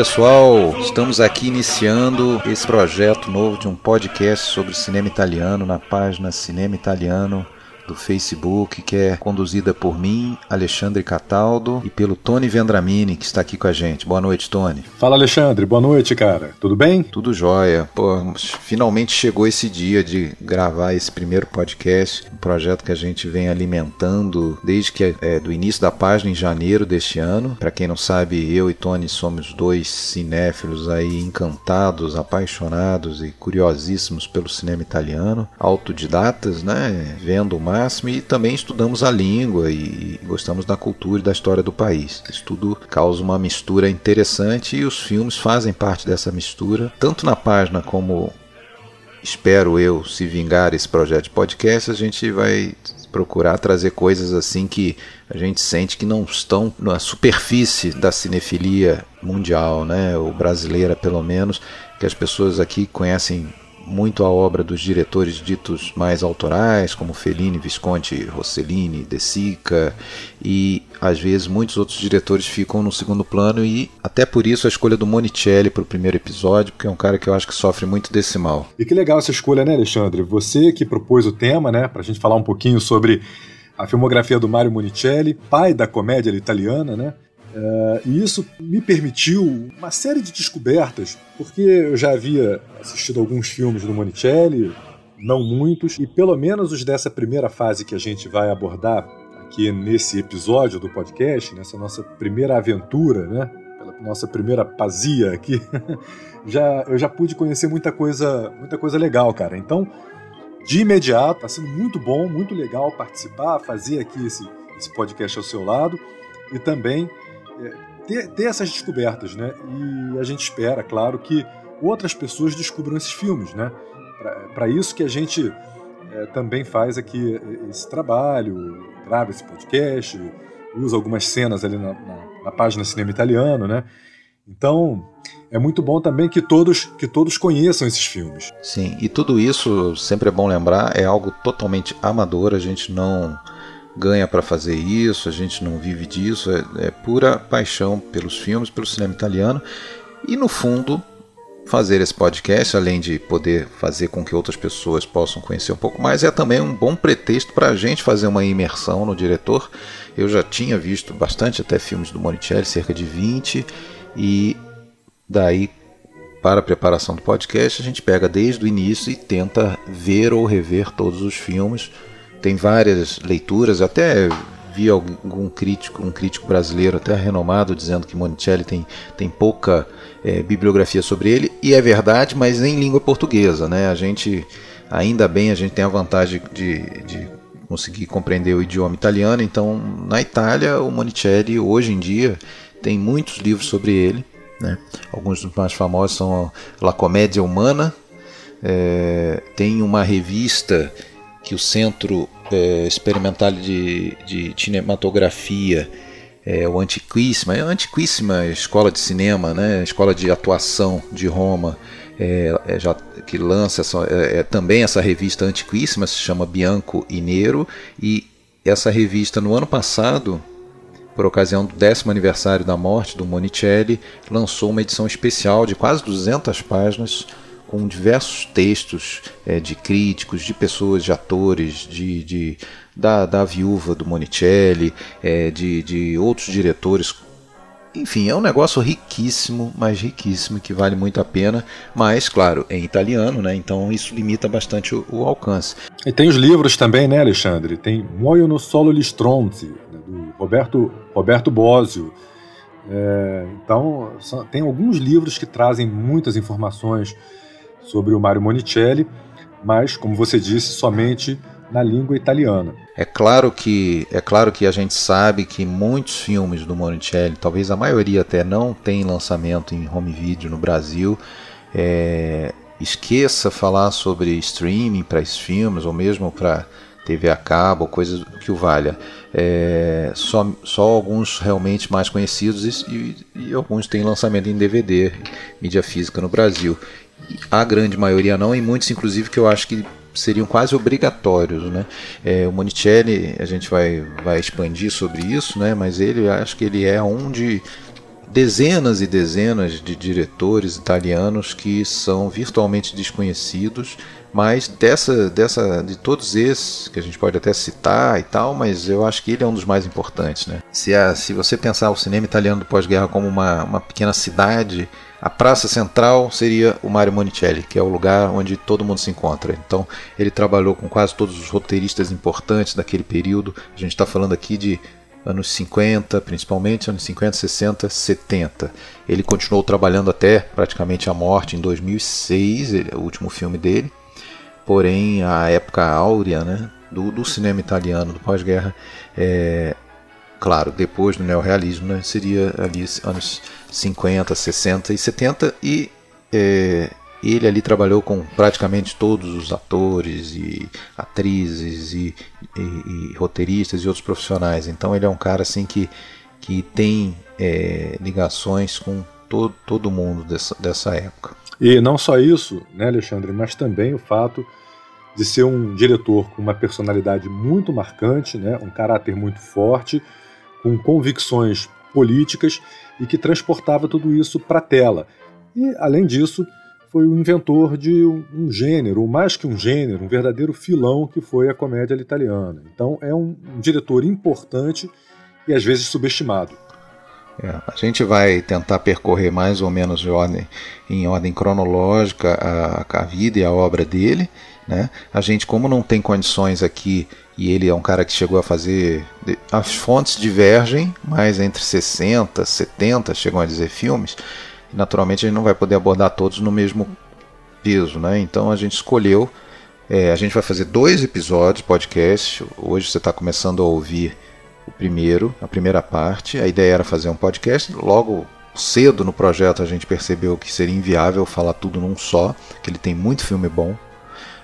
Pessoal, estamos aqui iniciando esse projeto novo de um podcast sobre cinema italiano na página Cinema Italiano do Facebook, que é conduzida por mim, Alexandre Cataldo, e pelo Tony Vendramini, que está aqui com a gente. Boa noite, Tony. Fala, Alexandre. Boa noite, cara. Tudo bem? Tudo jóia. Pô, finalmente chegou esse dia de gravar esse primeiro podcast, um projeto que a gente vem alimentando desde que é, do início da página em janeiro deste ano. Para quem não sabe, eu e Tony somos dois cinéfilos aí encantados, apaixonados e curiosíssimos pelo cinema italiano, autodidatas, né, vendo mais e também estudamos a língua e gostamos da cultura e da história do país. Isso tudo causa uma mistura interessante e os filmes fazem parte dessa mistura, tanto na página como espero eu se vingar esse projeto de podcast, a gente vai procurar trazer coisas assim que a gente sente que não estão na superfície da cinefilia mundial, né, ou brasileira pelo menos, que as pessoas aqui conhecem muito a obra dos diretores ditos mais autorais, como Fellini, Visconti, Rossellini, De Sica, e às vezes muitos outros diretores ficam no segundo plano e até por isso a escolha do Monicelli para o primeiro episódio, porque é um cara que eu acho que sofre muito desse mal. E que legal essa escolha, né, Alexandre? Você que propôs o tema, né, para a gente falar um pouquinho sobre a filmografia do Mario Monicelli, pai da comédia italiana, né? Uh, e isso me permitiu uma série de descobertas, porque eu já havia assistido alguns filmes do Monicelli, não muitos, e pelo menos os dessa primeira fase que a gente vai abordar aqui nesse episódio do podcast, nessa nossa primeira aventura, né? Pela nossa primeira pazia aqui, já, eu já pude conhecer muita coisa, muita coisa legal, cara. Então, de imediato, está sendo muito bom, muito legal participar, fazer aqui esse, esse podcast ao seu lado e também é, ter, ter essas descobertas, né? E a gente espera, claro, que outras pessoas descubram esses filmes, né? Para isso que a gente é, também faz aqui é, esse trabalho, grava esse podcast, usa algumas cenas ali na, na, na página Cinema Italiano, né? Então, é muito bom também que todos que todos conheçam esses filmes. Sim, e tudo isso, sempre é bom lembrar, é algo totalmente amador, a gente não ganha para fazer isso, a gente não vive disso, é, é, pura paixão pelos filmes, pelo cinema italiano e no fundo fazer esse podcast, além de poder fazer com que outras pessoas possam conhecer um pouco mais, é também um bom pretexto para a gente fazer uma imersão no diretor. Eu já tinha visto bastante até filmes do Monicelli, cerca de 20, e daí para a preparação do podcast a gente pega desde o início e tenta ver ou rever todos os filmes tem várias leituras, até vi algum crítico, um crítico brasileiro até renomado dizendo que Monicelli tem, tem pouca é, bibliografia sobre ele, e é verdade, mas em língua portuguesa, né? A gente, ainda bem, a gente tem a vantagem de, de conseguir compreender o idioma italiano, então na Itália o Monicelli hoje em dia tem muitos livros sobre ele, né? Alguns dos mais famosos são La Comédia Humana, é, tem uma revista que o Centro é, Experimental de, de Cinematografia, é, o Antiquíssima, é a Antiquíssima Escola de Cinema, né, Escola de Atuação de Roma, é, é, já, que lança essa, é, é, também essa revista Antiquíssima, se chama Bianco e Nero, e essa revista no ano passado, por ocasião do décimo aniversário da morte do Monicelli, lançou uma edição especial de quase 200 páginas com diversos textos é, de críticos, de pessoas, de atores, de, de da, da viúva do Monicelli, é, de, de outros diretores. Enfim, é um negócio riquíssimo, mas riquíssimo, que vale muito a pena, mas, claro, em italiano, né? então isso limita bastante o, o alcance. E tem os livros também, né, Alexandre? Tem no solo gli stronzi, né, do Roberto, Roberto Bosio. É, então, são, tem alguns livros que trazem muitas informações sobre o Mario Monicelli, mas, como você disse, somente na língua italiana. É claro que é claro que a gente sabe que muitos filmes do Monicelli, talvez a maioria até não tem lançamento em home video no Brasil. É, esqueça falar sobre streaming para esses filmes ou mesmo para TV a cabo, coisas que o valha. É, só, só alguns realmente mais conhecidos e, e, e alguns têm lançamento em DVD, mídia física no Brasil a grande maioria não, e muitos inclusive que eu acho que seriam quase obrigatórios, né? É, o Monicelli, a gente vai, vai expandir sobre isso, né? Mas ele, acho que ele é um de dezenas e dezenas de diretores italianos que são virtualmente desconhecidos, mas dessa, dessa, de todos esses que a gente pode até citar e tal, mas eu acho que ele é um dos mais importantes, né? Se, a, se você pensar o cinema italiano do pós-guerra como uma, uma pequena cidade, a praça central seria o Mario Monicelli, que é o lugar onde todo mundo se encontra. Então, ele trabalhou com quase todos os roteiristas importantes daquele período. A gente está falando aqui de anos 50, principalmente anos 50, 60, 70. Ele continuou trabalhando até praticamente a morte em 2006, ele, o último filme dele. Porém, a época áurea né, do, do cinema italiano do pós-guerra, é, claro, depois do neorrealismo, né, seria ali anos 50, 60 e 70 e é, ele ali trabalhou com praticamente todos os atores e atrizes e, e, e, roteiristas e outros profissionais. Então ele é um cara assim que, que tem é, ligações com todo, todo mundo dessa, dessa época. E não só isso, né, Alexandre, mas também o fato de ser um diretor com uma personalidade muito marcante, né, um caráter muito forte, com convicções políticas e que transportava tudo isso para a tela. E, além disso, foi o inventor de um gênero, ou mais que um gênero, um verdadeiro filão que foi a comédia italiana. Então é um, diretor importante e às vezes subestimado. É, a gente vai tentar percorrer mais ou menos ordem, em ordem cronológica a, a, vida e a obra dele. Né? A gente, como não tem condições aqui, e ele é um cara que chegou a fazer. As fontes divergem, mas entre 60, 70 chegam a dizer filmes naturalmente a gente não vai poder abordar todos no mesmo peso, né? Então a gente escolheu, é, a gente vai fazer dois episódios podcast. Hoje você está começando a ouvir o primeiro, a primeira parte. A ideia era fazer um podcast. Logo cedo no projeto a gente percebeu que seria inviável falar tudo num só, que ele tem muito filme bom.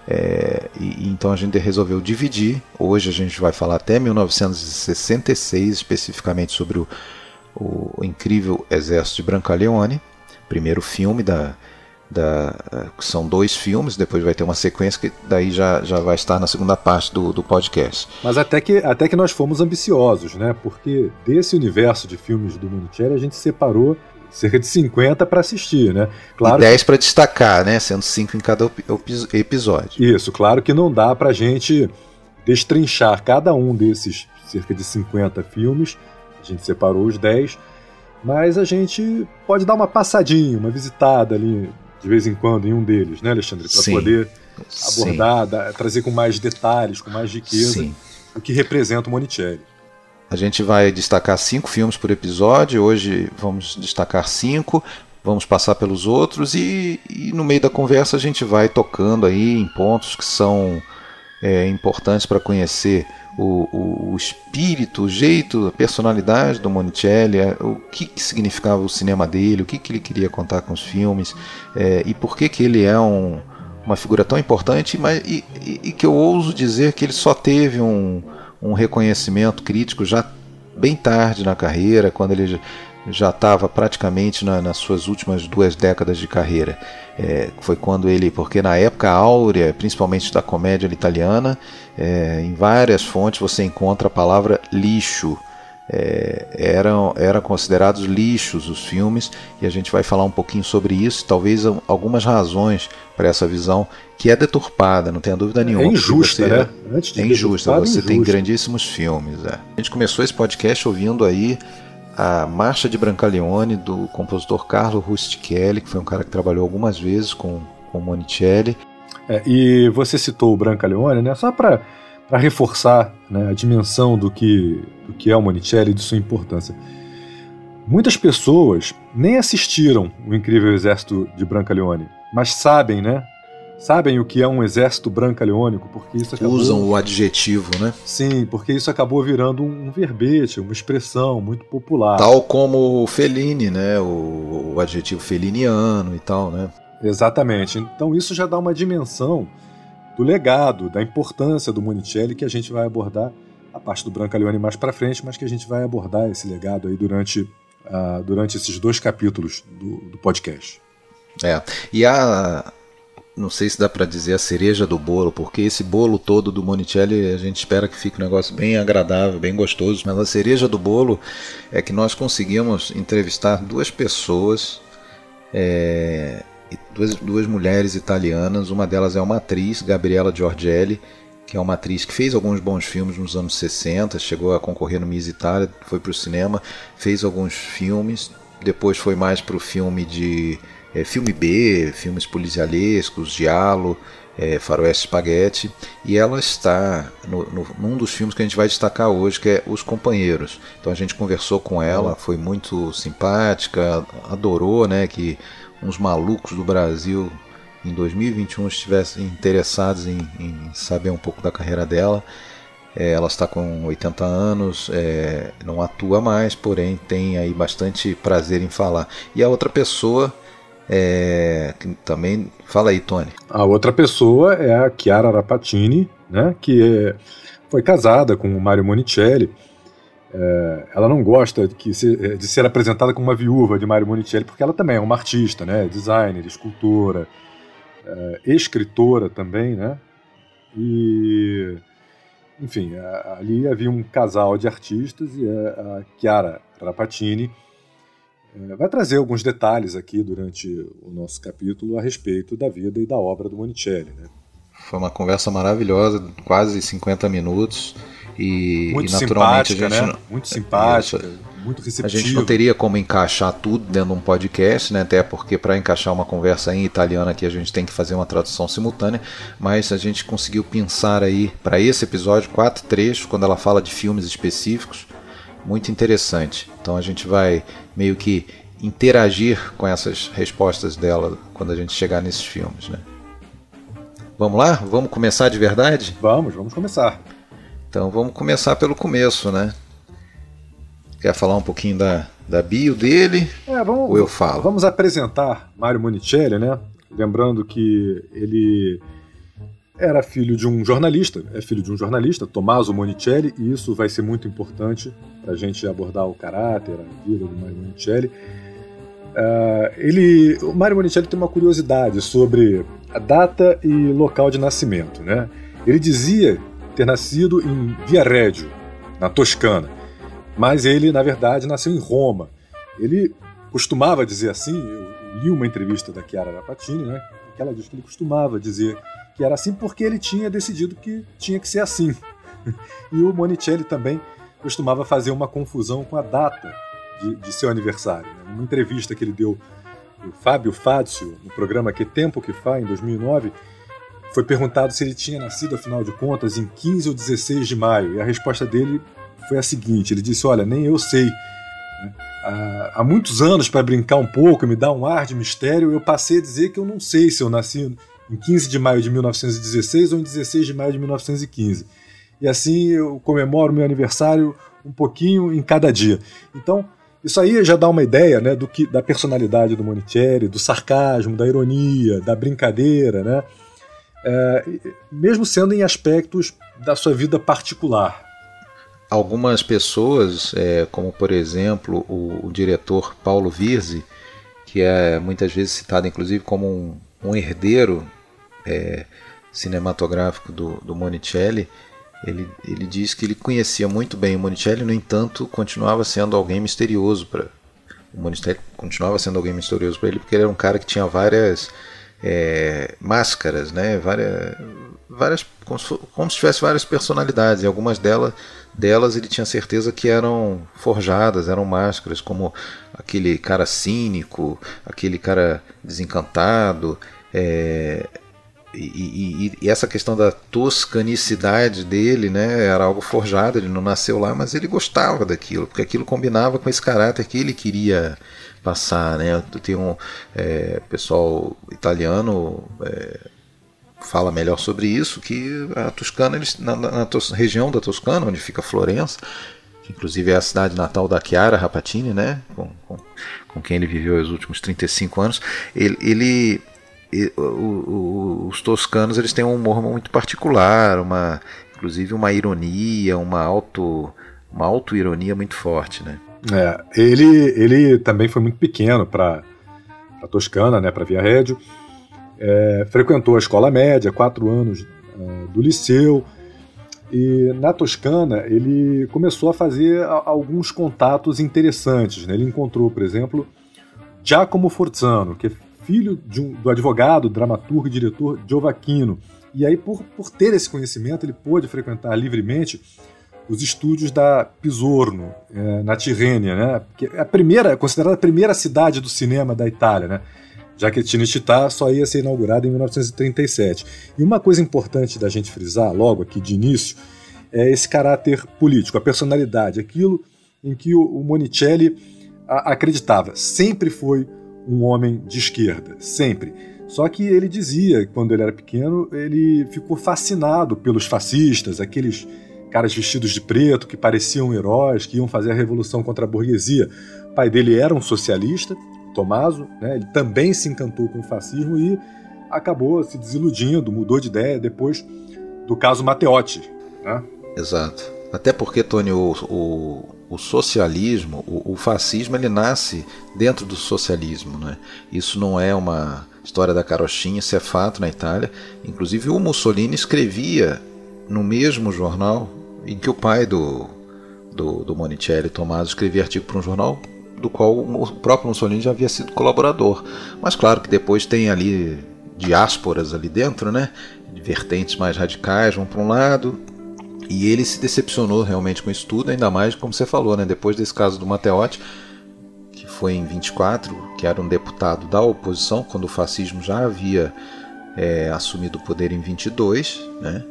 É, e, então a gente resolveu dividir. Hoje a gente vai falar até 1966, especificamente sobre o, o incrível Exército de Brancaleone primeiro filme da, da são dois filmes, depois vai ter uma sequência que daí já, já vai estar na segunda parte do, do podcast. Mas até que, até que nós fomos ambiciosos, né? Porque desse universo de filmes do Monicelli a gente separou cerca de 50 para assistir, né? Claro e 10 para destacar, né? Sendo 5 em cada episódio. Isso, claro que não dá para a gente destrinchar cada um desses cerca de 50 filmes. A gente separou os 10 mas a gente pode dar uma passadinha, uma visitada ali de vez em quando em um deles, né, Alexandre? Para poder abordar, dar, trazer com mais detalhes, com mais riqueza Sim. o que representa o Monicelli. A gente vai destacar cinco filmes por episódio. Hoje vamos destacar cinco. Vamos passar pelos outros e, e no meio da conversa a gente vai tocando aí em pontos que são é, importantes para conhecer o, o, o, espírito, o jeito, a personalidade do Monicelli, é, o que, que significava o cinema dele, o que, que ele queria contar com os filmes é, e por que, que ele é um, uma figura tão importante, mas e, e, e, que eu ouso dizer que ele só teve um, um reconhecimento crítico já bem tarde na carreira, quando ele já estava praticamente na, nas suas últimas duas décadas de carreira. É, foi quando ele, porque na época áurea, principalmente da comédia italiana, é, em várias fontes você encontra a palavra lixo. É, eram, eram considerados lixos os filmes e a gente vai falar um pouquinho sobre isso, talvez algumas razões para essa visão que é deturpada, não tenha dúvida nenhuma. É injusta, você, né? Antes de é injusta, você injusta. tem grandíssimos filmes. É. A gente começou esse podcast ouvindo aí a Marcha de Brancaleone do compositor Carlo Rustichelli, que foi um cara que trabalhou algumas vezes com, com Monicelli. É, e você citou o Brancaleone, né? Só para reforçar né, a dimensão do que, do que é o Monicelli e de sua importância. Muitas pessoas nem assistiram o Incrível Exército de Brancaleone, mas sabem, né, sabem o que é um exército brancaleônico, porque isso acabou... Usam o adjetivo, né? Sim, porque isso acabou virando um verbete, uma expressão muito popular. Tal como o Fellini, né? O, o adjetivo feliniano e tal, né? Exatamente. Então isso já dá uma dimensão do legado, da importância do Monicelli que a gente vai abordar a parte do Brancaleone mais para frente, mas que a gente vai abordar esse legado aí durante, uh, durante esses dois capítulos do, do podcast. É, e a, não sei se dá para dizer a cereja do bolo, porque esse bolo todo do Monicelli a gente espera que fique um negócio bem agradável, bem gostoso, mas a cereja do bolo é que nós conseguimos entrevistar duas pessoas, é, duas, duas mulheres italianas, uma delas é uma atriz, Gabriela Giorgelli, que é uma atriz que fez alguns bons filmes nos anos 60, chegou a concorrer no Miss Itália, foi para o cinema, fez alguns filmes, depois foi mais para o filme de é, filme B, filmes policialescos, Diallo, é, Faroeste Spaghetti, e ela está no, no, num dos filmes que a gente vai destacar hoje, que é Os Companheiros. Então a gente conversou com ela, uhum. foi muito simpática, adorou né, que uns malucos do Brasil em 2021 estivessem interessados em, em saber um pouco da carreira dela. É, ela está com 80 anos, é, não atua mais, porém tem aí bastante prazer em falar. E a outra pessoa é, também fala aí, Tony. A outra pessoa é a Chiara Rapatini, né, que é, foi casada com o Mario Monicelli. É, ela não gosta de, se, de, ser apresentada como uma viúva de Mario Monicelli, porque ela também é uma artista, né, designer, escultora, é, escritora também, né? E, enfim, ali havia um casal de artistas e a Chiara Rapatini é, vai trazer alguns detalhes aqui durante o nosso capítulo a respeito da vida e da obra do Monicelli. Né? Foi uma conversa maravilhosa, quase 50 minutos. E, muito e naturalmente simpática, a gente né? não, muito simpática, muito receptiva. A gente não teria como encaixar tudo dentro de um podcast, né? Até porque para encaixar uma conversa em italiano aqui a gente tem que fazer uma tradução simultânea, mas a gente conseguiu pensar aí para esse episódio quatro trechos quando ela fala de filmes específicos, muito interessante. Então a gente vai meio que interagir com essas respostas dela quando a gente chegar nesses filmes, né? Vamos lá? Vamos começar de verdade? Vamos, vamos começar. Então vamos começar pelo começo, né? Quer falar um pouquinho da, da bio dele? É, vamos, ou eu falo? Vamos apresentar Mário Monicelli, né? Lembrando que ele era filho de um jornalista, é filho de um jornalista, Tommaso Monicelli, e isso vai ser muito importante para a gente abordar o caráter, a vida do Mário Monicelli. Uh, ele, o Mário Monicelli tem uma curiosidade sobre a data e local de nascimento. Né? Ele dizia ter nascido em Viareggio, na Toscana. Mas ele, na verdade, nasceu em Roma. Ele costumava dizer assim, eu li uma entrevista da Chiara Rapatini, né, que ela diz que ele costumava dizer que era assim porque ele tinha decidido que tinha que ser assim. E o Monicelli também costumava fazer uma confusão com a data de, de seu aniversário. Né? Numa entrevista que ele deu o Fábio Fácio, no programa Que Tempo Que Faz, em 2009, foi perguntado se ele tinha nascido, afinal de contas, em 15 ou 16 de maio. E a resposta dele foi a seguinte: ele disse, Olha, nem eu sei. Né? Há muitos anos, para brincar um pouco e me dar um ar de mistério, eu passei a dizer que eu não sei se eu nasci em 15 de maio de 1916 ou em 16 de maio de 1915. E assim eu comemoro meu aniversário um pouquinho em cada dia. Então, isso aí já dá uma ideia né, do que, da personalidade do Monicelli, do sarcasmo, da ironia, da brincadeira, né? É, mesmo sendo em aspectos da sua vida particular. Algumas pessoas, é, como por exemplo o, o, diretor Paulo Virzi, que é muitas vezes citado inclusive como um, um herdeiro é, cinematográfico do, do Monicelli, ele, ele diz que ele conhecia muito bem o Monicelli, no entanto, continuava sendo alguém misterioso para o Monicelli continuava sendo alguém misterioso para ele porque ele era um cara que tinha várias é, máscaras, né? Várias, várias como se, como se tivesse várias personalidades. E algumas delas, delas ele tinha certeza que eram forjadas, eram máscaras, como aquele cara cínico, aquele cara desencantado. É, e, e, e, essa questão da toscanicidade dele, né, era algo forjado, ele não nasceu lá, mas ele gostava daquilo, porque aquilo combinava com esse caráter que ele queria passar, né? Tem um é, pessoal italiano é, fala melhor sobre isso, que a Toscana, eles, na, na, na região da Toscana, onde fica Florença, que inclusive é a cidade natal da Chiara Rapatini, né, com, com, com quem ele viveu os últimos 35 anos, ele, ele e, o, o, os toscanos eles têm um humor muito particular, uma, inclusive uma ironia, uma auto uma auto-ironia muito forte, né? É, ele, ele também foi muito pequeno para a Toscana, né, para Via Reggio. É, frequentou a escola média, quatro anos uh, do liceu, e na Toscana ele começou a fazer alguns contatos interessantes. Né? Ele encontrou, por exemplo, Giacomo Forzano, que é filho um, do advogado, dramaturgo e diretor Giovacchino. E aí, por, por ter esse conhecimento, ele pôde frequentar livremente os estúdios da Pisorno, é, na Tirrênia, né? que é a primeira, é considerada a primeira cidade do cinema da Itália, né? já que Cinecittà só ia ser inaugurada em 1937. E uma coisa importante da gente frisar logo aqui de início é esse caráter político, a personalidade, aquilo em que o Monicelli acreditava. Sempre foi um homem de esquerda, sempre. Só que ele dizia, quando ele era pequeno, ele ficou fascinado pelos fascistas, aqueles caras vestidos de preto que pareciam heróis, que iam fazer a revolução contra a burguesia. O pai dele era um socialista, Tommaso, né? ele também se encantou com o fascismo e acabou se desiludindo, mudou de ideia depois do caso Matteotti. Né? Exato. Até porque, Tony, o, o, o socialismo, o, o, fascismo, ele nasce dentro do socialismo. Né? Isso não é uma história da carochinha, isso é fato na Itália. Inclusive, o Mussolini escrevia no mesmo jornal em que o pai do, do, do Monicelli, Tommaso, escrevia artigo para um jornal do qual o próprio Mussolini já havia sido colaborador. Mas claro que depois tem ali diásporas ali dentro, né? Vertentes mais radicais vão para um lado. E ele se decepcionou realmente com isso tudo, ainda mais como você falou, né? Depois desse caso do Matteotti, que foi em 24, que era um deputado da oposição, quando o fascismo já havia é, assumido o poder em 22, né?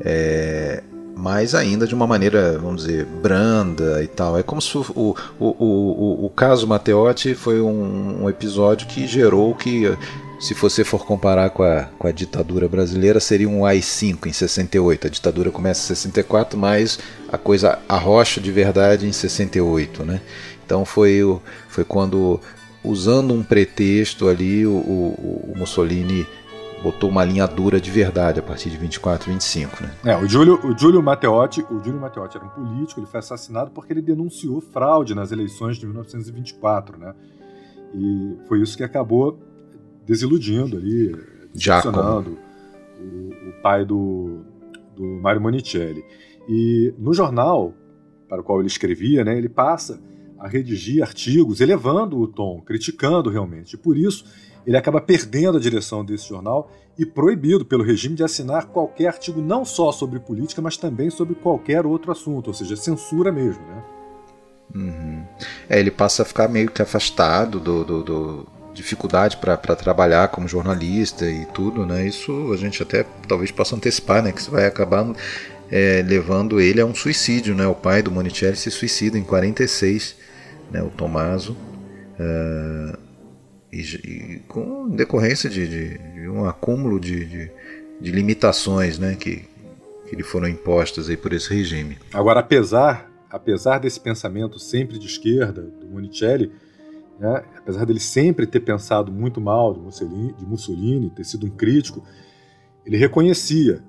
É, mas ainda de uma maneira, vamos dizer, branda e tal. É como se o, o, o, o, o caso Matteotti foi um, um, episódio que gerou que, se você for comparar com a, com a ditadura brasileira, seria um AI-5 em 68. A ditadura começa em 64, mas a coisa arrocha de verdade em 68, né? Então foi, foi quando, usando um pretexto ali, o, o, o Mussolini botou uma linha dura de verdade a partir de 24, 25, né? É, o Giulio, o Giulio Matteotti, o Giulio Matteotti era um político, ele foi assassinado porque ele denunciou fraude nas eleições de 1924, né? E foi isso que acabou desiludindo ali, decepcionando o, o, pai do, do Mário Monicelli. E no jornal para o qual ele escrevia, né, ele passa a redigir artigos elevando o tom, criticando realmente. E por isso ele acaba perdendo a direção desse jornal e proibido pelo regime de assinar qualquer artigo não só sobre política, mas também sobre qualquer outro assunto, ou seja, censura mesmo, né? Uhum. É, ele passa a ficar meio que afastado do, do, do dificuldade para trabalhar como jornalista e tudo, né? Isso a gente até talvez possa antecipar, né? Que isso vai acabar é, levando ele a um suicídio, né? O pai do Monicelli se suicida em 46, né? O Tomaso. Uh, e, e com decorrência de, de, de um acúmulo de, de, de, limitações né, que, que lhe foram impostas aí por esse regime. Agora, apesar, apesar desse pensamento sempre de esquerda do Monicelli, né, apesar dele sempre ter pensado muito mal de Mussolini, de Mussolini, ter sido um crítico, ele reconhecia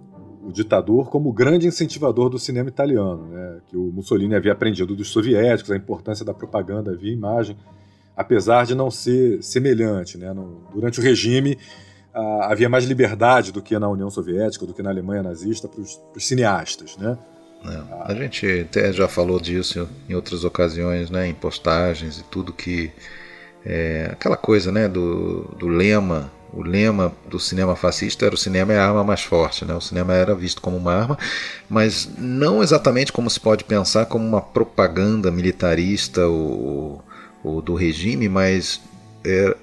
o ditador como o grande incentivador do cinema italiano, né, que o Mussolini havia aprendido dos soviéticos, a importância da propaganda via imagem apesar de não ser semelhante. Né? Durante o regime, havia mais liberdade do que na União Soviética, do que na Alemanha nazista, para os cineastas. Né? É, a gente até já falou disso em outras ocasiões, né, em postagens e tudo que é, aquela coisa, né, do, do lema, o lema do cinema fascista era o cinema é a arma mais forte, né? O cinema era visto como uma arma, mas não exatamente como se pode pensar como uma propaganda militarista ou, ou do regime, mas é,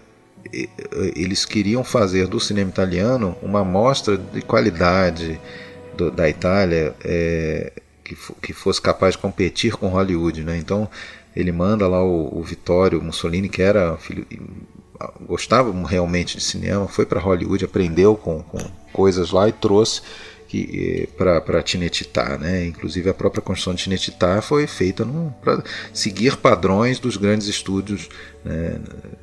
eles queriam fazer do cinema italiano uma amostra de qualidade do, da Itália é, que, que, fosse capaz de competir com Hollywood. Né? Então ele manda lá o, o Vittorio Mussolini, que era filho, gostava realmente de cinema, foi para Hollywood, aprendeu com, com coisas lá e trouxe que para Tinetitá, né? Inclusive a própria construção de Tinetitá foi feita para seguir padrões dos grandes estúdios né,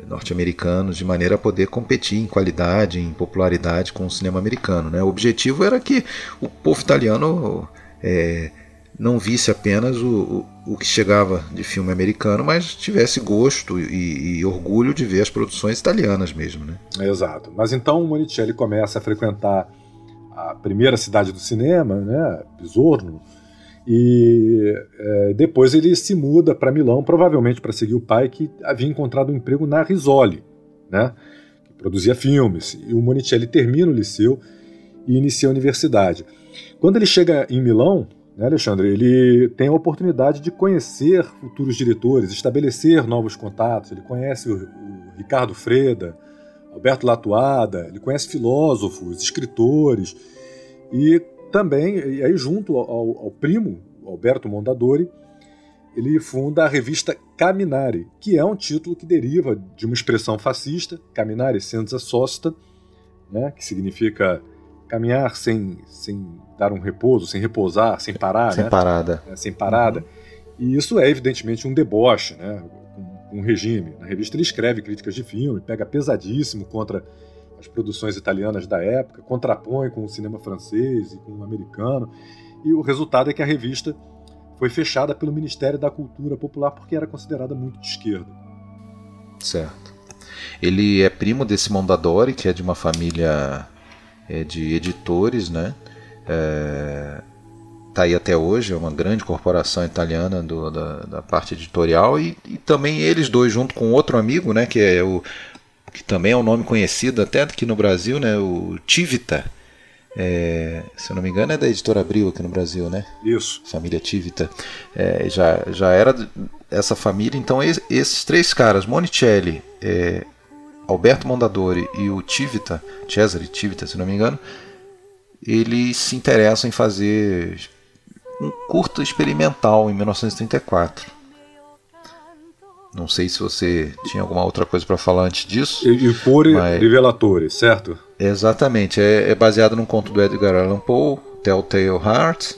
norte-americanos de maneira a poder competir em qualidade, em popularidade com o cinema americano, né? O objetivo era que o povo italiano é, não visse apenas o, o, o que chegava de filme americano, mas tivesse gosto e, e, orgulho de ver as produções italianas mesmo, né? Exato. Mas então o Monicelli começa a frequentar a primeira cidade do cinema, né, Pisorno, e é, depois ele se muda para Milão, provavelmente para seguir o pai que havia encontrado um emprego na Risoli, né, que produzia filmes. E o Monicelli termina o liceu e inicia a universidade. Quando ele chega em Milão, né, Alexandre, ele tem a oportunidade de conhecer futuros diretores, estabelecer novos contatos. Ele conhece o, o Ricardo Freda, Alberto Latuada, ele conhece filósofos, escritores e também, e aí junto ao, ao primo, Alberto Mondadori, ele funda a revista Caminare, que é um título que deriva de uma expressão fascista, caminare senza sosta, né, que significa caminhar sem, sem dar um repouso, sem repousar, sem parar. Sem né? parada. É, sem parada. Uhum. E isso é evidentemente um deboche, né? Um, regime. Na revista ele escreve críticas de filme, pega pesadíssimo contra as produções italianas da época, contrapõe com o cinema francês e com o americano. E o resultado é que a revista foi fechada pelo Ministério da Cultura Popular porque era considerada muito de esquerda. Certo. Ele é primo desse Mondadori, que é de uma família é, de editores, né? É, tá aí até hoje, é uma grande corporação italiana do, da, da, parte editorial e, e, também eles dois junto com outro amigo, né, que é o que também é um nome conhecido até aqui no Brasil, né, o Tivita. É, se eu não me engano é da editora Abril aqui no Brasil, né? Isso. Família Tivita. É, já, já era essa família, então esses três caras, Monicelli, é, Alberto Mondadori e o Tivita, Cesare Tivita, se não me engano, eles se interessam em fazer um curto experimental em 1934. Não sei se você tinha alguma outra coisa para falar antes disso. E, e Pure mas... Rivelatore, certo? Exatamente. É, é, baseado num conto do Edgar Allan Poe, Telltale Heart.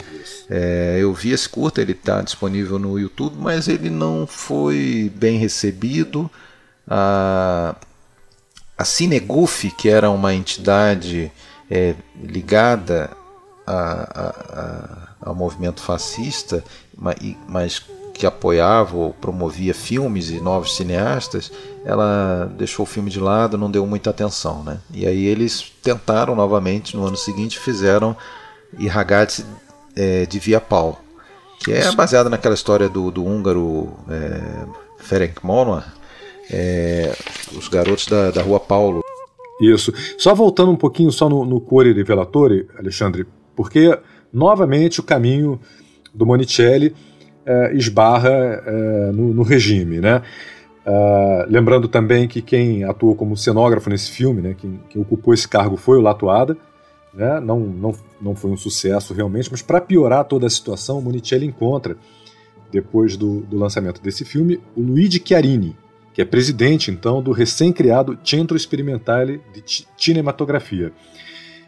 É, eu vi esse curto, ele está disponível no YouTube, mas ele não foi bem recebido. Ah, a Cineguf, que era uma entidade é, ligada a, a, ao movimento fascista, mas que apoiava ou promovia filmes e novos cineastas, ela deixou o filme de lado, não deu muita atenção. Né? E aí eles tentaram novamente no ano seguinte, fizeram I Ragazzi é, de Via Pau, que é baseada naquela história do, do húngaro é, Ferenc Monor, é, os garotos da, da Rua Paulo. Isso. Só voltando um pouquinho só no, no Core Revelatore, Alexandre, porque novamente o caminho do Monicelli é, esbarra é, no, no, regime, né? Uh, lembrando também que quem atuou como cenógrafo nesse filme, né, quem, quem ocupou esse cargo foi o Latuada, né, não, não, não foi um sucesso realmente, mas para piorar toda a situação, o Monicelli encontra, depois do, do lançamento desse filme, o Luigi Chiarini, que é presidente então do recém-criado Centro Experimentale de Cinematografia.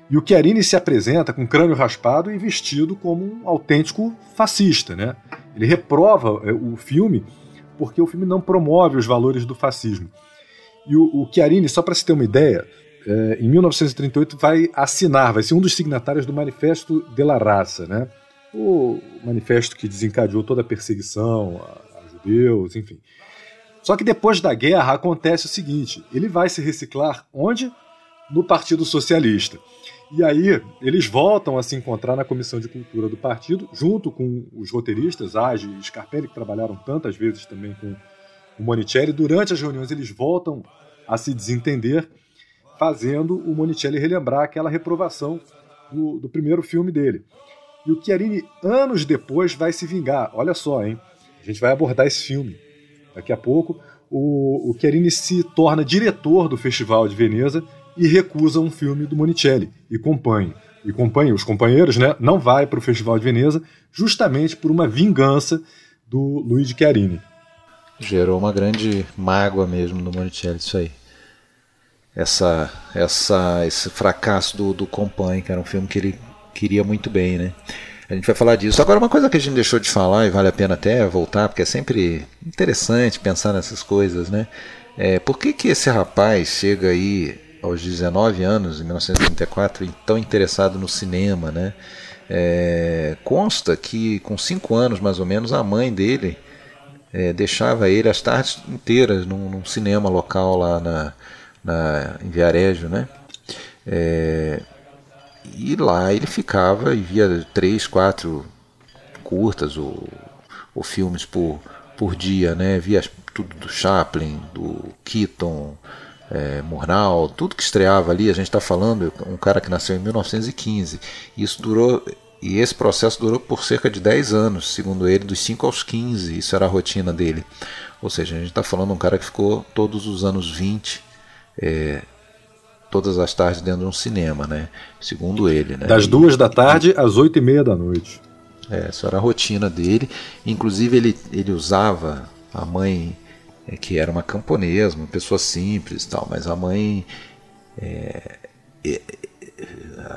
E o Chiarini se apresenta com crânio raspado e vestido como um autêntico fascista. Né? Ele reprova é, o filme porque o filme não promove os valores do fascismo. E o, o Chiarini, só para se ter uma ideia, é, em 1938 vai assinar, vai ser um dos signatários do Manifesto de la Raça, né? o manifesto que desencadeou toda a perseguição a, a judeus, enfim. Só que depois da guerra acontece o seguinte: ele vai se reciclar onde? No Partido Socialista. E aí eles voltam a se encontrar na Comissão de Cultura do partido, junto com os roteiristas, Age e Scarpelli, que trabalharam tantas vezes também com o Monicelli. Durante as reuniões eles voltam a se desentender, fazendo o Monicelli relembrar aquela reprovação do, do primeiro filme dele. E o Chiarini, anos depois, vai se vingar. Olha só, hein? A gente vai abordar esse filme daqui a pouco, o, o Chiarini se torna diretor do Festival de Veneza e recusa um filme do Monicelli e companhia. E companhia, os companheiros, né, não vai para o Festival de Veneza justamente por uma vingança do Luigi Chiarini. Gerou uma grande mágoa mesmo no Monicelli isso aí. Essa, essa, esse fracasso do, do Companhe, que era um filme que ele queria muito bem, né? A gente vai falar disso. Agora, uma coisa que a gente deixou de falar e vale a pena até voltar, porque é sempre interessante pensar nessas coisas, né? É, por que, que esse rapaz chega aí aos 19 anos, em 1934, tão interessado no cinema, né? É, consta que com 5 anos mais ou menos a mãe dele é, deixava ele as tardes inteiras num, num cinema local lá na, na, em Viarejo, né? É, e lá ele ficava e via três, quatro curtas ou, ou filmes por, por dia, né? Via tudo do Chaplin, do Keaton, é, Murnau, tudo que estreava ali. A gente está falando um cara que nasceu em 1915. Isso durou e esse processo durou por cerca de 10 anos, segundo ele, dos 5 aos 15. Isso era a rotina dele. Ou seja, a gente está falando de um cara que ficou todos os anos 20, é, todas as tardes dentro de um cinema, né? Segundo ele. Né? Das duas da tarde às oito e meia da noite. É, essa era a rotina dele. Inclusive ele, ele usava a mãe, é, que era uma camponesa, uma pessoa simples tal, mas a mãe é, é,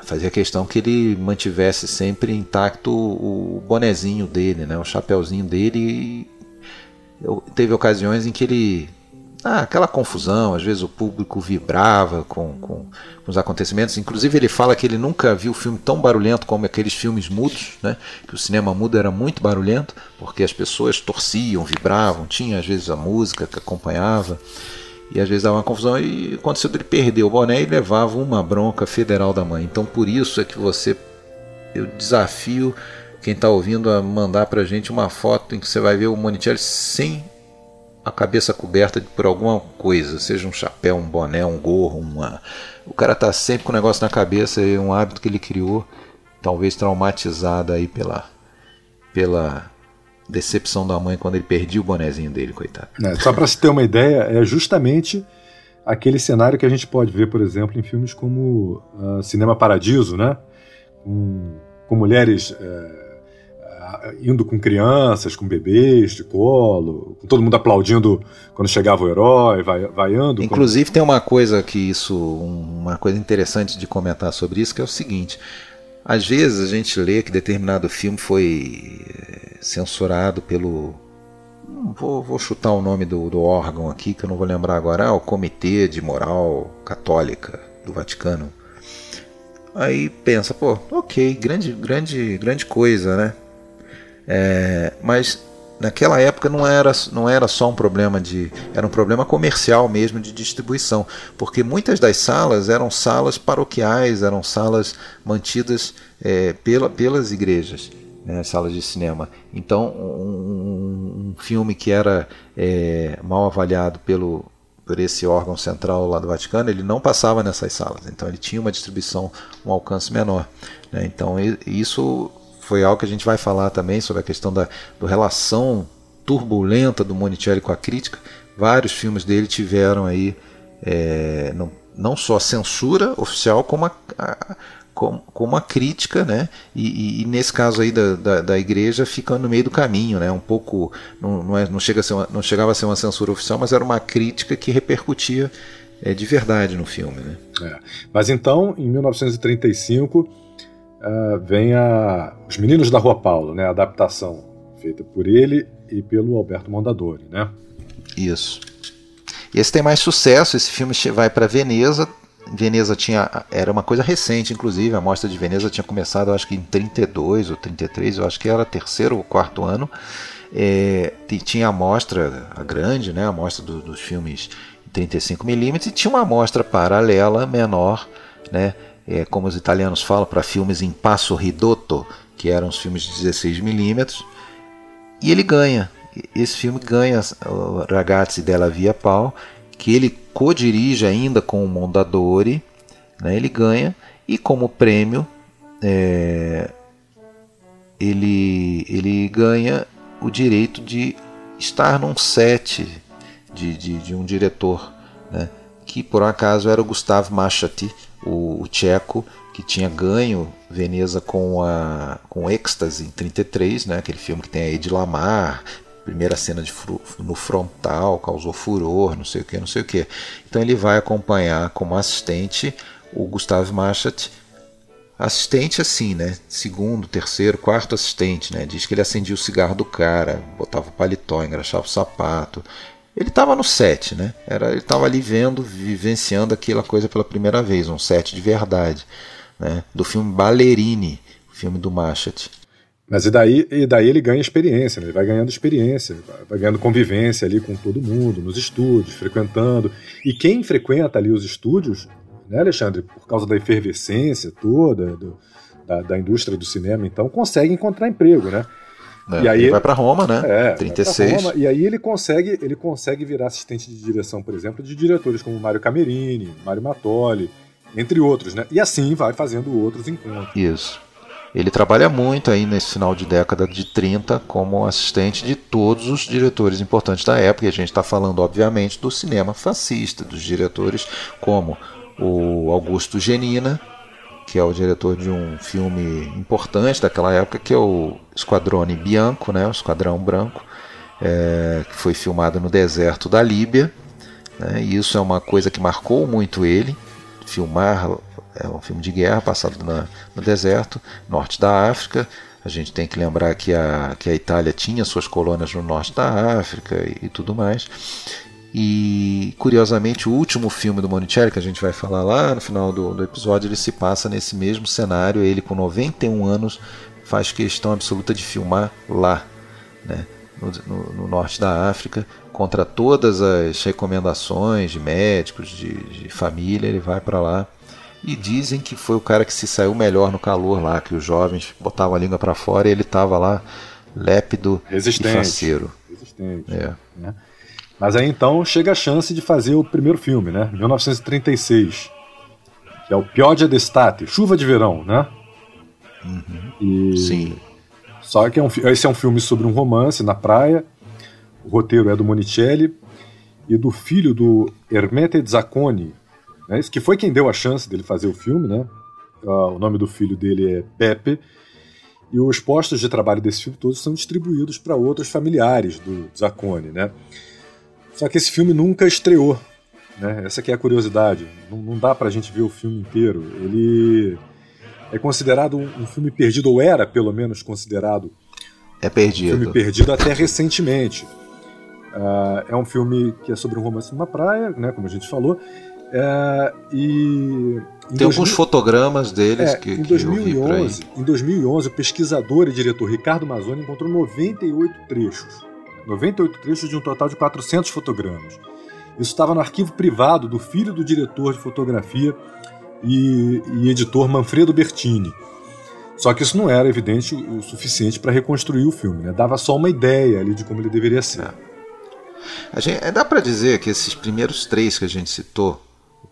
fazia questão que ele mantivesse sempre intacto o, bonezinho dele, né, o chapéuzinho dele. Eu, teve ocasiões em que ele ah, aquela confusão, às vezes o público vibrava com, com, com, os acontecimentos. Inclusive ele fala que ele nunca viu filme tão barulhento como aqueles filmes mudos, né? que o cinema mudo era muito barulhento, porque as pessoas torciam, vibravam, tinha às vezes a música que acompanhava. E às vezes dava uma confusão e aconteceu dele perder o boné e levava uma bronca federal da mãe. Então por isso é que você. Eu desafio quem está ouvindo a mandar para gente uma foto em que você vai ver o Monicelli sem a cabeça coberta por alguma coisa, seja um chapéu, um boné, um gorro, uma. O cara tá sempre com um negócio na cabeça e um hábito que ele criou, talvez traumatizado aí pela pela decepção da mãe quando ele perdia o bonezinho dele, coitado. É, só para se ter uma ideia, é justamente aquele cenário que a gente pode ver, por exemplo, em filmes como uh, Cinema Paradiso, né? Com, com mulheres uh, indo com crianças, com bebês de colo, todo mundo aplaudindo quando chegava o herói, vai, vaiando. Inclusive tem uma coisa que isso, uma coisa interessante de comentar sobre isso, que é o seguinte. Às vezes a gente lê que determinado filme foi eh, censurado pelo. Vou, vou chutar o nome do, do, órgão aqui, que eu não vou lembrar agora. Ah, o Comitê de Moral Católica do Vaticano. Aí pensa, pô, ok, grande, grande, grande coisa, né? É, mas naquela época não era, não era só um problema de. era um problema comercial mesmo de distribuição, porque muitas das salas eram salas paroquiais, eram salas mantidas é, pela, pelas igrejas. Né, salas de cinema. Então, um, um filme que era é, mal avaliado pelo, por esse órgão central lá do Vaticano, ele não passava nessas salas. Então, ele tinha uma distribuição, um alcance menor. Né? Então, isso foi algo que a gente vai falar também sobre a questão da do relação turbulenta do Monicelli com a crítica. Vários filmes dele tiveram aí é, não, não só censura oficial, como a, a como, como a crítica, né? E, e, e, nesse caso aí da, da, da, igreja fica no meio do caminho, né? Um pouco não, não, é, não, chega a uma, não chegava a ser uma censura oficial, mas era uma crítica que repercutia é, de verdade no filme, né? É. Mas então, em 1935 uh, vem a Os Meninos da Rua Paulo, né, a adaptação feita por ele e pelo Alberto Mondadori, né? Isso. Esse tem mais sucesso, esse filme vai para Veneza. Veneza tinha era uma coisa recente, inclusive, a mostra de Veneza tinha começado, acho que em 32 ou 33, eu acho que era terceiro ou quarto ano. É, tinha a mostra a grande, né, a mostra do, dos filmes 35 mm e tinha uma mostra paralela menor, né, é, como os italianos falam, para filmes em passo ridotto, que eram os filmes de 16 milímetros, e ele ganha. Esse filme ganha Ragazzi della Via Pau, que ele co-dirige ainda com o Mondadori, né, ele ganha, e como prêmio é, ele, ele ganha o direito de estar num set de, de, de um diretor, né, que por acaso era o Gustavo Machati, o, o tcheco que tinha ganho Veneza com a com Êxtase em 33, né, aquele filme que tem a Ed Lamar, primeira cena de no frontal, causou furor, não sei o que, não sei o que. Então ele vai acompanhar como assistente o Gustavo Machat, assistente assim, né? Segundo, terceiro, quarto assistente, né? Diz que ele acendia o cigarro do cara, botava o paletó, engraxava o sapato, ele estava no set, né? Era, ele estava ali vendo, vivenciando aquela coisa pela primeira vez, um set de verdade, né? Do filme Ballerini, filme do Machet. Mas e daí, e daí ele ganha experiência, né? ele vai ganhando experiência, vai ganhando convivência ali com todo mundo, nos estúdios, frequentando. E quem frequenta ali os estúdios, né, Alexandre, por causa da efervescência toda do, da, da, indústria do cinema, então, consegue encontrar emprego, né? É, e aí ele vai para Roma, né? É, 36. Roma, e aí ele consegue, ele consegue virar assistente de direção, por exemplo, de diretores como Mário Camerini, Mário Mattoli, entre outros, né? E assim vai fazendo outros encontros. Isso. Ele trabalha muito aí nesse final de década de 30 como assistente de todos os diretores importantes da época. E a gente está falando, obviamente, do cinema fascista, dos diretores como o Augusto Genina, que é o diretor de um filme importante daquela época, que é o Esquadrone Bianco, né, o Esquadrão Branco, é, que foi filmado no deserto da Líbia. Né, e isso é uma coisa que marcou muito ele, filmar é um filme de guerra passado na, no deserto, norte da África. A gente tem que lembrar que a, que a Itália tinha suas colônias no norte da África e, e tudo mais. E curiosamente, o último filme do Monicelli, que a gente vai falar lá no final do, do episódio, ele se passa nesse mesmo cenário. Ele, com 91 anos, faz questão absoluta de filmar lá, né? No, no, no, norte da África, contra todas as recomendações de médicos, de, de família, ele vai para lá e dizem que foi o cara que se saiu melhor no calor lá, que os jovens botavam a língua para fora e ele estava lá lépido Resistente. e faceiro. Resistente. É. Né? Mas aí então chega a chance de fazer o primeiro filme, né? 1936. Que é o Pioggia d'estate, Chuva de Verão, né? Uhum. E... Sim. Só que é um, esse é um filme sobre um romance na praia. O roteiro é do Monicelli e do filho do Hermete Zacconi, né, que foi quem deu a chance dele fazer o filme, né? Uh, o nome do filho dele é Pepe. E os postos de trabalho desse filme todos são distribuídos para outros familiares do Zaccone, né? Só que esse filme nunca estreou, né? Essa é a curiosidade. Não, não dá para a gente ver o filme inteiro. Ele é considerado um, um filme perdido, ou era pelo menos considerado é perdido. Um filme perdido até recentemente. Uh, é um filme que é sobre um romance numa praia, né, como a gente falou, é, e tem alguns fotogramas deles é, que, em 2011, Em 2011, o pesquisador e diretor Ricardo Mazzoni encontrou 98 trechos. 98 trechos de um total de 400 fotogramas. Isso estava no arquivo privado do filho do diretor de fotografia e, e editor Manfredo Bertini. Só que isso não era evidente o, suficiente para reconstruir o filme, né? dava só uma ideia ali de como ele deveria ser. É. Gente, dá para dizer que esses primeiros três que a gente citou,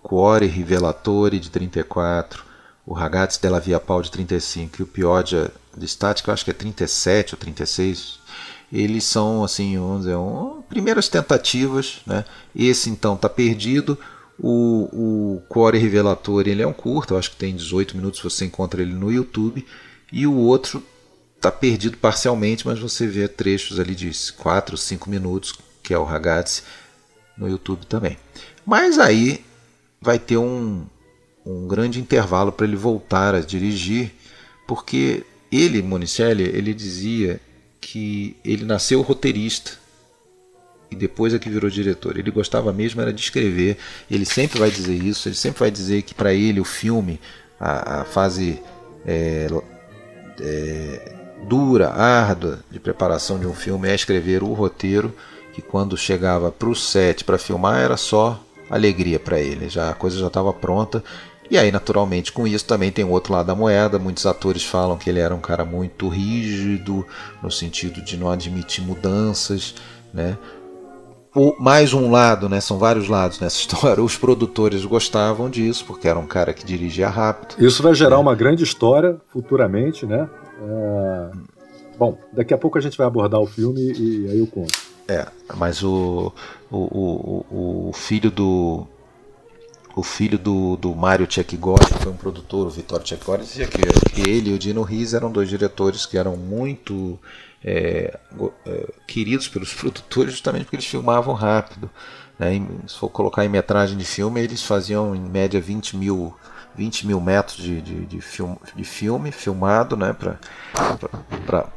Cuore Rivelatore de 34, o Ragazzi della Via Pau de 35 e o Pioggia de Static, eu acho que é 37 ou 36, eles são assim, vamos dizer, um, primeiras tentativas, né? Esse então está perdido. O, o Cuore Rivelatore ele é um curto, eu acho que tem 18 minutos, você encontra ele no YouTube, e o outro está perdido parcialmente, mas você vê trechos ali de 4, 5 minutos, que é o Ragazzi, no YouTube também. Mas aí vai ter um, um grande intervalo para ele voltar a dirigir, porque ele, Monicelli, ele dizia que ele nasceu roteirista e depois é que virou diretor. Ele gostava mesmo era de escrever. Ele sempre vai dizer isso. Ele sempre vai dizer que para ele o filme, a, a fase é, é, dura, árdua de preparação de um filme é escrever o roteiro. Que quando chegava para o set para filmar era só alegria para ele. Já a coisa já estava pronta. E aí, naturalmente, com isso também tem o outro lado da moeda. Muitos atores falam que ele era um cara muito rígido, no sentido de não admitir mudanças, né? O, mais um lado, né? São vários lados nessa história. Os produtores gostavam disso, porque era um cara que dirigia rápido. Isso vai gerar né? uma grande história futuramente, né? É... Bom, daqui a pouco a gente vai abordar o filme e aí eu conto. É, mas o, o, o, o filho do o filho do, do Mário Tchekigori, que foi um produtor, o Vitório Tchekigori, dizia que, ele e o Dino Riz eram dois diretores que eram muito é, é, queridos pelos produtores justamente porque eles filmavam rápido. Né? Se for colocar em metragem de filme, eles faziam em média 20 mil, 20 mil metros de, de, de, film, de filme filmado né? para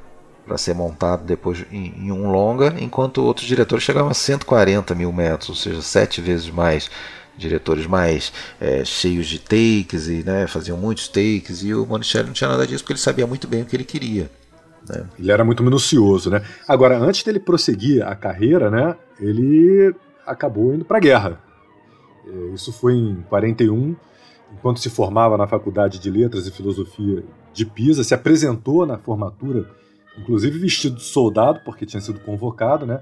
ser montado depois em, em, um longa, enquanto outros diretores chegavam a 140 mil metros, ou seja, sete vezes mais diretores mais é, cheios de takes e né, faziam muitos takes e o Monicelli não tinha nada disso porque ele sabia muito bem o que ele queria. Né? Ele era muito minucioso, né? Agora, antes dele prosseguir a carreira, né, ele acabou indo para a guerra. É, isso foi em 41, enquanto se formava na Faculdade de Letras e Filosofia de Pisa, se apresentou na formatura, inclusive vestido de soldado, porque tinha sido convocado, né?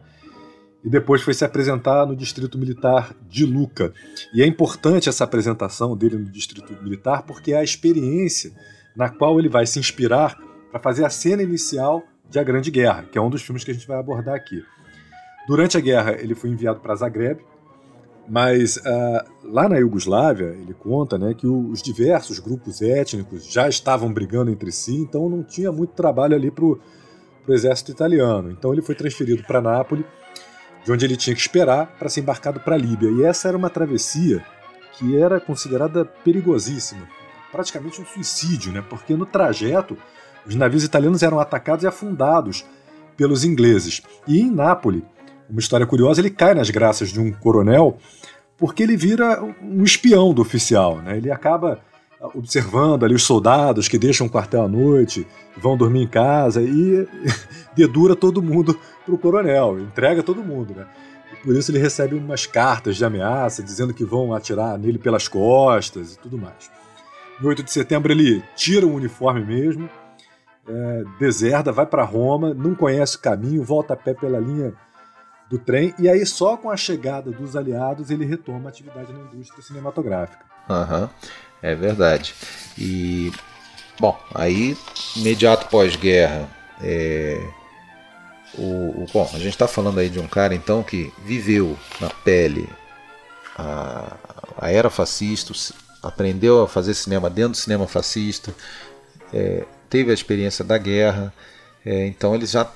E depois foi se apresentar no Distrito Militar de Luca. E é importante essa apresentação dele no Distrito Militar porque é a experiência na qual ele vai se inspirar para fazer a cena inicial de A Grande Guerra, que é um dos filmes que a gente vai abordar aqui. Durante a guerra, ele foi enviado para Zagreb, mas uh, lá na Iugoslávia, ele conta né, que os diversos grupos étnicos já estavam brigando entre si, então não tinha muito trabalho ali para o exército italiano. Então ele foi transferido para Nápoles, de onde ele tinha que esperar para ser embarcado para a Líbia. E essa era uma travessia que era considerada perigosíssima, praticamente um suicídio, né? porque no trajeto os navios italianos eram atacados e afundados pelos ingleses. E em Nápoles, uma história curiosa, ele cai nas graças de um coronel porque ele vira um espião do oficial. Né? Ele acaba observando ali os soldados que deixam o quartel à noite, vão dormir em casa e dedura todo mundo para o coronel, entrega todo mundo. Né? E por isso ele recebe umas cartas de ameaça dizendo que vão atirar nele pelas costas e tudo mais. No 8 de setembro ele tira o uniforme mesmo, é, vai para Roma, não conhece o caminho, volta a pé pela linha do trem, e aí só com a chegada dos aliados ele retoma a atividade na indústria cinematográfica. Uhum, é verdade. E, bom, aí, imediato pós-guerra, é, o, o, bom, a gente está falando aí de um cara, então, que viveu na pele a, a era fascista, aprendeu a fazer cinema dentro do cinema fascista, é, teve a experiência da guerra, é, então ele já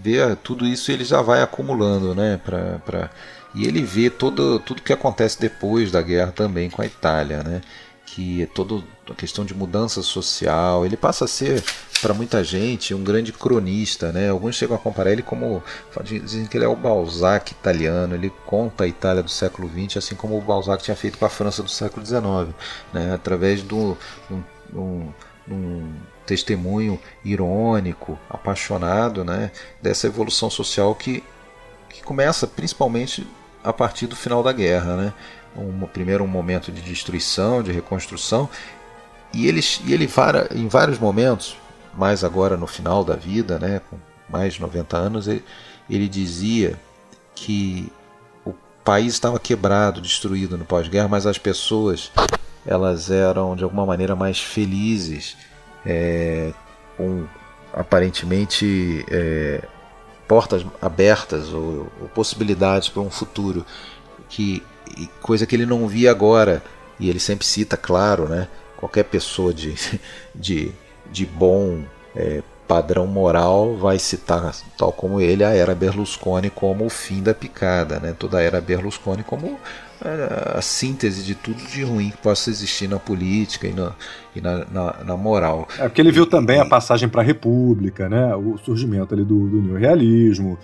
vê tudo isso ele já vai acumulando, né? Pra... E ele vê todo, tudo que acontece depois da guerra também com a Itália, né? Que é toda a questão de mudança social. Ele passa a ser, para muita gente, um grande cronista, né? Alguns chegam a comparar ele como. Dizem que ele é o Balzac italiano. Ele conta a Itália do século XX, assim como o Balzac tinha feito com a França do século XIX, né? Através do. Um, um, um testemunho irônico, apaixonado né, dessa evolução social que, que começa principalmente a partir do final da guerra. Né? Um, primeiro um momento de destruição, de reconstrução, e ele, e ele em vários momentos, mais agora no final da vida, né, com mais de 90 anos, ele, ele dizia que o país estava quebrado, destruído no pós-guerra, mas as pessoas elas eram de alguma maneira mais felizes é, com aparentemente é, portas abertas ou, ou possibilidades para um futuro que coisa que ele não via agora. E ele sempre cita claro né qualquer pessoa de, de, de bom é, padrão moral vai citar tal como ele a era Berlusconi como o fim da picada né toda a era Berlusconi como a síntese de tudo de ruim que possa existir na política e na, e na, na, na moral. É porque ele viu também a passagem para a República, né? o surgimento ali do, do neorrealismo,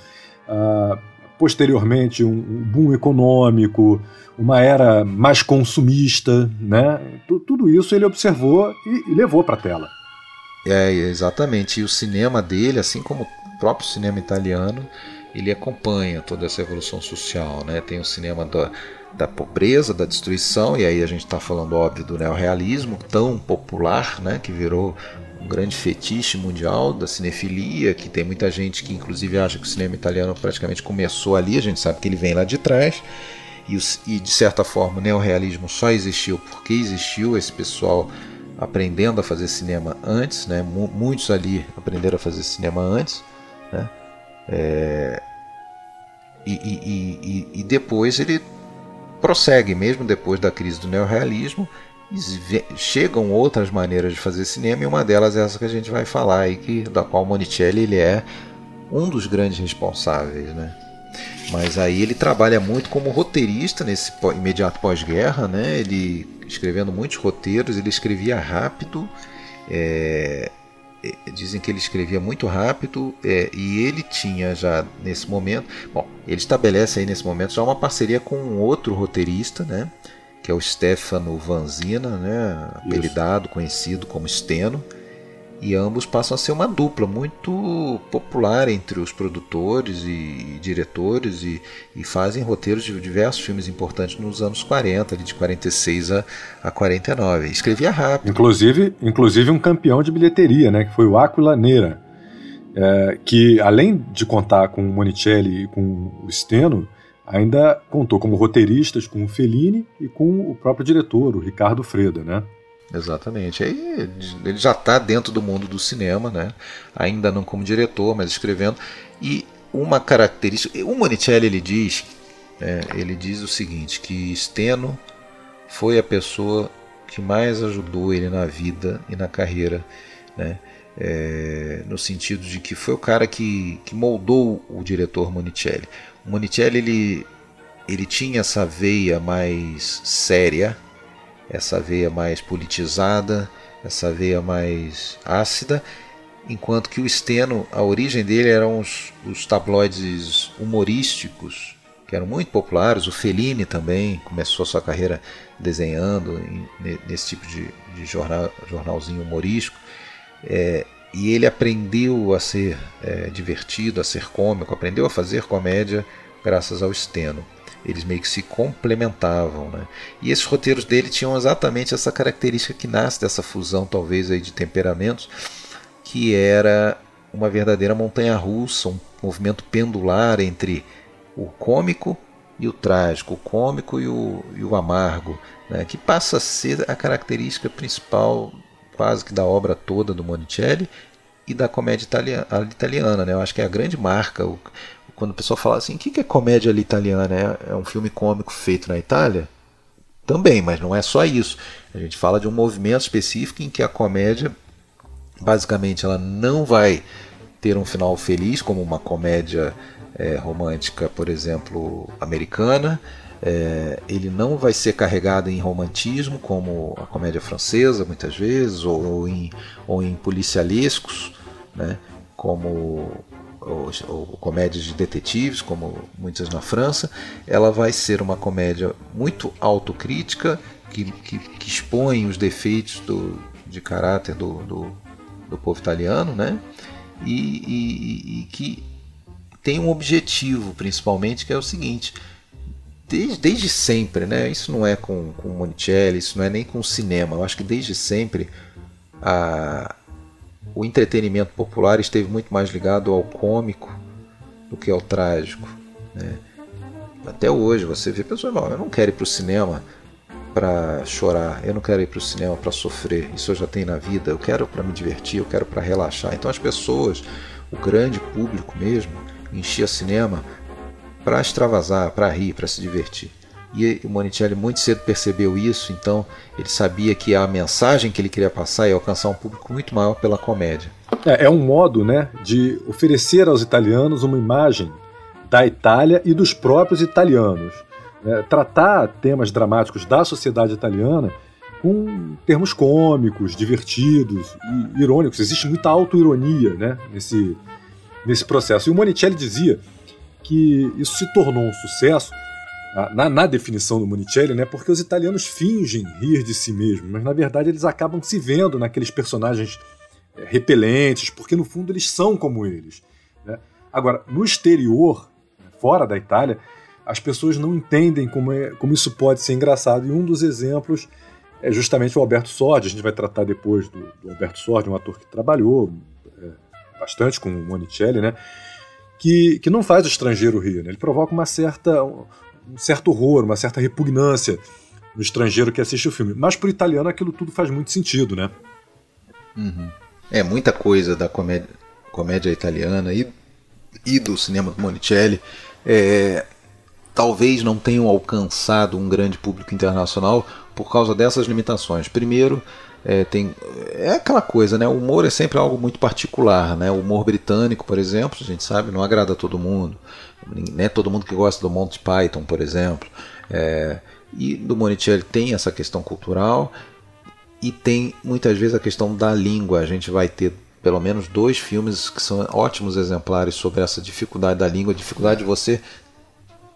uh, posteriormente um, um, boom econômico, uma era mais consumista, né? tudo isso ele observou e, e levou para a tela. É, exatamente. E o cinema dele, assim como o próprio cinema italiano, ele acompanha toda essa evolução social. Né? Tem o cinema da da pobreza, da destruição, e aí a gente está falando, óbvio, do neorrealismo tão popular, né, que virou um grande fetiche mundial da cinefilia, que tem muita gente que inclusive acha que o cinema italiano praticamente começou ali, a gente sabe que ele vem lá de trás, e, e de certa forma o neorrealismo só existiu porque existiu esse pessoal aprendendo a fazer cinema antes, né, muitos ali aprenderam a fazer cinema antes, né, é, e, e, e, e depois ele prossegue mesmo depois da crise do neorrealismo chegam outras maneiras de fazer cinema e uma delas é essa que a gente vai falar aí que da qual Monicelli ele é um dos grandes responsáveis, né? Mas aí ele trabalha muito como roteirista nesse imediato pós-guerra, né? Ele escrevendo muitos roteiros, ele escrevia rápido, é, é, dizem que ele escrevia muito rápido é, e ele tinha já nesse momento, bom, ele estabelece aí nesse momento já uma parceria com um outro roteirista, né, que é o Stefano Vanzina, né, apelidado, conhecido como Steno, e ambos passam a ser uma dupla muito popular entre os produtores e diretores e, e, fazem roteiros de diversos filmes importantes nos anos 40, ali de 46 a, a 49. Escrevia rápido. Inclusive, inclusive um campeão de bilheteria, né, que foi o Aquila Neira, é, que além de contar com o Monicelli e com o Steno, ainda contou como roteiristas com o Fellini e com o próprio diretor, o Ricardo Freda, né? Exatamente. Aí ele já está dentro do mundo do cinema, né? ainda não como diretor, mas escrevendo. E uma característica. O Monicelli ele diz, é, ele diz o seguinte: que Steno foi a pessoa que mais ajudou ele na vida e na carreira. Né? É, no sentido de que foi o cara que, que moldou o diretor Monicelli. O Monicelli ele, ele tinha essa veia mais séria essa veia mais politizada, essa veia mais ácida, enquanto que o Steno, a origem dele eram os, os tabloides humorísticos, que eram muito populares. O Fellini também começou sua carreira desenhando em, nesse tipo de, de jornal, jornalzinho humorístico. É, e ele aprendeu a ser é, divertido, a ser cômico, aprendeu a fazer comédia graças ao Steno eles meio que se complementavam. Né? E esses roteiros dele tinham exatamente essa característica que nasce dessa fusão, talvez, aí de temperamentos, que era uma verdadeira montanha russa, um movimento pendular entre o cômico e o trágico, o cômico e o, e o amargo, né? que passa a ser a característica principal quase que da obra toda do Monicelli e da comédia italiana, italiana né? Eu acho que é a grande marca, o, quando o pessoal fala assim, o que é comédia ali italiana? É, é um filme cômico feito na Itália? Também, mas não é só isso. A gente fala de um movimento específico em que a comédia, basicamente, ela não vai ter um final feliz, como uma comédia é, romântica, por exemplo, americana. É, ele não vai ser carregado em romantismo, como a comédia francesa, muitas vezes, ou, ou em, ou em policialescos, né, como ou, ou comédias de detetives, como muitas na França, ela vai ser uma comédia muito autocrítica, que, que, que expõe os defeitos do, de caráter do, do, do povo italiano, né? E, e, e, que tem um objetivo, principalmente, que é o seguinte: desde, desde sempre, né? Isso não é com, com Monicelli, isso não é nem com o cinema. Eu acho que desde sempre a, o entretenimento popular esteve muito mais ligado ao cômico do que ao trágico. Né? Até hoje você vê pessoas, não, eu não quero ir para o cinema para chorar, eu não quero ir para o cinema para sofrer, isso eu já tenho na vida, eu quero para me divertir, eu quero para relaxar. Então as pessoas, o grande público mesmo, enchia cinema para extravasar, para rir, para se divertir. E o Monicelli muito cedo percebeu isso, então ele sabia que a mensagem que ele queria passar ia alcançar um público muito maior pela comédia. É, é um modo né, de oferecer aos italianos uma imagem da Itália e dos próprios italianos. É, tratar temas dramáticos da sociedade italiana com termos cômicos, divertidos e irônicos. Existe muita autoironia né, nesse, nesse processo. E o Monicelli dizia que isso se tornou um sucesso na, na, definição do Monicelli, né, porque os italianos fingem rir de si mesmos, mas na verdade eles acabam se vendo naqueles personagens é, repelentes, porque no fundo eles são como eles. Né? Agora, no exterior, fora da Itália, as pessoas não entendem como, é, como isso pode ser engraçado, e um dos exemplos é justamente o Alberto Sordi, a gente vai tratar depois do, do Alberto Sordi, um ator que trabalhou é, bastante com o Monicelli, né? Que, que não faz o estrangeiro rir, né? ele provoca uma certa, um certo horror, uma certa repugnância no estrangeiro que assiste o filme. Mas para o italiano aquilo tudo faz muito sentido, né? Uhum. É muita coisa da comédia, comédia italiana e, e do cinema do Monicelli. É, talvez não tenham alcançado um grande público internacional por causa dessas limitações. Primeiro, é, tem, é aquela coisa, né? O humor é sempre algo muito particular, né? O humor britânico, por exemplo, a gente sabe, não agrada a todo mundo. Né? Todo mundo que gosta do Monty Python, por exemplo. É, e do Monicelli tem essa questão cultural e tem muitas vezes a questão da língua. A gente vai ter pelo menos dois filmes que são ótimos exemplares sobre essa dificuldade da língua, dificuldade de você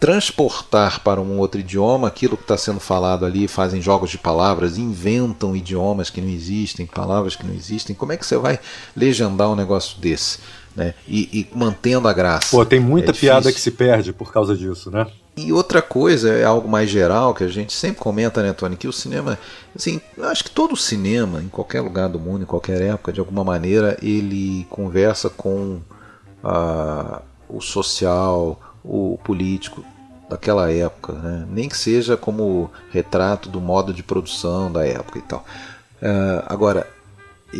transportar para um outro idioma aquilo que está sendo falado ali, fazem jogos de palavras, inventam idiomas que não existem, palavras que não existem. Como é que você vai legendar um negócio desse? Né? E, e mantendo a graça. Pô, tem muita é piada que se perde por causa disso, né? E outra coisa, é algo mais geral, que a gente sempre comenta, né, Tony, que o cinema, assim, acho que todo cinema, em qualquer lugar do mundo, em qualquer época, de alguma maneira, ele conversa com ah, o social, o político, daquela época, né? nem que seja como retrato do modo de produção da época e tal. Uh, agora,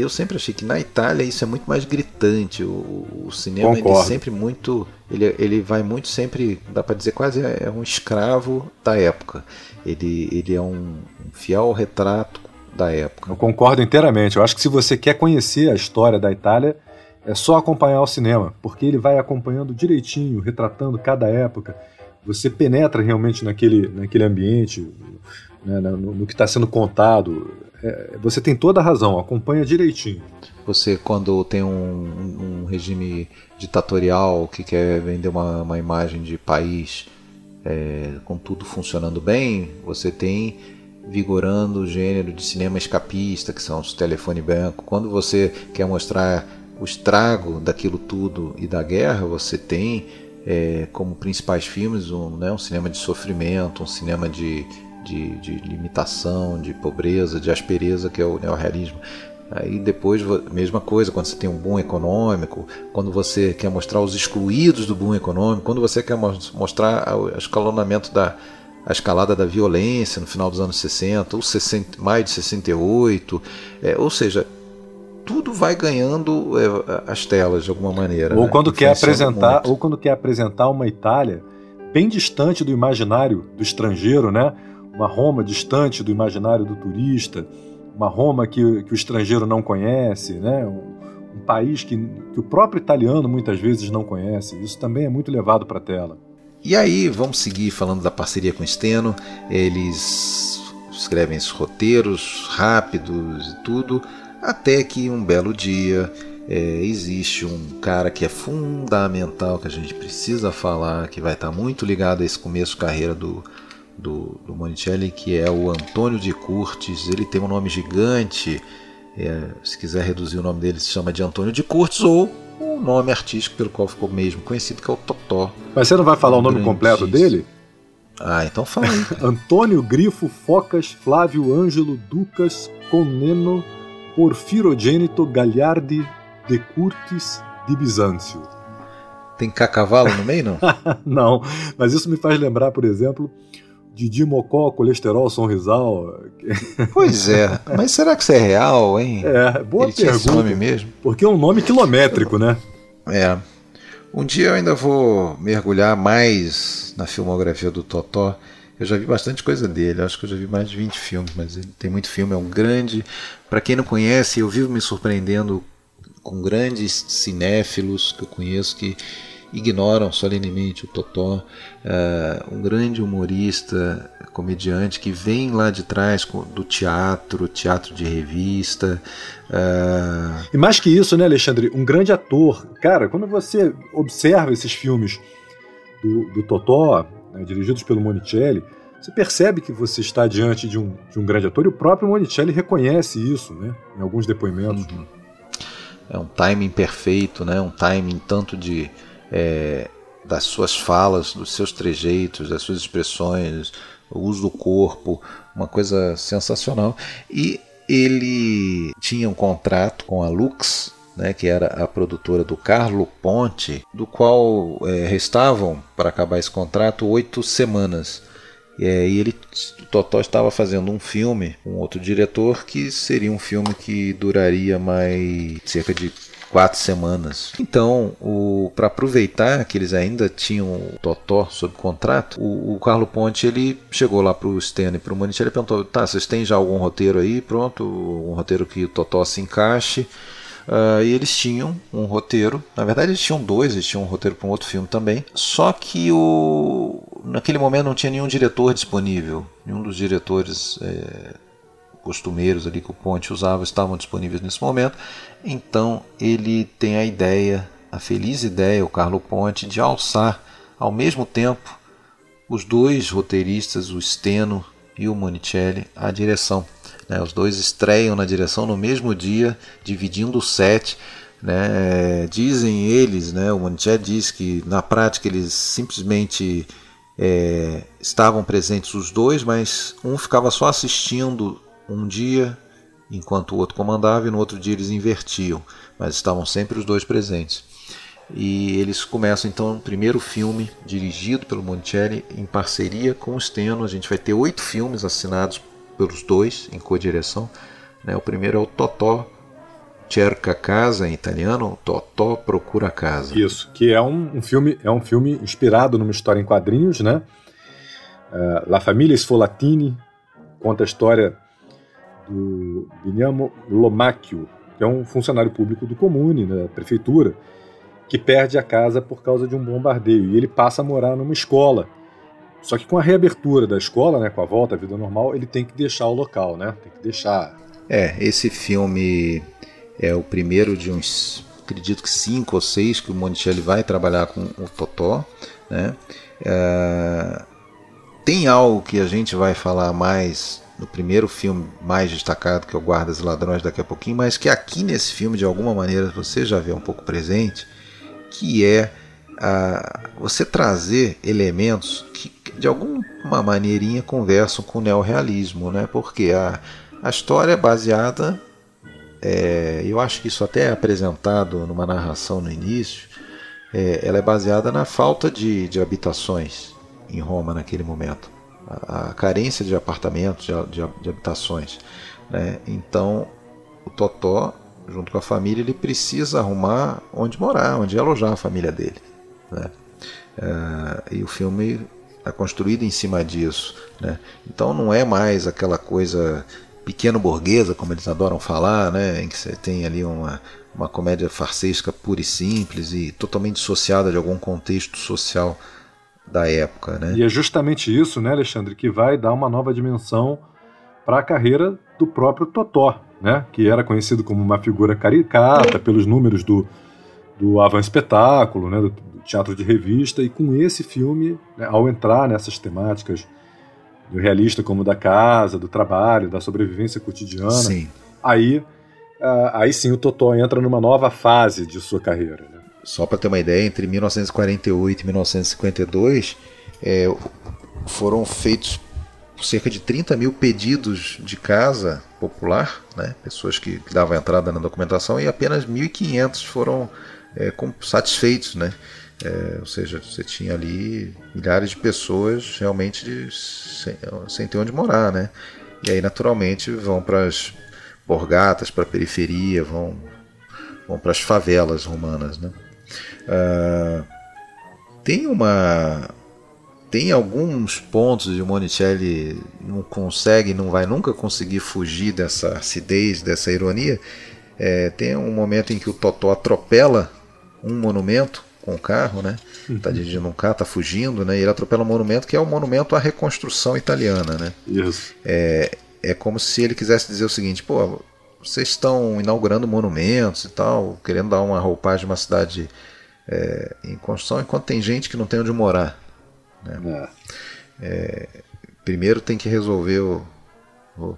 eu sempre achei que na Itália isso é muito mais gritante. O, o cinema ele é sempre muito, ele, ele vai muito sempre, dá para dizer quase é, é um escravo da época. Ele, ele é um, um fiel retrato da época. Eu concordo inteiramente. Eu acho que se você quer conhecer a história da Itália, é só acompanhar o cinema, porque ele vai acompanhando direitinho, retratando cada época você penetra realmente naquele, naquele ambiente, né, no, no, que está sendo contado. É, você tem toda a razão, acompanha direitinho. Você, quando tem um, um regime ditatorial que quer vender uma, uma imagem de país é, com tudo funcionando bem, você tem vigorando o gênero de cinema escapista, que são os telefone branco. Quando você quer mostrar o estrago daquilo tudo e da guerra, você tem é, como principais filmes um, né, um cinema de sofrimento, um cinema de, de, de, limitação, de pobreza, de aspereza, que é o neorrealismo. Aí depois, mesma coisa, quando você tem um boom econômico, quando você quer mostrar os excluídos do boom econômico, quando você quer mostrar o escalonamento da a escalada da violência no final dos anos 60, ou 60, mais de 68, é, ou seja, tudo vai ganhando é, as telas de alguma maneira. Ou né? quando quer apresentar, muito. ou quando quer apresentar uma Itália bem distante do imaginário do estrangeiro, né? Uma Roma distante do imaginário do turista, uma Roma que, que o estrangeiro não conhece, né? Um, um país que, que o próprio italiano muitas vezes não conhece. Isso também é muito levado para a tela. E aí, vamos seguir falando da parceria com o Steno. Eles escrevem esses roteiros rápidos e tudo até que um belo dia é, existe um cara que é fundamental, que a gente precisa falar, que vai estar muito ligado a esse começo de carreira do, do, do Monicelli, que é o Antônio de Curtis. Ele tem um nome gigante, é, se quiser reduzir o nome dele, se chama de Antônio de Curtis, ou o nome artístico pelo qual ficou mesmo conhecido, que é o Totó. Mas você não vai falar o nome completo dele? Ah, então fala aí. Antônio Grifo Focas Flávio Ângelo Ducas Coneno Porfirogênito Gagliardi de Curtis de Bizâncio. Tem cacavalo no meio, não? não, mas isso me faz lembrar, por exemplo, Didi Mocó, colesterol, sonrisal. Pois é, mas será que isso é real, hein? É, boa Ele pergunta. Nome mesmo? Porque é um nome quilométrico, né? É. Um dia eu ainda vou mergulhar mais na filmografia do Totó eu já vi bastante coisa dele, acho que eu já vi mais de 20 filmes, mas ele tem muito filme, é um grande. Para quem não conhece, eu vivo me surpreendendo com grandes cinéfilos que eu conheço que ignoram solenemente o Totó, uh, um grande humorista, comediante que vem lá de trás do teatro, teatro de revista. Uh... E mais que isso, né, Alexandre? Um grande ator. Cara, quando você observa esses filmes do, do Totó, né, dirigidos pelo Monicelli, você percebe que você está diante de um, de um grande ator e o próprio Monicelli reconhece isso né, em alguns depoimentos. Uhum. É um timing perfeito, né, um timing tanto de é, das suas falas, dos seus trejeitos, das suas expressões, o uso do corpo, uma coisa sensacional. E ele tinha um contrato com a Lux né, que era a produtora do Carlo Ponte, do qual é, restavam, para acabar esse contrato, oito semanas. É, e ele, o Totó estava fazendo um filme com um outro diretor que seria um filme que duraria mais cerca de quatro semanas. Então, para aproveitar que eles ainda tinham o Totó sob contrato, o, o Carlo Ponte ele chegou lá para o Stan e para o Maniche e perguntou: tá, vocês têm já algum roteiro aí pronto? Um roteiro que o Totó se encaixe? Uh, e eles tinham um roteiro, na verdade eles tinham dois, eles tinham um roteiro para um outro filme também. Só que o naquele momento não tinha nenhum diretor disponível, nenhum dos diretores é, costumeiros ali que o Ponte usava estavam disponíveis nesse momento. Então ele tem a ideia, a feliz ideia, o Carlo Ponte, de alçar ao mesmo tempo os dois roteiristas, o Steno e o Monicelli, à direção. Né? Os dois estreiam na direção no mesmo dia, dividindo o set. Né? Dizem eles, né? o Monicelli diz que na prática eles simplesmente é, estavam presentes os dois, mas um ficava só assistindo um dia enquanto o outro comandava e no outro dia eles invertiam, mas estavam sempre os dois presentes. E eles começam então o primeiro filme dirigido pelo Monticelli em parceria com o Steno. A gente vai ter oito filmes assinados pelos dois em co-direção. Né? O primeiro é o Totó Cerca Casa em italiano, Totó Procura Casa. Isso, que é um, um, filme é um filme inspirado numa história em quadrinhos, né? Uh, La Famiglia Sfolatini conta a história do Guilherme Lomacchio, que é um funcionário público do Comune, da né, prefeitura, que perde a casa por causa de um bombardeio e ele passa a morar numa escola. Só que com a reabertura da escola, né, com a volta à vida normal, ele tem que deixar o local, né? Tem que deixar. É, esse filme é o primeiro de uns, acredito que cinco ou seis que o Monticelli vai trabalhar com o Totó, né? É, tem algo que a gente vai falar mais no primeiro filme mais destacado, que é o Guardas e Ladrões, daqui a pouquinho, mas que aqui nesse filme, de alguma maneira, você já vê um pouco presente, que é a, você trazer elementos que de alguma maneirinha conversam com o neorrealismo, né? porque a, a história é baseada, é, eu acho que isso até é apresentado numa narração no início, é, ela é baseada na falta de, de habitações em Roma naquele momento a, carência de apartamentos, de, de, de habitações. Né? Então, o Totó, junto com a família, ele precisa arrumar onde morar, onde alojar a família dele. Né? É, e o filme é construído em cima disso. Né? Então, não é mais aquela coisa pequeno burguesa, como eles adoram falar, né? em que você tem ali uma, uma comédia farsesca pura e simples e totalmente dissociada de algum contexto social da época. Né? E é justamente isso, né, Alexandre, que vai dar uma nova dimensão para a carreira do próprio Totó, né, que era conhecido como uma figura caricata pelos números do, do Avan Espetáculo, né, do, teatro de revista, e com esse filme, né, ao entrar nessas temáticas do realista como da casa, do trabalho, da sobrevivência cotidiana, sim. aí uh, aí sim o Totó entra numa nova fase de sua carreira. Só para ter uma ideia, entre 1948 e 1952 é, foram feitos cerca de 30 mil pedidos de casa popular, né? pessoas que, que davam entrada na documentação, e apenas 1.500 foram é, satisfeitos. Né? É, ou seja, você tinha ali milhares de pessoas realmente de, sem, sem ter onde morar. Né? E aí, naturalmente, vão para as borgatas, para a periferia, vão, vão para as favelas romanas. Né? Uh, tem uma tem alguns pontos de Monicelli não consegue, não vai nunca conseguir fugir dessa acidez, dessa ironia. É, tem um momento em que o Totó atropela um monumento com o carro, né? Está uhum. dirigindo um carro, está fugindo, né? E ele atropela um monumento que é o um monumento à reconstrução italiana, né? Isso. É, é como se ele quisesse dizer o seguinte, pô, vocês estão inaugurando monumentos e tal, querendo dar uma roupagem de uma cidade é, em construção, enquanto tem gente que não tem onde morar. Né? É. é primeiro tem que resolver o, o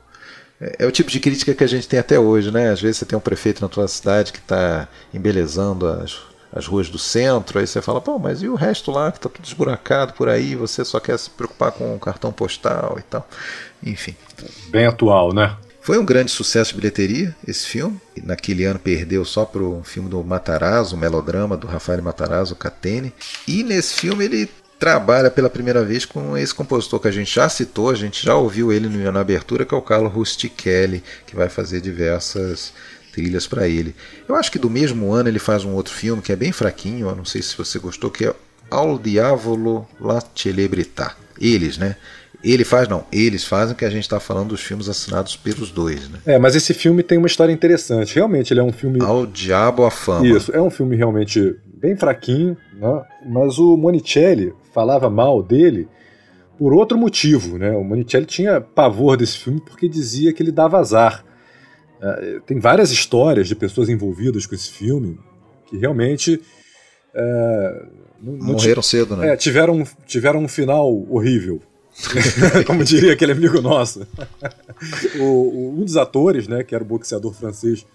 é, é o tipo de crítica que a gente tem até hoje, né? Às vezes você tem um prefeito na tua cidade que está embelezando as, as ruas do centro, aí você fala, pô, mas e o resto lá que está tudo esburacado por aí, você só quer se preocupar com o cartão postal e tal. Enfim. Bem atual, né? Foi um grande sucesso de bilheteria esse filme. Naquele ano perdeu só para o filme do Matarazzo, o melodrama do Rafael Matarazzo, Catene. E nesse filme ele trabalha pela primeira vez com esse compositor que a gente já citou, a gente já ouviu ele na abertura, que é o Carlo Rustichelli, que vai fazer diversas trilhas para ele. Eu acho que do mesmo ano ele faz um outro filme que é bem fraquinho, eu não sei se você gostou, que é Al Diavolo la Celebrità. Eles, né? Ele faz, não, eles fazem que a gente está falando dos filmes assinados pelos dois, né? É, mas esse filme tem uma história interessante. Realmente, ele é um filme. Ao Diabo a Fama. Isso, é um filme realmente bem fraquinho, né? mas o Monicelli falava mal dele por outro motivo. Né? O Monicelli tinha pavor desse filme porque dizia que ele dava azar. É, tem várias histórias de pessoas envolvidas com esse filme que realmente. É, não, Morreram cedo, né? É, tiveram, tiveram um final horrível. Como diria aquele amigo nosso. o, o, um dos atores, né, que era o boxeador francês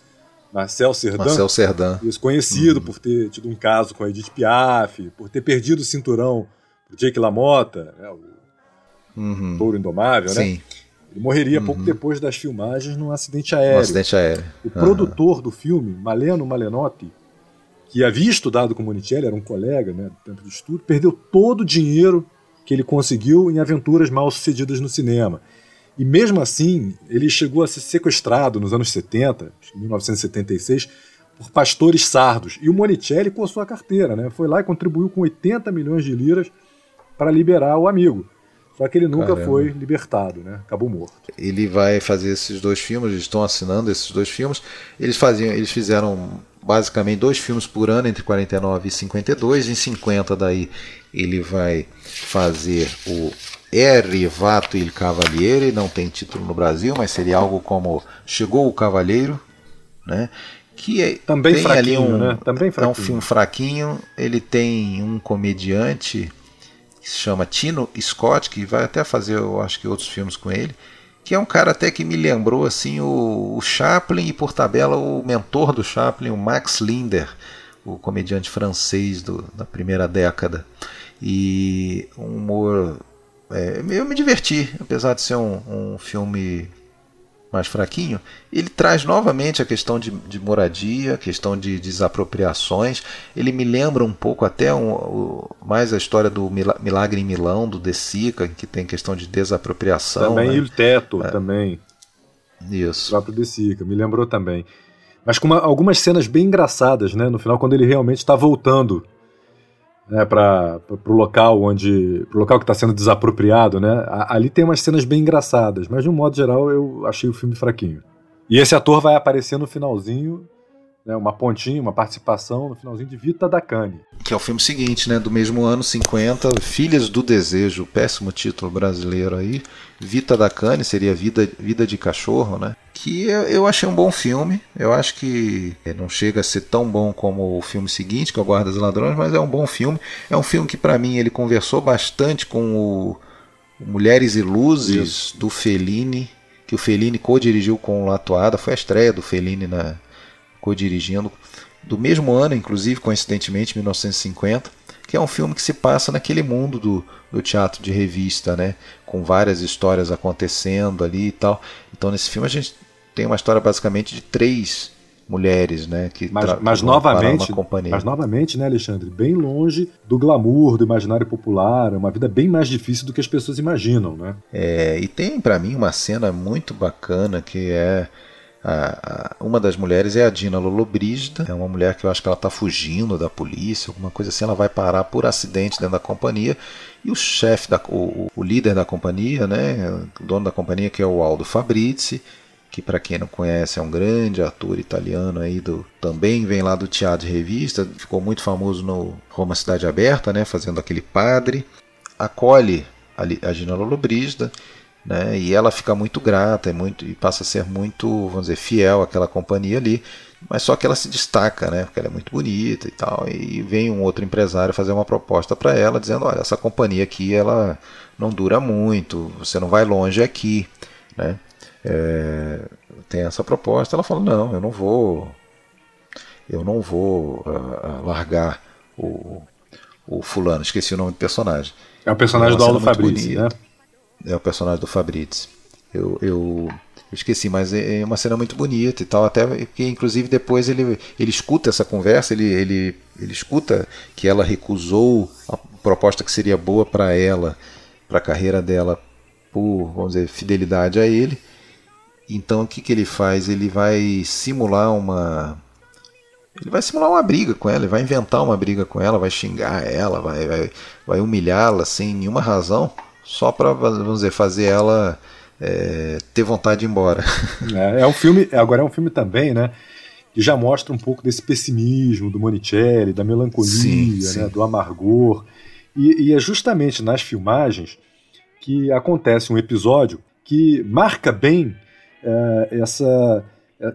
Marcel Cerdan. Marcel Cerdan. Isso, conhecido uhum. por ter tido um caso com a Edith Piaf, por ter perdido o cinturão pro Jake LaMotta, né, o uhum. Touro Indomável, né? Sim. Ele morreria uhum. pouco depois das filmagens num acidente aéreo. Um acidente aéreo. O produtor do filme, Maleno Malenotti, que havia estudado com Monicelli, era um colega né, do tempo de estudo, perdeu todo o dinheiro que ele conseguiu em aventuras mal sucedidas no cinema. E mesmo assim, ele chegou a ser sequestrado nos anos 70, 1976, por pastores sardos. E o Monicelli coçou a carteira, né? Foi lá e contribuiu com 80 milhões de liras para liberar o amigo. Só que ele nunca Caramba. foi libertado, né? Acabou morto. Ele vai fazer esses dois filmes, eles estão assinando esses dois filmes. Eles faziam, eles fizeram basicamente dois filmes por ano entre 49 e 52. Em 50 daí ele vai fazer o Arrivato il Cavaliere, não tem título no Brasil, mas seria algo como Chegou o Cavaleiro, né? Que é, também tem ali um, né? Também fraquinho. É um filme fraquinho. Ele tem um comediante que se chama Tino Scott, que vai até fazer, eu acho que outros filmes com ele, que é um cara até que me lembrou assim o, o Chaplin e por tabela o mentor do Chaplin, o Max Linder, o comediante francês do, da primeira década. E um humor. É, eu me diverti, apesar de ser um, um filme mais fraquinho, ele traz novamente a questão de, de moradia, a questão de desapropriações. Ele me lembra um pouco até um, o, mais a história do Milagre em Milão, do De Sica, que tem questão de desapropriação. Também né? o teto, é. também. Isso. O próprio De Sica, me lembrou também. Mas com uma, algumas cenas bem engraçadas, né? No final, quando ele realmente está voltando né, para o local onde pro local que está sendo desapropriado, né? Ali tem umas cenas bem engraçadas, mas de um modo geral eu achei o filme fraquinho. E esse ator vai aparecer no finalzinho, né, uma pontinha, uma participação no finalzinho de Vita da Cane. Que é o filme seguinte, né, do mesmo ano 50, Filhas do Desejo, péssimo título brasileiro aí. Vita da Cane seria Vida, Vida de Cachorro, né? Que eu achei um bom filme. Eu acho que é, não chega a ser tão bom como o filme seguinte, que é o Guarda dos Ladrões, mas é um bom filme. É um filme que para mim ele conversou bastante com o Mulheres e Luzes Isso. do Fellini, que o Fellini co-dirigiu com o Latoada, foi a estreia do Fellini na co-dirigindo do mesmo ano, inclusive, coincidentemente, 1950 que é um filme que se passa naquele mundo do, do teatro de revista, né? Com várias histórias acontecendo ali e tal. Então nesse filme a gente tem uma história basicamente de três mulheres, né? Que mas, mas novamente, mas novamente, né, Alexandre, bem longe do glamour, do imaginário popular, é uma vida bem mais difícil do que as pessoas imaginam, né? É, e tem para mim uma cena muito bacana que é a, a, uma das mulheres é a Dina Lollobrigida, é uma mulher que eu acho que ela está fugindo da polícia, alguma coisa assim, ela vai parar por acidente dentro da companhia e o chefe, da, o, o, líder da companhia, né, o dono da companhia que é o Aldo Fabrizi, que para quem não conhece é um grande ator italiano aí do também vem lá do teatro de revista, ficou muito famoso no Roma Cidade Aberta, né, fazendo aquele padre, acolhe a, a Gina Lollobrigida né? E ela fica muito grata, é muito e passa a ser muito, vamos dizer, fiel àquela companhia ali, mas só que ela se destaca, né? Porque ela é muito bonita e tal, e vem um outro empresário fazer uma proposta para ela dizendo, olha, essa companhia aqui ela não dura muito, você não vai longe aqui, né? É, tem essa proposta, ela fala, não, eu não vou, eu não vou uh, largar o, o fulano, esqueci o nome do personagem. É o personagem é do Aldo Fabrício, né? é o personagem do Fabrício. Eu, eu, eu, esqueci, mas é, é uma cena muito bonita e tal, até que inclusive depois ele, ele escuta essa conversa, ele, ele, ele escuta que ela recusou a proposta que seria boa para ela, para a carreira dela, por, vamos dizer, fidelidade a ele. Então o que, que ele faz? Ele vai simular uma. Ele vai simular uma briga com ela, ele vai inventar uma briga com ela, vai xingar ela, vai, vai, vai humilhá-la sem nenhuma razão só para vamos dizer fazer ela é, ter vontade de ir embora. É, é, um filme, agora é um filme também, né? Que já mostra um pouco desse pessimismo do Monicelli, da melancolia, sim, sim. Né, do amargor. E, e, é justamente nas filmagens que acontece um episódio que marca bem é, essa,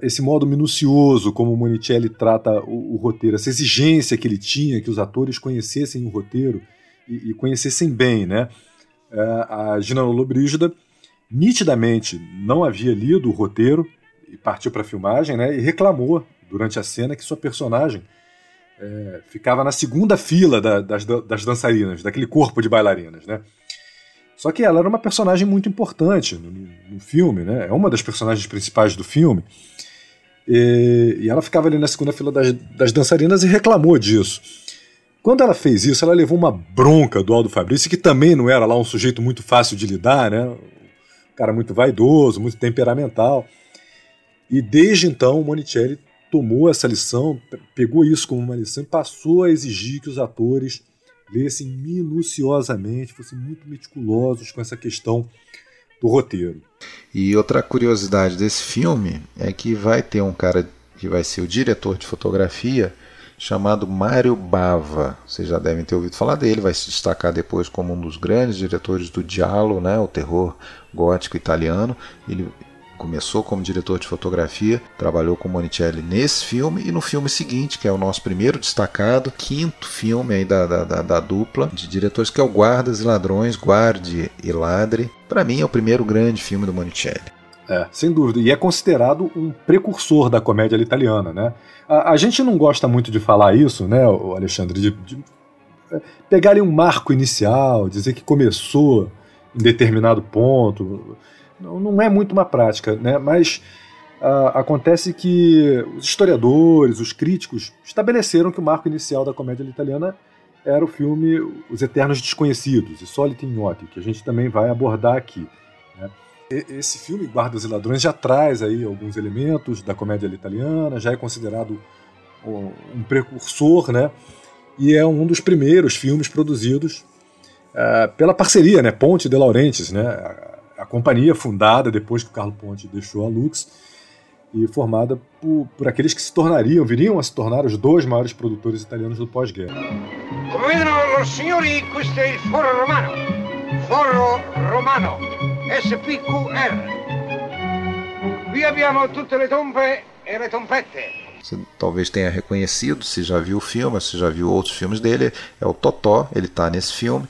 esse modo minucioso como o Monicelli trata o, o, roteiro, essa exigência que ele tinha que os atores conhecessem o roteiro e, e conhecessem bem, né? É, a Gina Lollobrigida nitidamente não havia lido o roteiro e partiu para a filmagem, né? E reclamou durante a cena que sua personagem é, ficava na segunda fila da, das, das dançarinas, daquele corpo de bailarinas, né? Só que ela era uma personagem muito importante no, no filme, né? É uma das personagens principais do filme. E, e ela ficava ali na segunda fila das, das, dançarinas e reclamou disso. Quando ela fez isso, ela levou uma bronca do Aldo Fabrício, que também não era lá um sujeito muito fácil de lidar, né? Um cara muito vaidoso, muito temperamental. E desde então, o Monicelli tomou essa lição, pegou isso como uma lição e passou a exigir que os atores lessem minuciosamente, fossem muito meticulosos com essa questão do roteiro. E outra curiosidade desse filme é que vai ter um cara que vai ser o diretor de fotografia chamado Mário Bava. Vocês já devem ter ouvido falar dele, vai se destacar depois como um dos grandes diretores do Giallo, né, o terror gótico italiano. Ele Começou como diretor de fotografia, trabalhou com Monicelli nesse filme e no filme seguinte, que é o nosso primeiro destacado, quinto filme aí da, da, da, da dupla de diretores, que é o Guardas e Ladrões, Guarde e Ladre. Para mim é o primeiro grande filme do Monicelli. É, sem dúvida. E é considerado um precursor da comédia italiana, né? A, a, gente não gosta muito de falar isso, né, Alexandre? De, de é, pegar ali um marco inicial, dizer que começou em determinado ponto não, não é muito uma prática, né? mas uh, acontece que os historiadores, os críticos, estabeleceram que o marco inicial da comédia italiana era o filme Os Eternos Desconhecidos, e Solito Ignotti, que a gente também vai abordar aqui. Né? Esse filme, Guardas e Ladrões, já traz aí alguns elementos da comédia italiana, já é considerado um precursor, né? E é um dos primeiros filmes produzidos uh, pela parceria, né? Ponte de Laurentiis, né? A companhia fundada depois que o Carlo Ponte deixou a Lux e formada por, por, aqueles que se tornariam, viriam a se tornar os dois maiores produtores italianos do pós-guerra. Come vedono os signori, questo è il Foro Romano. Foro Romano, SPQR. Qui abbiamo tutte le tombe e le tompette. Você talvez tenha reconhecido, se já viu o filme, se já viu outros filmes dele, é o Totó, ele está nesse filme.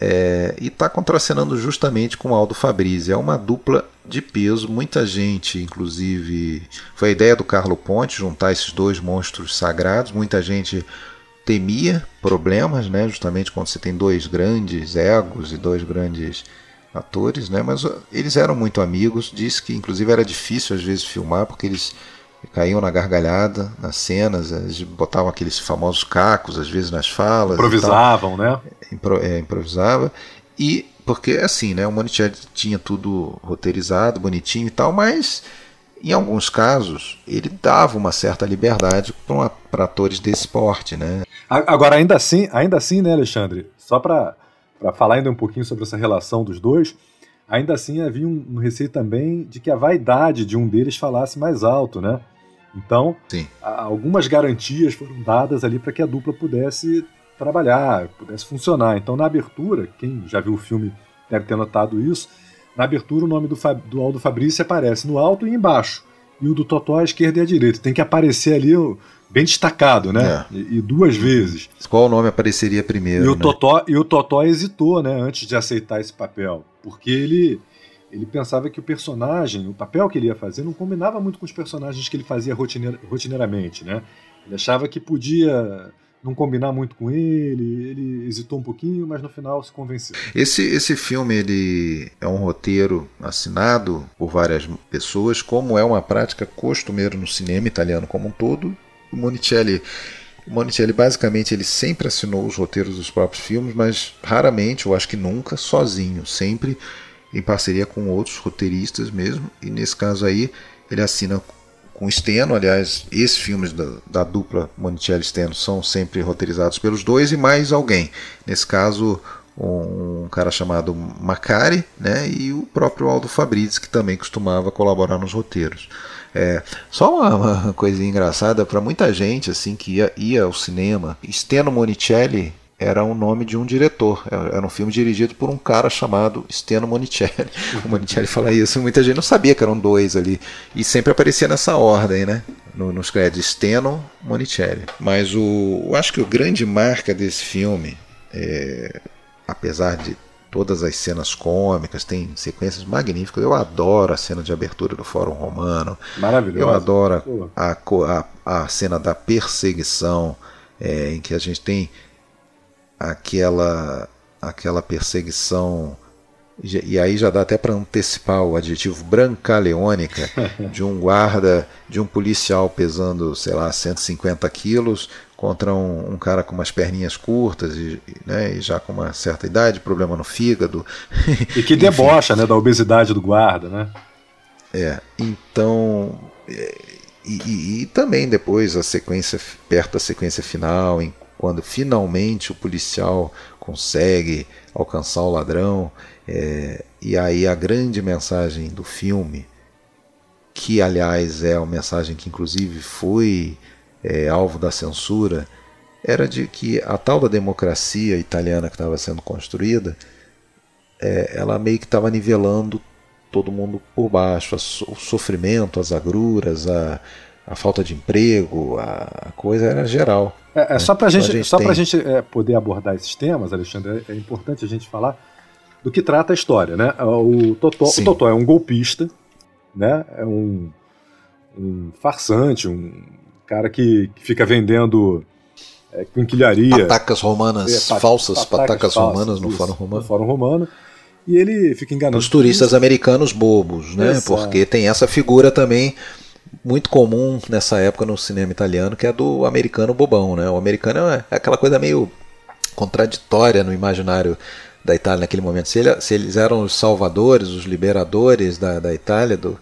É, e está contracenando justamente com Aldo Fabrizio. É uma dupla de peso. Muita gente, inclusive, foi a ideia do Carlo Ponte juntar esses dois monstros sagrados. Muita gente temia problemas, né? Justamente quando você tem dois grandes egos e dois grandes atores, né? Mas eles eram muito amigos. Disse que inclusive era difícil às vezes filmar porque eles caíam na gargalhada nas cenas, eles botavam aqueles famosos cacos às vezes nas falas. Improvisavam, né? Impro, é, improvisava. E porque assim, né, o Monicelli tinha tudo roteirizado, bonitinho e tal, mas em alguns casos ele dava uma certa liberdade para atores desse porte, né? Agora ainda assim, ainda assim, né, Alexandre? Só para falar ainda um pouquinho sobre essa relação dos dois, ainda assim havia um, um, receio também de que a vaidade de um deles falasse mais alto, né? Então, algumas garantias foram dadas ali para que a dupla pudesse trabalhar, pudesse funcionar. Então, na abertura, quem já viu o filme deve ter notado isso, na abertura o nome do, Fab, do Aldo Fabrício aparece no alto e embaixo, e o do Totó à esquerda e à direita. Tem que aparecer ali bem destacado, né? É. E, e, duas vezes. Qual nome apareceria primeiro? E o, né? Totó, e o Totó hesitou, né, antes de aceitar esse papel, porque ele ele pensava que o personagem, o papel que ele ia fazer, não combinava muito com os personagens que ele fazia rotineir, rotineiramente, né? Ele achava que podia não combinar muito com ele, ele hesitou um pouquinho, mas no final se convenceu. Esse, esse filme ele é um roteiro assinado por várias pessoas, como é uma prática costumeira no cinema italiano como um todo, o Monicelli o Monicelli basicamente ele sempre assinou os roteiros dos próprios filmes, mas raramente, eu acho que nunca, sozinho, sempre em parceria com outros roteiristas mesmo. E nesse caso aí ele assina com Steno, aliás, esses filmes da, da dupla Monicelli Steno são sempre roteirizados pelos dois e mais alguém. Nesse caso, um, cara chamado Macari, né, e o próprio Aldo Fabrizzi, que também costumava colaborar nos roteiros. É, só uma, uma coisinha engraçada para muita gente assim que ia, ia ao cinema. Steno Monicelli era o nome de um diretor. Era um filme dirigido por um cara chamado Steno Monicelli. O Monicelli fala isso, muita gente não sabia que eram dois ali. E sempre aparecia nessa ordem, né? nos créditos, Steno Monicelli. Mas o, eu acho que o grande marca desse filme, é, apesar de todas as cenas cômicas, tem sequências magníficas. Eu adoro a cena de abertura do Fórum Romano. Maravilhoso. Eu adoro a, a, a, cena da perseguição, é, em que a gente tem aquela aquela perseguição e aí já dá até para antecipar o adjetivo brancaleônica de um guarda, de um policial pesando, sei lá, 150 quilos contra um, um cara com umas perninhas curtas e, né, e, já com uma certa idade, problema no fígado. E que debocha né, da obesidade do guarda, né? É, então... É, e, e, e também depois a sequência, perto da sequência final, em quando finalmente o policial consegue alcançar o ladrão. É, e aí a grande mensagem do filme, que aliás é uma mensagem que inclusive foi é, alvo da censura, era de que a tal da democracia italiana que estava sendo construída, é, ela meio que estava nivelando todo mundo por baixo, o sofrimento, as agruras, a, a falta de emprego, a coisa era geral. É, é né? só para gente, gente, só tem... gente é, poder abordar esses temas, Alexandre, é, é, importante a gente falar do que trata a história, né? O Totó, o Totó é um golpista, né? É um, um farsante, um cara que, que fica vendendo é, quinquilharia. Patacas romanas é, falsas, patacas, patacas falsas, romanas no Fórum Romano. No Fórum Romano. E ele fica enganando. Os turistas americanos bobos, né? Exato. Porque tem essa figura também muito comum nessa época no cinema italiano, que é do americano bobão, né? O americano é aquela coisa meio contraditória no imaginário da Itália naquele momento. Se, ele, se eles eram os salvadores, os liberadores da, da Itália do,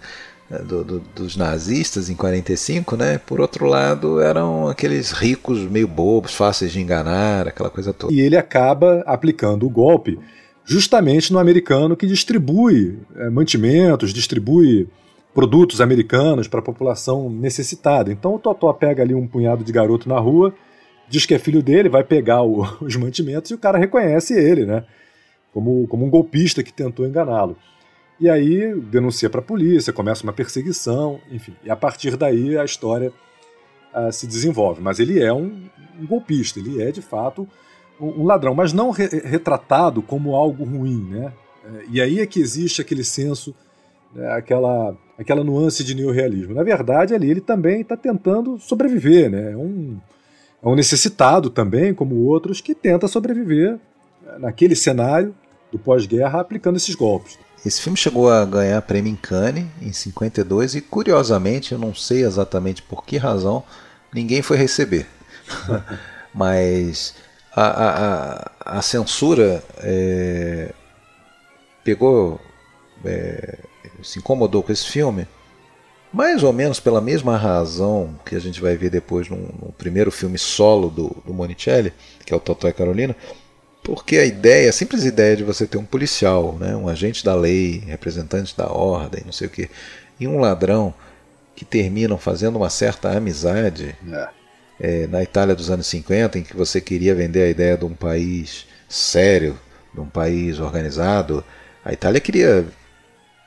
do, do, dos nazistas em 45, né? Por outro lado, eram aqueles ricos meio bobos, fáceis de enganar, aquela coisa toda. E ele acaba aplicando o golpe justamente no americano que distribui é, mantimentos, distribui produtos americanos para a população necessitada. Então o Totó pega ali um punhado de garoto na rua, diz que é filho dele, vai pegar o, os mantimentos e o cara reconhece ele, né? Como, como um golpista que tentou enganá-lo. E aí denuncia para a polícia, começa uma perseguição, enfim. E a partir daí a história uh, se desenvolve. Mas ele é um, um golpista, ele é de fato um, um ladrão, mas não re retratado como algo ruim, né? É, e aí é que existe aquele senso, né, aquela aquela nuance de neorrealismo. Na verdade, ali ele também está tentando sobreviver, né? É um, é um necessitado também, como outros, que tenta sobreviver né, naquele cenário do pós-guerra aplicando esses golpes. Esse filme chegou a ganhar prêmio em Cannes em 52 e, curiosamente, eu não sei exatamente por que razão, ninguém foi receber. Mas a, a, a, censura é, pegou é, se incomodou com esse filme, mais ou menos pela mesma razão que a gente vai ver depois no, primeiro filme solo do, do Monicelli, que é o Totó e Carolina, porque a ideia, a simples ideia de você ter um policial, né, um agente da lei, representante da ordem, não sei o que, e um ladrão que terminam fazendo uma certa amizade é. É, na Itália dos anos 50, em que você queria vender a ideia de um país sério, de um país organizado. A Itália queria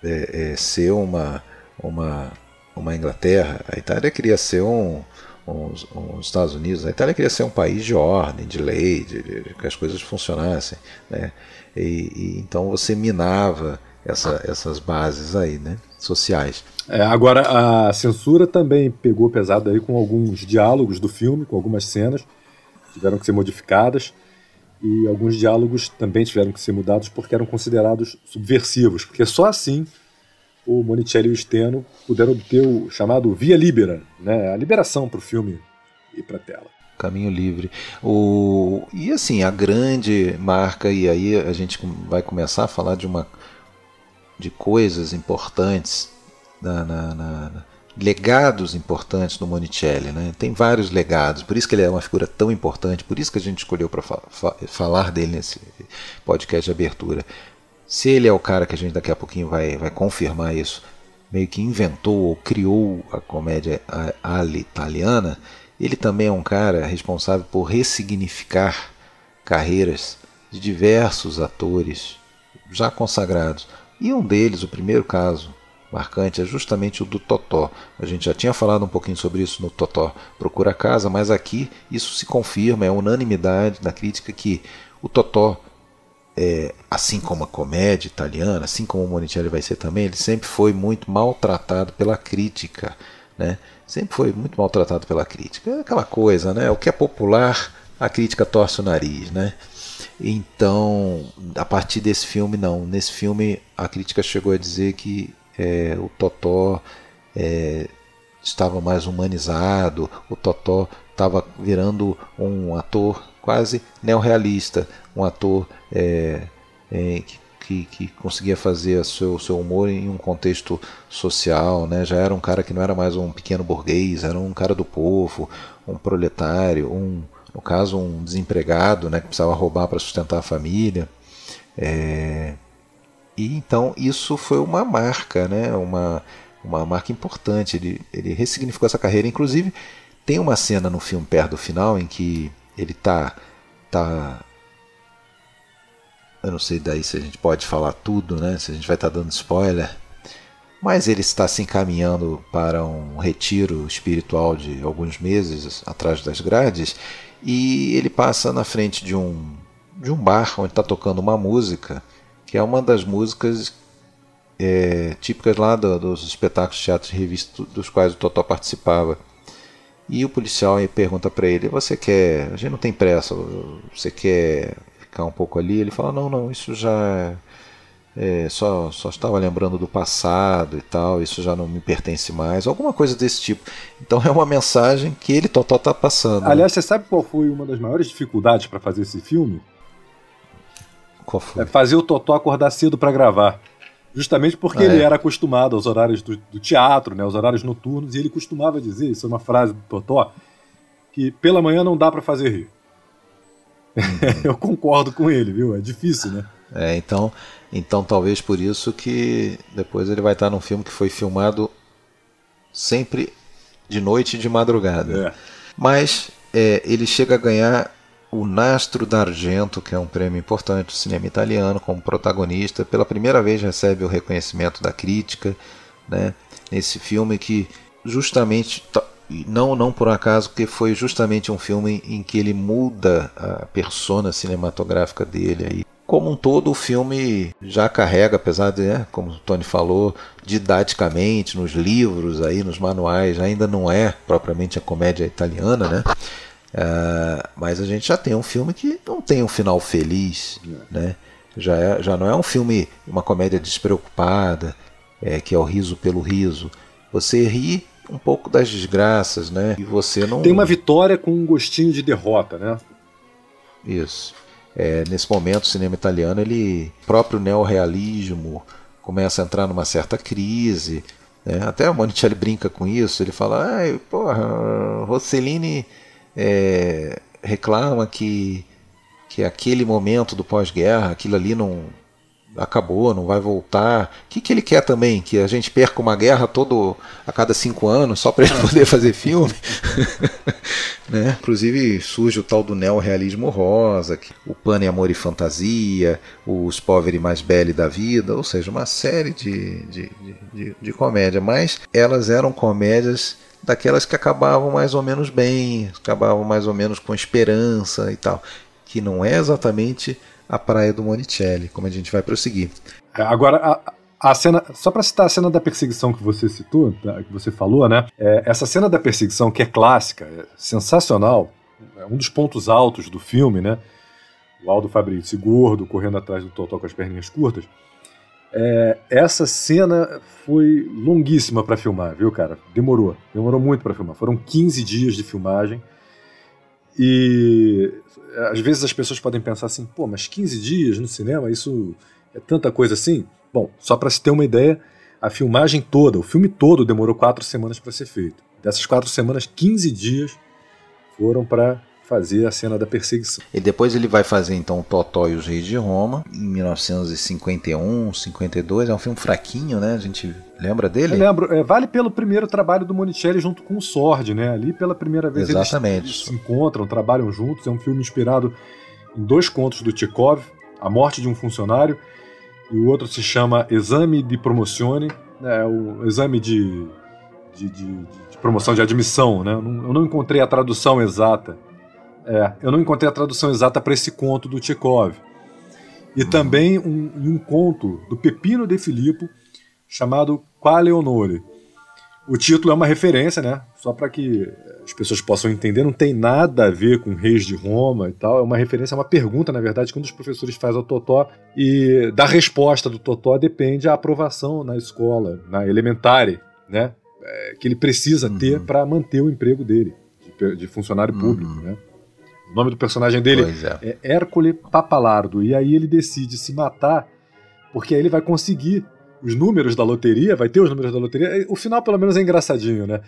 é, é, ser uma, uma, uma Inglaterra, a Itália queria ser um, um, um, Estados Unidos, a Itália queria ser um país de ordem, de lei, de, de, de que as coisas funcionassem. Né? E, e, então você minava essa, essas bases aí, né? sociais. É, agora, a censura também pegou pesado aí com alguns diálogos do filme, com algumas cenas, tiveram que ser modificadas e alguns diálogos também tiveram que ser mudados porque eram considerados subversivos, porque só assim o Monicelli e o Steno puderam obter o chamado via libera, né, a liberação para o filme ir para a tela. Caminho livre. O... E assim, a grande marca, e aí a gente vai começar a falar de uma de coisas importantes na, na, na legados importantes do Monicelli. Né? Tem vários legados, por isso que ele é uma figura tão importante, por isso que a gente escolheu para fa fa falar dele nesse podcast de abertura. Se ele é o cara que a gente daqui a pouquinho vai, vai confirmar isso, meio que inventou ou criou a comédia ala italiana, ele também é um cara responsável por ressignificar carreiras de diversos atores já consagrados. E um deles, o primeiro caso marcante, é justamente o do Totó. A gente já tinha falado um pouquinho sobre isso no Totó Procura Casa, mas aqui isso se confirma, é unanimidade na crítica que o Totó, é, assim como a comédia italiana, assim como o Monicelli vai ser também, ele sempre foi muito maltratado pela crítica. Né? Sempre foi muito maltratado pela crítica. É aquela coisa, né? O que é popular, a crítica torce o nariz, né? Então, a partir desse filme, não. Nesse filme, a crítica chegou a dizer que é, o Totó é, estava mais humanizado, o Totó estava virando um ator quase neorrealista, um ator é, é que, que, conseguia fazer seu, seu humor em um contexto social, né? já era um cara que não era mais um pequeno burguês, era um cara do povo, um proletário, um, no caso um desempregado né? que precisava roubar para sustentar a família. É, e então isso foi uma marca, né? uma, uma marca importante. Ele, ele ressignificou essa carreira. Inclusive, tem uma cena no filme perto do final em que ele está tá, eu não sei daí se a gente pode falar tudo, né? Se a gente vai estar tá dando spoiler. Mas ele está se encaminhando para um retiro espiritual de alguns meses atrás das grades e ele passa na frente de um de um bar onde está tocando uma música que é uma das músicas é, típicas lá do, dos espetáculos de teatro de revista dos quais o Totó participava. E o policial pergunta para ele: Você quer. A gente não tem pressa, você quer ficar um pouco ali? Ele fala: Não, não, isso já. É, só, só estava lembrando do passado e tal, isso já não me pertence mais, alguma coisa desse tipo. Então é uma mensagem que ele Totó está passando. Aliás, você sabe qual foi uma das maiores dificuldades para fazer esse filme? Qual foi? É fazer o Totó acordar cedo para gravar. Justamente porque ah, ele é. era acostumado aos horários do, do, teatro, né, aos horários noturnos, e ele costumava dizer, isso é uma frase do Totó, que pela manhã não dá para fazer rir. Eu concordo com ele, viu? É difícil, né? É, então, então talvez por isso que depois ele vai estar num filme que foi filmado sempre de noite e de madrugada. É. Mas é, ele chega a ganhar o Nastro d'Argento, que é um prêmio importante do cinema italiano, como protagonista. Pela primeira vez recebe o reconhecimento da crítica né, nesse filme que justamente não não por acaso porque foi justamente um filme em que ele muda a persona cinematográfica dele aí como um todo o filme já carrega apesar de né, como o Tony falou didaticamente nos livros aí nos manuais ainda não é propriamente a comédia italiana né Uh, mas a gente já tem um filme que não tem um final feliz, né? Já, é, já não é um filme, uma comédia despreocupada, é, que é o riso pelo riso. Você ri um pouco das desgraças, né? E você não. Tem uma vitória com um gostinho de derrota, né? Isso. É, nesse momento, o cinema italiano, ele próprio neorrealismo começa a entrar numa certa crise. Né? Até o Monicelli brinca com isso. Ele fala: Ai, porra, Rossellini é, reclama que, que aquele momento do pós-guerra, aquilo ali não acabou, não vai voltar. O que, que ele quer também? Que a gente perca uma guerra todo a cada cinco anos só para ele poder fazer filme? né? Inclusive surge o tal do neorrealismo rosa, o Pane Amor e Fantasia, os Poveri Mais Belli da Vida, ou seja, uma série de, de, de, de, de comédia, mas elas eram comédias daquelas que acabavam mais ou menos bem, acabavam mais ou menos com esperança e tal, que não é exatamente a praia do Monicelli, como a gente vai prosseguir. É, agora, a, a cena, só para citar a cena da perseguição que você citou, tá, que você falou, né? É, essa cena da perseguição que é clássica, é sensacional, é um dos pontos altos do filme, né? O Aldo Fabrício gordo correndo atrás do Totó com as perninhas curtas. É, essa cena foi longuíssima para filmar, viu, cara? Demorou, demorou muito para filmar. Foram 15 dias de filmagem. E às vezes as pessoas podem pensar assim, pô, mas 15 dias no cinema, isso é tanta coisa assim? Bom, só para se ter uma ideia, a filmagem toda, o filme todo demorou quatro semanas para ser feito. Dessas quatro semanas, 15 dias foram para fazer a cena da perseguição. E depois ele vai fazer então Totó e os Reis de Roma, em 1951, 52. É um filme fraquinho, né? A gente lembra dele? Eu lembro. É, vale pelo primeiro trabalho do Monicelli junto com o Sordi, né? Ali pela primeira vez Exatamente. eles se encontram, trabalham juntos. É um filme inspirado em dois contos do Tchekov, A Morte de um Funcionário, e o outro se chama Exame de Promozione, né, o exame de, de, de, de promoção de admissão. Né? Eu não encontrei a tradução exata. É, eu não encontrei a tradução exata para esse conto do Tchekov. E uhum. também um, um conto do Pepino de Filippo chamado Quale Onore. O título é uma referência, né? Só para que as pessoas possam entender, não tem nada a ver com reis de Roma e tal. É uma referência, é uma pergunta, na verdade, que um dos professores faz ao Totó. E da resposta do Totó depende a aprovação na escola, na elementare, né? É, que ele precisa uhum. ter para manter o emprego dele, de, de funcionário uhum. público, né? O nome do personagem dele é. é Hércole Papalardo. E aí ele decide se matar, porque aí ele vai conseguir os números da loteria, vai ter os números da loteria. O final, pelo menos, é engraçadinho, né?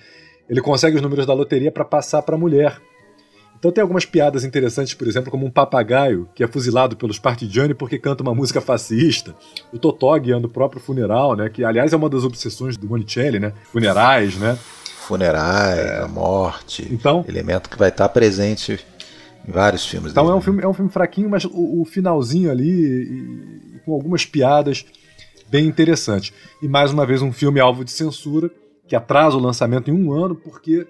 Ele consegue os números da loteria para passar para a mulher. Então tem algumas piadas interessantes, por exemplo, como um papagaio que é fuzilado pelos partigiani porque canta uma música fascista. O Totó guiando o próprio funeral, né? Que, aliás, é uma das obsessões do Monicelli, né? Funerais, né? Funerais, é... a morte. Então, elemento que vai estar presente em vários filmes. Então dele. é um filme, é um filme fraquinho, mas o, o finalzinho ali, e, e com algumas piadas bem interessante. E mais uma vez um filme alvo de censura, que atrasa o lançamento em um ano, porque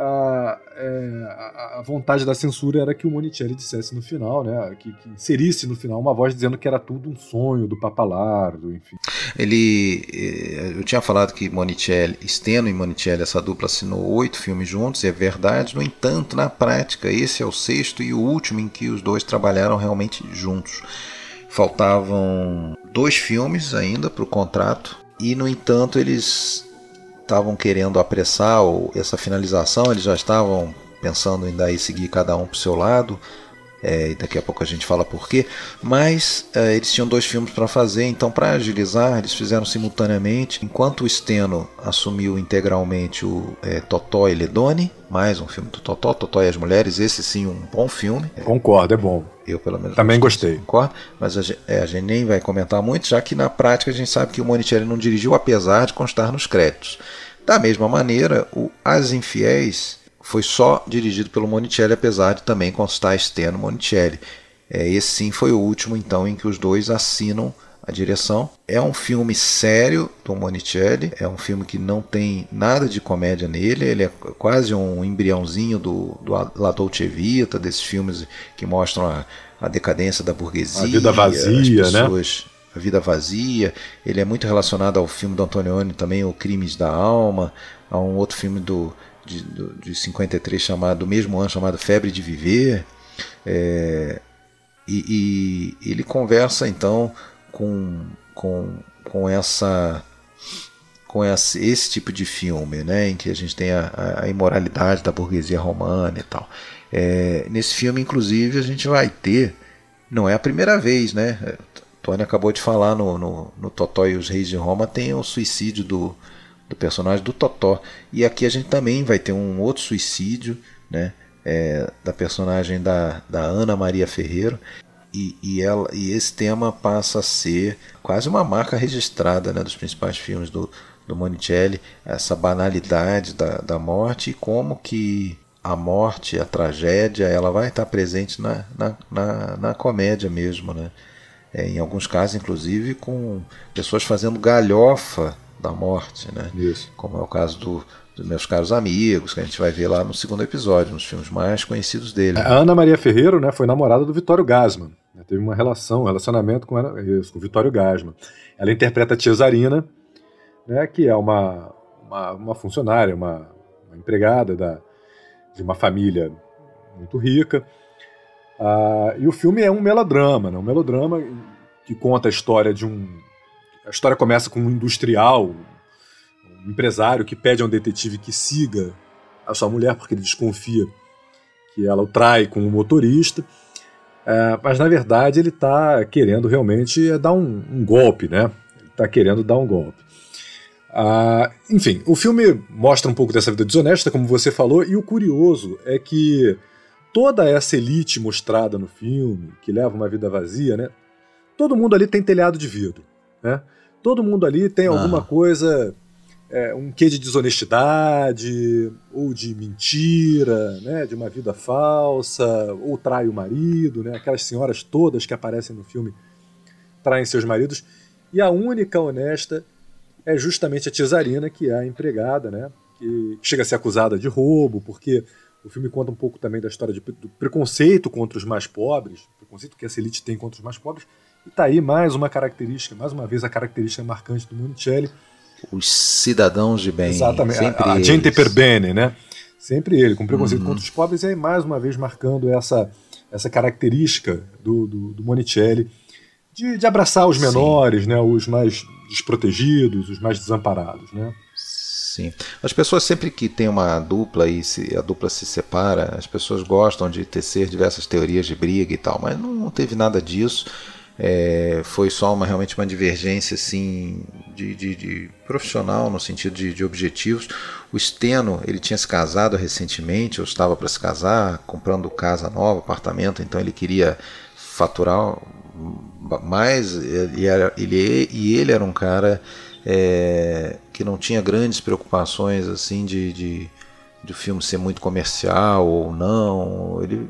a, é, a, vontade da censura era que o Monicelli dissesse no final, né, que, que, inserisse no final uma voz dizendo que era tudo um sonho do Papalardo, enfim. Ele, eh, eu tinha falado que Monicelli, Steno e Monicelli, essa dupla assinou oito filmes juntos, e é verdade. No entanto, na prática, esse é o sexto e o último em que os dois trabalharam realmente juntos. Faltavam dois filmes ainda para o contrato e, no entanto, eles estavam querendo apressar essa finalização, eles já estavam pensando em daí seguir cada um para o seu lado. É, e daqui a pouco a gente fala por quê. Mas é, eles tinham dois filmes para fazer, então para agilizar, eles fizeram simultaneamente. Enquanto o Steno assumiu integralmente o é, Totó e Ledone, mais um filme do Totó, Totó e as Mulheres, esse sim um bom filme. Concordo, é bom. Eu pelo menos também gostei. Concordo, mas a gente, é, a gente nem vai comentar muito, já que na prática a gente sabe que o Monicelli não dirigiu, apesar de constar nos créditos. Da mesma maneira, o As Infiéis foi só dirigido pelo Monicelli, apesar de também constar externo Monicelli. É, esse sim foi o último então em que os dois assinam a direção. É um filme sério do Monicelli, é um filme que não tem nada de comédia nele, ele é quase um embriãozinho do, do La Dolce Vita, desses filmes que mostram a, a decadência da burguesia, a vida vazia, as né? pessoas, né? A vida vazia. Ele é muito relacionado ao filme do Antonioni também, O Crimes da Alma, a um outro filme do de, de 53 chamado, do mesmo ano chamado Febre de Viver. É, e, e, ele conversa então com, com, com essa com esse, esse tipo de filme, né, em que a gente tem a, a imoralidade da burguesia romana e tal. É, nesse filme, inclusive, a gente vai ter, não é a primeira vez, né? Tony acabou de falar no, no, no Totó e os Reis de Roma, tem o suicídio do, do personagem do Totó. E aqui a gente também vai ter um outro suicídio, né? É, da personagem da, da Ana Maria Ferreiro. E, e, ela, e esse tema passa a ser quase uma marca registrada né, dos principais filmes do, do Monicelli, essa banalidade da, da morte e como que a morte, a tragédia, ela vai estar presente na, na, na, na comédia mesmo, né? É, em alguns casos, inclusive, com pessoas fazendo galhofa da morte, né? Isso. Como é o caso do, dos meus caros amigos, que a gente vai ver lá no segundo episódio, nos filmes mais conhecidos dele. A Ana Maria Ferreiro, né, foi namorada do Vitório Gasman. Né? Teve uma relação, um relacionamento com, ela, com o Vitório Gasman. Ela interpreta a Cesarina, né, que é uma, uma, uma funcionária, uma, uma empregada da, de uma família muito rica. Ah, e o filme é um melodrama, né? um melodrama que conta a história de um a história começa com um industrial, um empresário que pede a um detetive que siga a sua mulher porque ele desconfia que ela o trai com o motorista. É, mas na verdade ele está querendo realmente dar um, um golpe, né? Está querendo dar um golpe. Ah, enfim, o filme mostra um pouco dessa vida desonesta, como você falou, e o curioso é que toda essa elite mostrada no filme, que leva uma vida vazia, né? Todo mundo ali tem telhado de vidro, né? Todo mundo ali tem alguma coisa é, um quê de desonestidade, ou de mentira, né, de uma vida falsa, ou trai o marido, né, aquelas senhoras todas que aparecem no filme traem seus maridos, e a única honesta é justamente a Tisarina, que é a empregada, né, que chega a ser acusada de roubo, porque o filme conta um pouco também da história de, do preconceito contra os mais pobres, preconceito que essa elite tem contra os mais pobres, e tá aí mais uma característica, mais uma vez a característica marcante do Monicelli, os cidadãos de bem. Exatamente, sempre a, a gente per bene, né? Sempre ele, com preconceito uhum. contra os pobres, e aí mais uma vez marcando essa, essa característica do, do, do Monicelli de, de, abraçar os menores, Sim. né? Os mais desprotegidos, os mais desamparados, né? Sim. As pessoas sempre que tem uma dupla e se a dupla se separa, as pessoas gostam de tecer diversas teorias de briga e tal, mas não, não teve nada disso. É, foi só uma realmente uma divergência assim de, de, de profissional no sentido de, de, objetivos. O Steno ele tinha se casado recentemente, ou estava para se casar, comprando casa nova, apartamento, então ele queria faturar mais. E, era, ele, e ele era um cara é, que não tinha grandes preocupações assim de, de, de o filme ser muito comercial ou não. Ele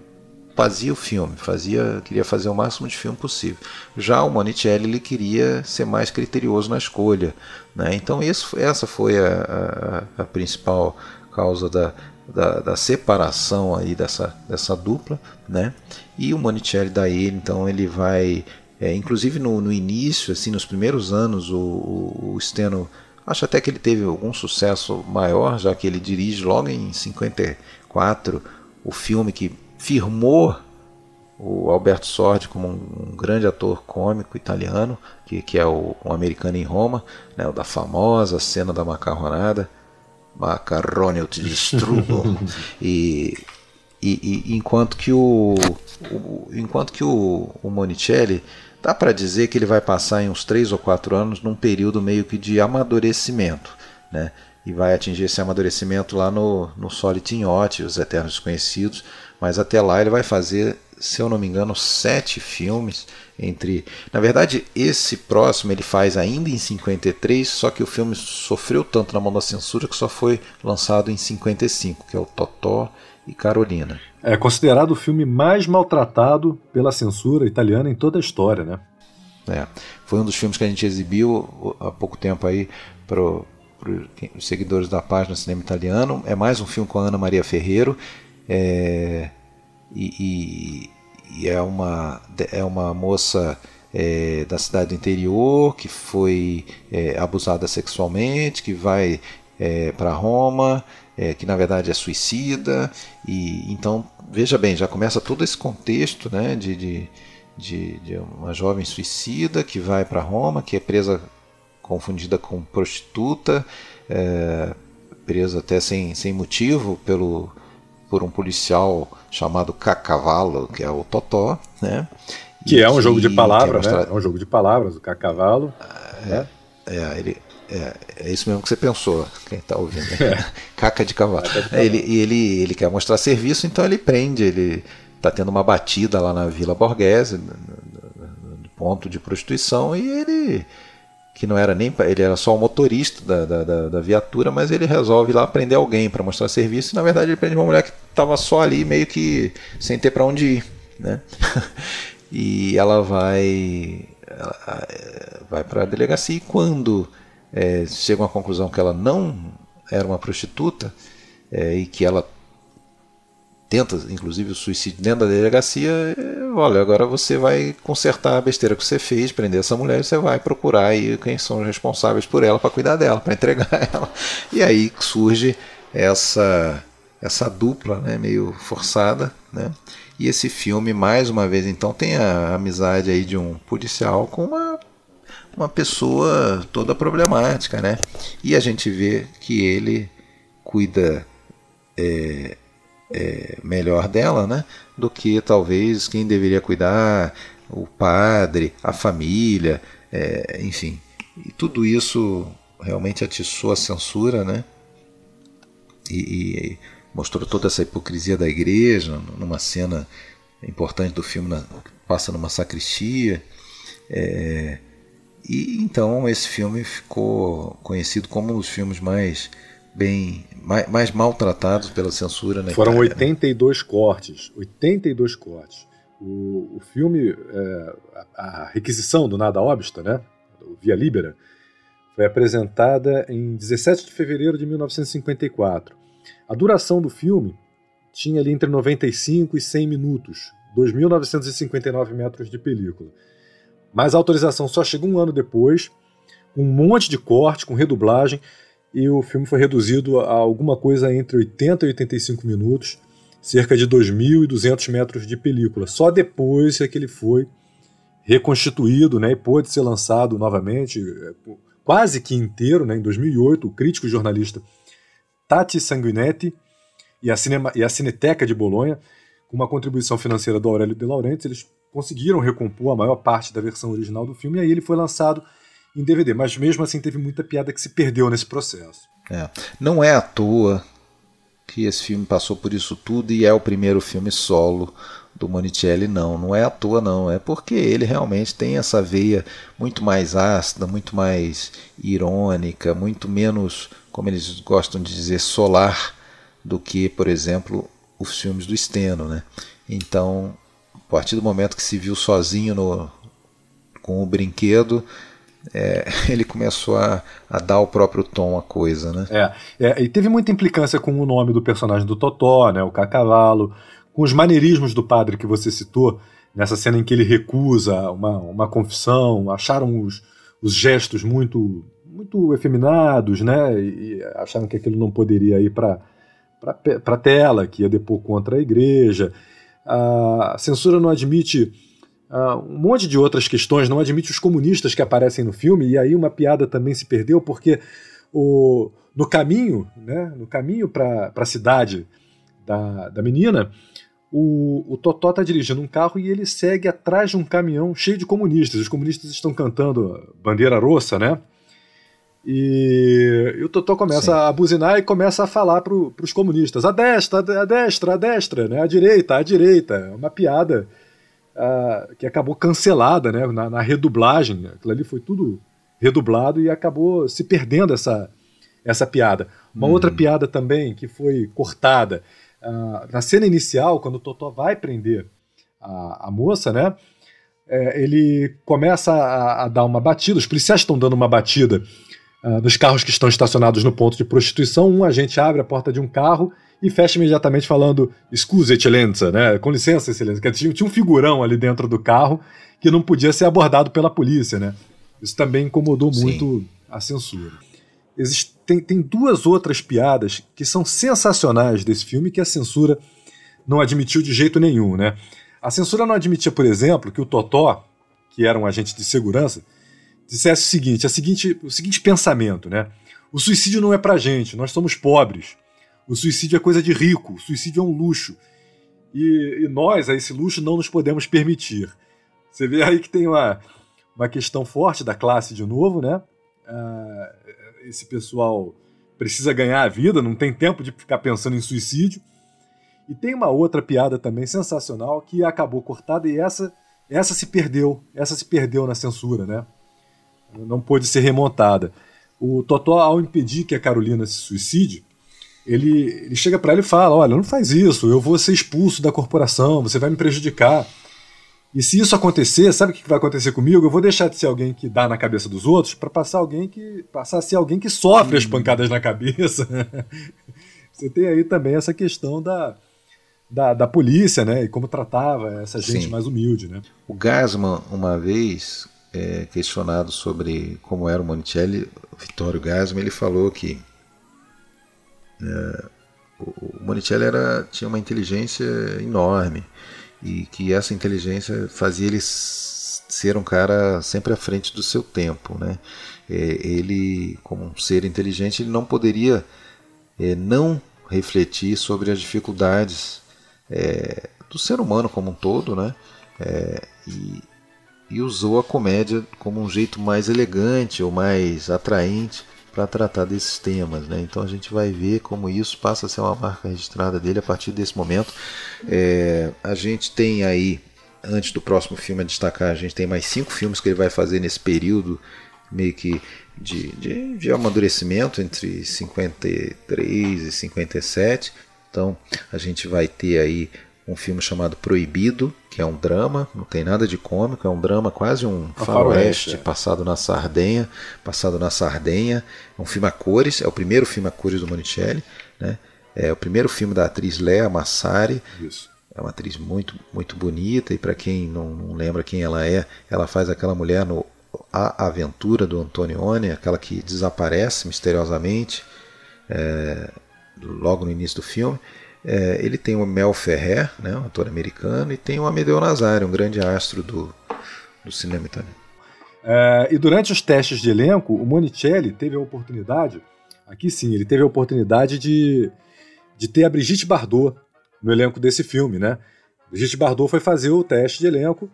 fazia o filme, fazia, queria fazer o máximo de filme possível. Já o Monicelli ele queria ser mais criterioso na escolha, né? Então isso, essa foi a, a, a principal causa da, da, da, separação aí dessa, dessa dupla, né? E o Monicelli daí, então ele vai, é, inclusive no, no início, assim, nos primeiros anos, o, o, o Steno Acho até que ele teve algum sucesso maior, já que ele dirige logo em 54 o filme que firmou o Alberto Sordi como um, um, grande ator cômico italiano, que, que é o, um americano em Roma, né, o da famosa cena da macarronada. Macarrone eu te destruo. e, e, e, enquanto que o, o enquanto que o, o Monicelli dá para dizer que ele vai passar em uns 3 ou 4 anos num período meio que de amadurecimento, né? E vai atingir esse amadurecimento lá no, no Solid Yacht, Os Eternos Desconhecidos, mas até lá ele vai fazer, se eu não me engano, sete filmes entre. Na verdade, esse próximo ele faz ainda em 53, só que o filme sofreu tanto na mão da censura que só foi lançado em 55, que é o Totó e Carolina. É considerado o filme mais maltratado pela censura italiana em toda a história, né? É, foi um dos filmes que a gente exibiu há pouco tempo aí para os seguidores da página Cinema Italiano. É mais um filme com a Ana Maria Ferreiro. É, e, e, e, é, uma, é uma moça é, da cidade interior que foi é, abusada sexualmente, que vai é, para Roma, é, que na verdade é suicida. E então veja bem, já começa todo esse contexto né, de, de, de, de uma jovem suicida que vai para Roma, que é presa confundida com prostituta, é, presa até sem, sem motivo pelo por um policial chamado Cacavalo, que é o Totó, né? Que é um que, jogo de palavras, é né? É um jogo de palavras, o Cacavalo. É, né? é, ele, é, é, isso mesmo que você pensou, quem está ouvindo. Né? É. Caca de cavalo. Caca de cavalo. Ele, ele, ele quer mostrar serviço, então ele prende, ele está tendo uma batida lá na Vila Borghese, no, no, no ponto de prostituição, e ele que não era nem ele era só o motorista da, da, da, viatura, mas ele resolve lá prender alguém para mostrar serviço. E na verdade ele prende uma mulher que estava só ali meio que sem ter para onde ir, né? e ela vai ela, vai para a delegacia e quando é, chega uma conclusão que ela não era uma prostituta é, e que ela tenta, inclusive, o suicídio dentro da delegacia, é, olha, agora você vai consertar a besteira que você fez, prender essa mulher, você vai procurar aí quem são os responsáveis por ela para cuidar dela, para entregar ela. E aí surge essa essa dupla, né, meio forçada, né? E esse filme mais uma vez então tem a amizade aí de um policial com uma uma pessoa toda problemática, né? E a gente vê que ele cuida é, é, melhor dela, né? Do que talvez quem deveria cuidar, o padre, a família, é, enfim. E tudo isso realmente atiçou a censura, né? E, e, mostrou toda essa hipocrisia da igreja numa cena importante do filme, na, passa numa sacristia. É, E então esse filme ficou conhecido como um dos filmes mais bem mais, mais maltratados pela censura na Foram Itália, 82 né? cortes, 82 cortes. O, o filme, é, a, a, requisição do Nada Obsta, né, o Via Libera, foi apresentada em 17 de fevereiro de 1954. A duração do filme tinha ali entre 95 e 100 minutos, 2.959 metros de película. Mas a autorização só chegou um ano depois, um monte de corte, com redublagem, e o filme foi reduzido a alguma coisa entre 80 e 85 minutos, cerca de 2.200 metros de película. Só depois é que ele foi reconstituído né, e pôde ser lançado novamente, é, quase que inteiro, né, em 2008, o crítico e jornalista Tati Sanguinetti e a, Cinema, e a Cineteca de Bolonha, com uma contribuição financeira do Aurélio De Laurentiis, eles conseguiram recompor a maior parte da versão original do filme, e aí ele foi lançado em DVD. Mas mesmo assim teve muita piada que se perdeu nesse processo. É. Não é à toa que esse filme passou por isso tudo e é o primeiro filme solo do Monicelli, não. Não é à toa, não. É porque ele realmente tem essa veia muito mais ácida, muito mais irônica, muito menos, como eles gostam de dizer, solar do que, por exemplo, os filmes do Steno, né? Então, a partir do momento que se viu sozinho no, com o brinquedo, é, ele começou a, a, dar o próprio tom à coisa, né? É, é, e teve muita implicância com o nome do personagem do Totó, né? O Cacavalo, com os maneirismos do padre que você citou, nessa cena em que ele recusa uma, uma confissão, acharam os, os gestos muito muito efeminados, né? E acharam que aquilo não poderia ir para para tela, que ia depor contra a igreja. A censura não admite uh, um monte de outras questões, não admite os comunistas que aparecem no filme, e aí uma piada também se perdeu, porque o, no caminho, né, no caminho para a cidade da, da menina, o, o Totó está dirigindo um carro e ele segue atrás de um caminhão cheio de comunistas. Os comunistas estão cantando bandeira roça, né? E, e o Totó começa Sim. a buzinar e começa a falar para os comunistas: a destra, a destra, a destra, né? a direita, a direita. É uma piada uh, que acabou cancelada né? na, na redublagem. Aquilo ali foi tudo redublado e acabou se perdendo essa, essa piada. Uma uhum. outra piada também que foi cortada Uh, na cena inicial, quando o Totó vai prender a, a moça, né? É, ele começa a, a, dar uma batida, os policiais estão dando uma batida uh, nos carros que estão estacionados no ponto de prostituição. Um agente abre a porta de um carro e fecha imediatamente falando Scusa, excelência, né? Com licença, excelência. Tinha, tinha um figurão ali dentro do carro que não podia ser abordado pela polícia, né? Isso também incomodou Sim. muito a censura. Existe, tem, tem duas outras piadas que são sensacionais desse filme que a censura não admitiu de jeito nenhum, né? A censura não admitia, por exemplo, que o Totó, que era um agente de segurança, dissesse o seguinte, a seguinte, o seguinte pensamento, né? O suicídio não é pra gente, nós somos pobres. O suicídio é coisa de rico, o suicídio é um luxo. E, e nós, a esse luxo, não nos podemos permitir. Você vê aí que tem uma, uma questão forte da classe de novo, né? Ah, esse pessoal precisa ganhar a vida, não tem tempo de ficar pensando em suicídio. E tem uma outra piada também sensacional que acabou cortada e essa essa se perdeu, essa se perdeu na censura, né? Não pôde ser remontada. O Totó, ao impedir que a Carolina se suicide, ele, ele chega para ela e fala: Olha, não faz isso, eu vou ser expulso da corporação, você vai me prejudicar. E se isso acontecer, sabe o que vai acontecer comigo? Eu vou deixar de ser alguém que dá na cabeça dos outros para passar alguém que passar a ser alguém que sofre as pancadas na cabeça. Você tem aí também essa questão da, da, da polícia, né? E como tratava essa gente Sim. mais humilde, né? O Gasman, uma vez é, questionado sobre como era o Monticelli, Vittorio Gasman, ele falou que é, o Monticelli era, tinha uma inteligência enorme e que essa inteligência fazia ele ser um cara sempre à frente do seu tempo, né? É, ele, como um ser inteligente, ele não poderia é, não refletir sobre as dificuldades é, do ser humano como um todo, né? E, e usou a comédia como um jeito mais elegante ou mais atraente para tratar desses temas. Né? Então a gente vai ver como isso passa a ser uma marca registrada dele a partir desse momento. É, a gente tem aí antes do próximo filme a destacar, a gente tem mais cinco filmes que ele vai fazer nesse período meio que de, de, de amadurecimento entre 53 e 57. Então a gente vai ter aí um filme chamado Proibido, que é um drama, não tem nada de cômico, é um drama quase um faroeste, é. passado na Sardenha, passado na Sardenha, é um filme a cores, é o primeiro filme a cores do Monicelli, né? É o primeiro filme da atriz Lea Massari. Isso. É uma atriz muito muito bonita e para quem não, não, lembra quem ela é, ela faz aquela mulher no A Aventura do Antonioni, aquela que desaparece misteriosamente é, logo no início do filme. É, ele tem o Mel Ferrer, né, um ator americano, e tem o Amedeo Nazari, um grande astro do, do cinema italiano. É, e durante os testes de elenco, o Monicelli teve a oportunidade, aqui sim, ele teve a oportunidade de, de ter a Brigitte Bardot no elenco desse filme, né? Brigitte Bardot foi fazer o teste de elenco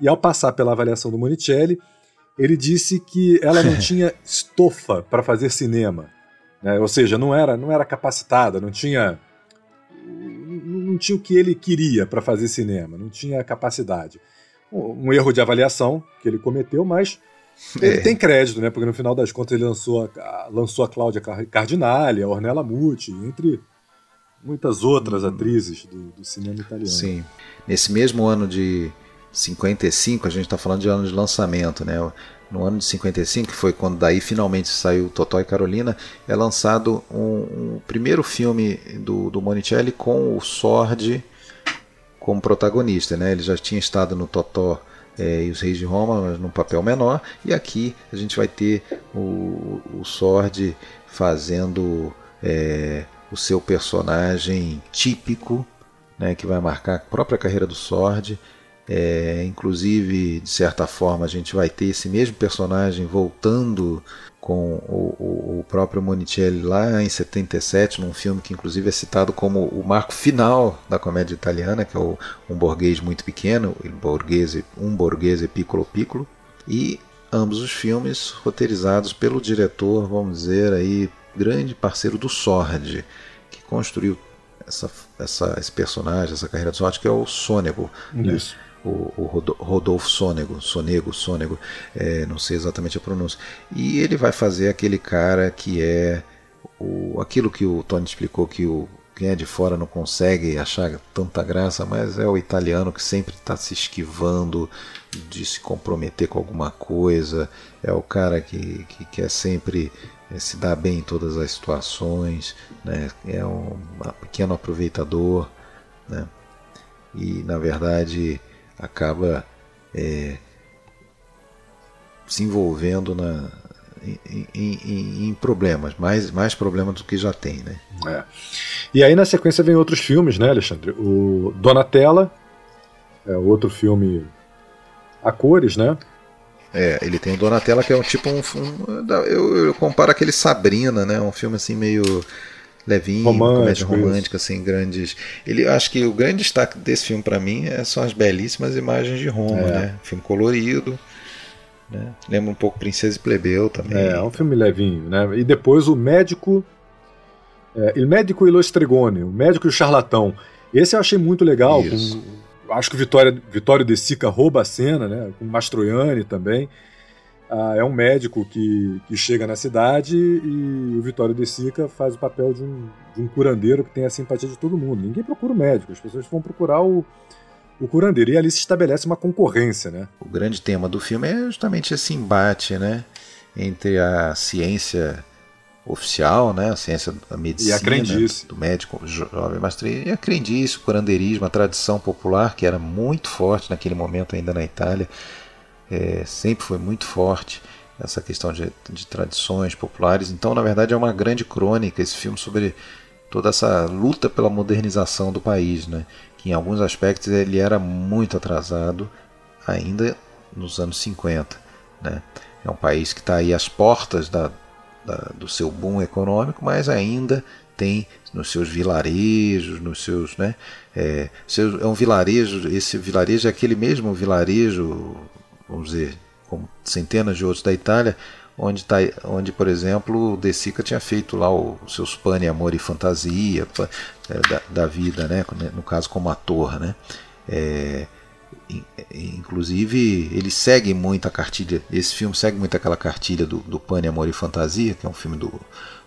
e ao passar pela avaliação do Monicelli, ele disse que ela não tinha estofa para fazer cinema, né? ou seja, não era, não era capacitada, não tinha não tinha o que ele queria para fazer cinema, não tinha capacidade. Um, um, erro de avaliação que ele cometeu, mas ele é. tem crédito, né? Porque no final das contas ele lançou a, lançou a Cláudia Cardinale, a Ornella Muti, entre muitas outras hum. atrizes do, do cinema italiano. Sim. Nesse mesmo ano de 55, a gente está falando de ano de lançamento, né? No ano de 55, que foi quando daí finalmente saiu Totó e Carolina, é lançado um, um primeiro filme do, do Monicelli com o Sordi como protagonista. Né? Ele já tinha estado no Totó é, e os Reis de Roma, mas num papel menor, e aqui a gente vai ter o, o Sordi fazendo é, o seu personagem típico, né, que vai marcar a própria carreira do Sordi é, inclusive, de certa forma, a gente vai ter esse mesmo personagem voltando com o, o, o, próprio Monicelli lá em 77, num filme que inclusive é citado como o marco final da comédia italiana, que é o Um Borghese Muito Pequeno, Borghese, Um Borghese Piccolo Piccolo, e ambos os filmes roteirizados pelo diretor, vamos dizer aí, grande parceiro do Sordi, que construiu essa, essa, esse personagem, essa carreira do Sordi, que é o Sônego. Né? Isso. Né? O, o Rodolfo Sonego, Sonego, Sonego, é, não sei exatamente a pronúncia. E ele vai fazer aquele cara que é o, aquilo que o Tony explicou que o quem é de fora não consegue achar tanta graça, mas é o italiano que sempre está se esquivando de se comprometer com alguma coisa, é o cara que, que quer sempre é, se dar bem em todas as situações, né? é um, pequeno aproveitador, né? e na verdade acaba é, se envolvendo na, em, em, em, problemas, mais, mais problemas do que já tem. Né? É. E aí na sequência vem outros filmes, né, Alexandre? O Donatella, é outro filme a cores, né? É, ele tem o Donatella que é um tipo um, um eu, eu comparo aquele Sabrina, né? Um filme assim meio levinho, comédia romântica, assim, grandes. Ele acho que o grande destaque desse filme para mim é, são as belíssimas imagens de Roma, é. né? Filme colorido. Né? Lembra um pouco Princesa e Plebeu também. É, é um filme levinho, né? E depois o médico. É, Il Médico e lo Stregone, o médico e o charlatão. Esse eu achei muito legal. Com, acho que o Vitória, Vitório De Sica rouba a cena, né? Com Mastroianni também. Ah, é um médico que, que chega na cidade e o Vitório de Sica faz o papel de um, de um curandeiro que tem a simpatia de todo mundo. Ninguém procura o médico, as pessoas vão procurar o, o curandeiro. E ali se estabelece uma concorrência, né? O grande tema do filme é justamente esse embate, né? Entre a ciência oficial, né? A ciência da medicina, e do médico jovem mestre, e a crendice, o curandeirismo, a tradição popular, que era muito forte naquele momento ainda na Itália é, sempre foi muito forte essa questão de, de, tradições populares. Então, na verdade, é uma grande crônica esse filme sobre toda essa luta pela modernização do país, né? que em alguns aspectos ele era muito atrasado ainda nos anos 50. Né? É um país que está aí às portas da, da, do seu boom econômico, mas ainda tem nos seus vilarejos, nos seus, né, é, é um vilarejo, esse vilarejo é aquele mesmo vilarejo vamos dizer, como centenas de outros da Itália, onde, tá, onde por exemplo, De Sica tinha feito lá os seus pane, amor e fantasia é, da, da, vida, né? no caso como ator. Né? É, Inclusive, ele segue muito a cartilha. Esse filme segue muito aquela cartilha do, do Pane, Amor e Fantasia, que é um filme do,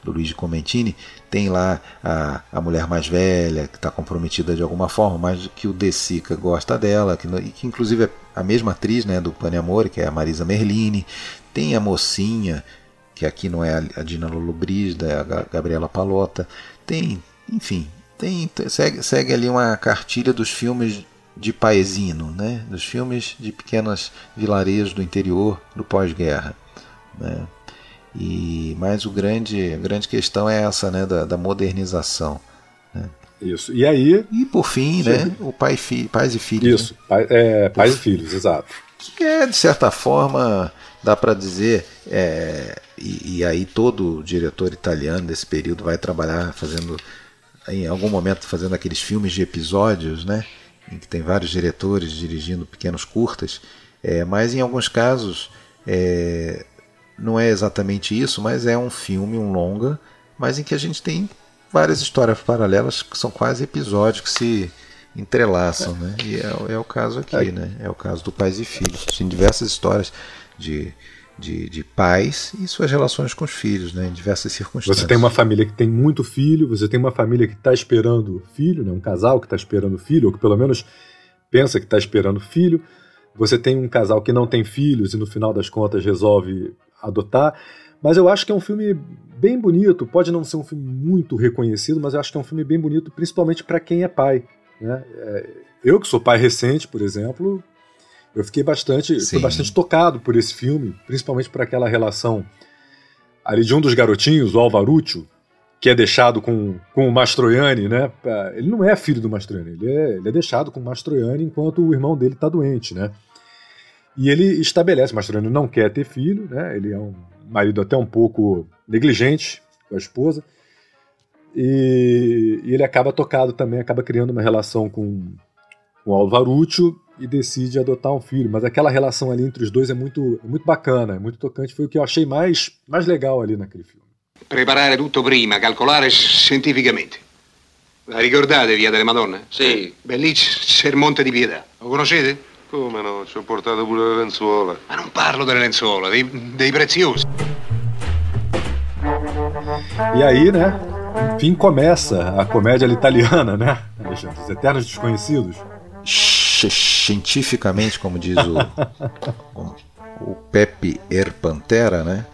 do Luigi Comentini. Tem lá a, a mulher mais velha, que está comprometida de alguma forma, mas que o De Sica gosta dela, que, e que inclusive é a mesma atriz né, do Pane Amor, que é a Marisa Merlini. Tem a mocinha, que aqui não é a Dina Lollobrigida, é a Gabriela Palota. Tem, enfim, tem, segue, segue ali uma cartilha dos filmes de paesino, né? dos filmes de pequenas vilarejos do interior do pós-guerra. Né? E mas o grande, a grande questão é essa, né, da, da modernização. Né? Isso. E aí? E por fim, né, o pai fi, pais e filhos. Isso. Né? Pai, é, pais e filhos, exato. Que é de certa forma dá para dizer é, e, e aí todo diretor italiano desse período vai trabalhar fazendo em algum momento fazendo aqueles filmes de episódios, né? em que tem vários diretores dirigindo pequenos curtas, é, mas em alguns casos é, não é exatamente isso, mas é um filme, um longa, mas em que a gente tem várias histórias paralelas que são quase episódios que se entrelaçam, né? E é, é o caso aqui, é. né? É o caso do Pais e Filhos. Tem diversas histórias de de, de pais e suas relações com os filhos, né, em diversas circunstâncias. Você tem uma família que tem muito filho, você tem uma família que está esperando filho, né, um casal que está esperando filho, ou que pelo menos pensa que está esperando filho. Você tem um casal que não tem filhos e no final das contas resolve adotar. Mas eu acho que é um filme bem bonito. Pode não ser um filme muito reconhecido, mas eu acho que é um filme bem bonito, principalmente para quem é pai. Né? É, eu que sou pai recente, por exemplo, eu fiquei bastante, fui bastante tocado por esse filme, principalmente por aquela relação ali de um dos garotinhos, o Alvaruccio, que é deixado com, com o Mastroianni, né? Ele não é filho do Mastroianni, ele é, ele é deixado com o Mastroianni enquanto o irmão dele está doente, né? E ele estabelece, o Mastroianni não quer ter filho, né? Ele é um marido até um pouco negligente com a esposa. E, e ele acaba tocado também, acaba criando uma relação com, com o Alvaruccio e decide adotar um filho. Mas aquela relação ali entre os dois é muito, é muito bacana, é muito tocante. Foi o que eu achei mais, mais legal ali naquele filme. Preparare tutto prima, calcolare scientificamente. La ricordate Via delle Madonne? Sì. Beh, lì c'è il Monte di Pietà. Lo conoscete? Come no? Ci ho portato pure le lenzuola. Ma non parlo delle lenzuola, dei, dei preziosi. E aí, né? Enfim, começa a comédia italiana, né? Os Eternos Desconhecidos cientificamente, como diz o, o, Pepe Er Pantera, né?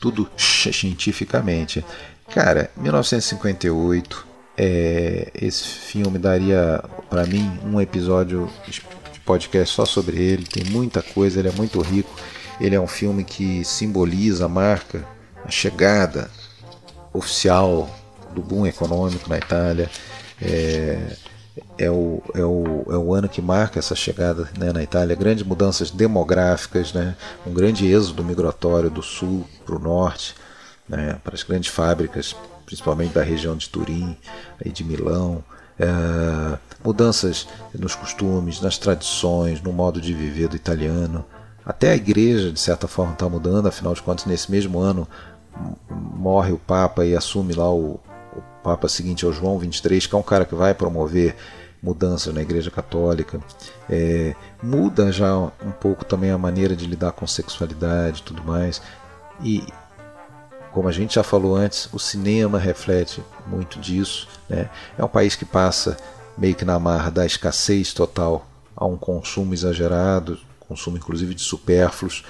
Tudo cientificamente. Cara, 1958, é, esse filme daria para mim um episódio podcast só sobre ele. Tem muita coisa, ele é muito rico. Ele é um filme que simboliza, marca a chegada oficial do boom econômico na Itália. É, é o, é, o, é o ano que marca essa chegada né, na Itália, grandes mudanças demográficas, né, um grande êxodo migratório do sul para o norte, né, para as grandes fábricas, principalmente da região de Turim e de Milão, é, mudanças nos costumes, nas tradições, no modo de viver do italiano. Até a igreja, de certa forma, está mudando, afinal de contas, nesse mesmo ano morre o Papa e assume lá o, o Papa seguinte é o João 23, que é um cara que vai promover mudanças na Igreja Católica. É, muda já um pouco também a maneira de lidar com sexualidade e tudo mais. E, como a gente já falou antes, o cinema reflete muito disso. Né? É um país que passa meio que na marra da escassez total a um consumo exagerado, consumo inclusive de supérfluos.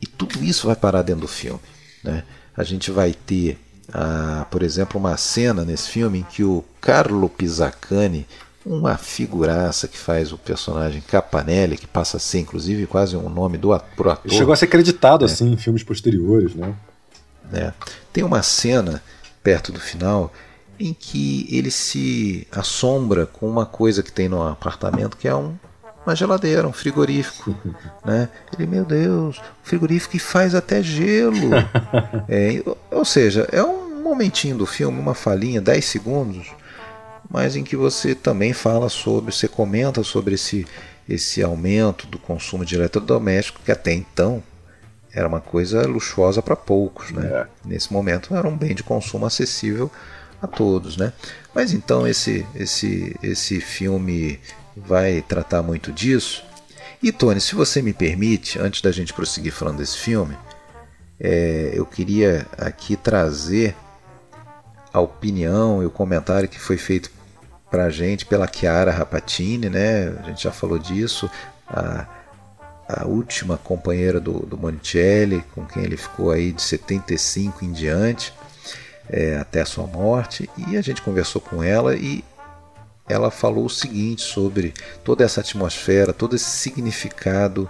E tudo isso vai parar dentro do filme. Né? A gente vai ter ah, por exemplo, uma cena nesse filme em que o Carlo Pisacani, uma figuraça que faz o personagem Capanelli, que passa a ser inclusive quase um nome do ator. Ele chegou a ser acreditado é. assim em filmes posteriores, né? É. Tem uma cena perto do final em que ele se assombra com uma coisa que tem no apartamento que é um, uma geladeira, um frigorífico. né? Ele, meu Deus, um frigorífico que faz até gelo. é, ou seja, é um momentinho do filme, uma falinha, 10 segundos, mas em que você também fala sobre, você comenta sobre esse, esse aumento do consumo de eletrodoméstico, que até então era uma coisa luxuosa para poucos. Né? É. Nesse momento era um bem de consumo acessível a todos. Né? Mas então esse, esse, esse filme vai tratar muito disso. E Tony, se você me permite, antes da gente prosseguir falando desse filme, é, eu queria aqui trazer a opinião e o comentário que foi feito para a gente pela Chiara Rapatini, né? A gente já falou disso. A, a última companheira do, do Monticelli, com quem ele ficou aí de 75 em diante, é, até a sua morte, e a gente conversou com ela e ela falou o seguinte sobre toda essa atmosfera, todo esse significado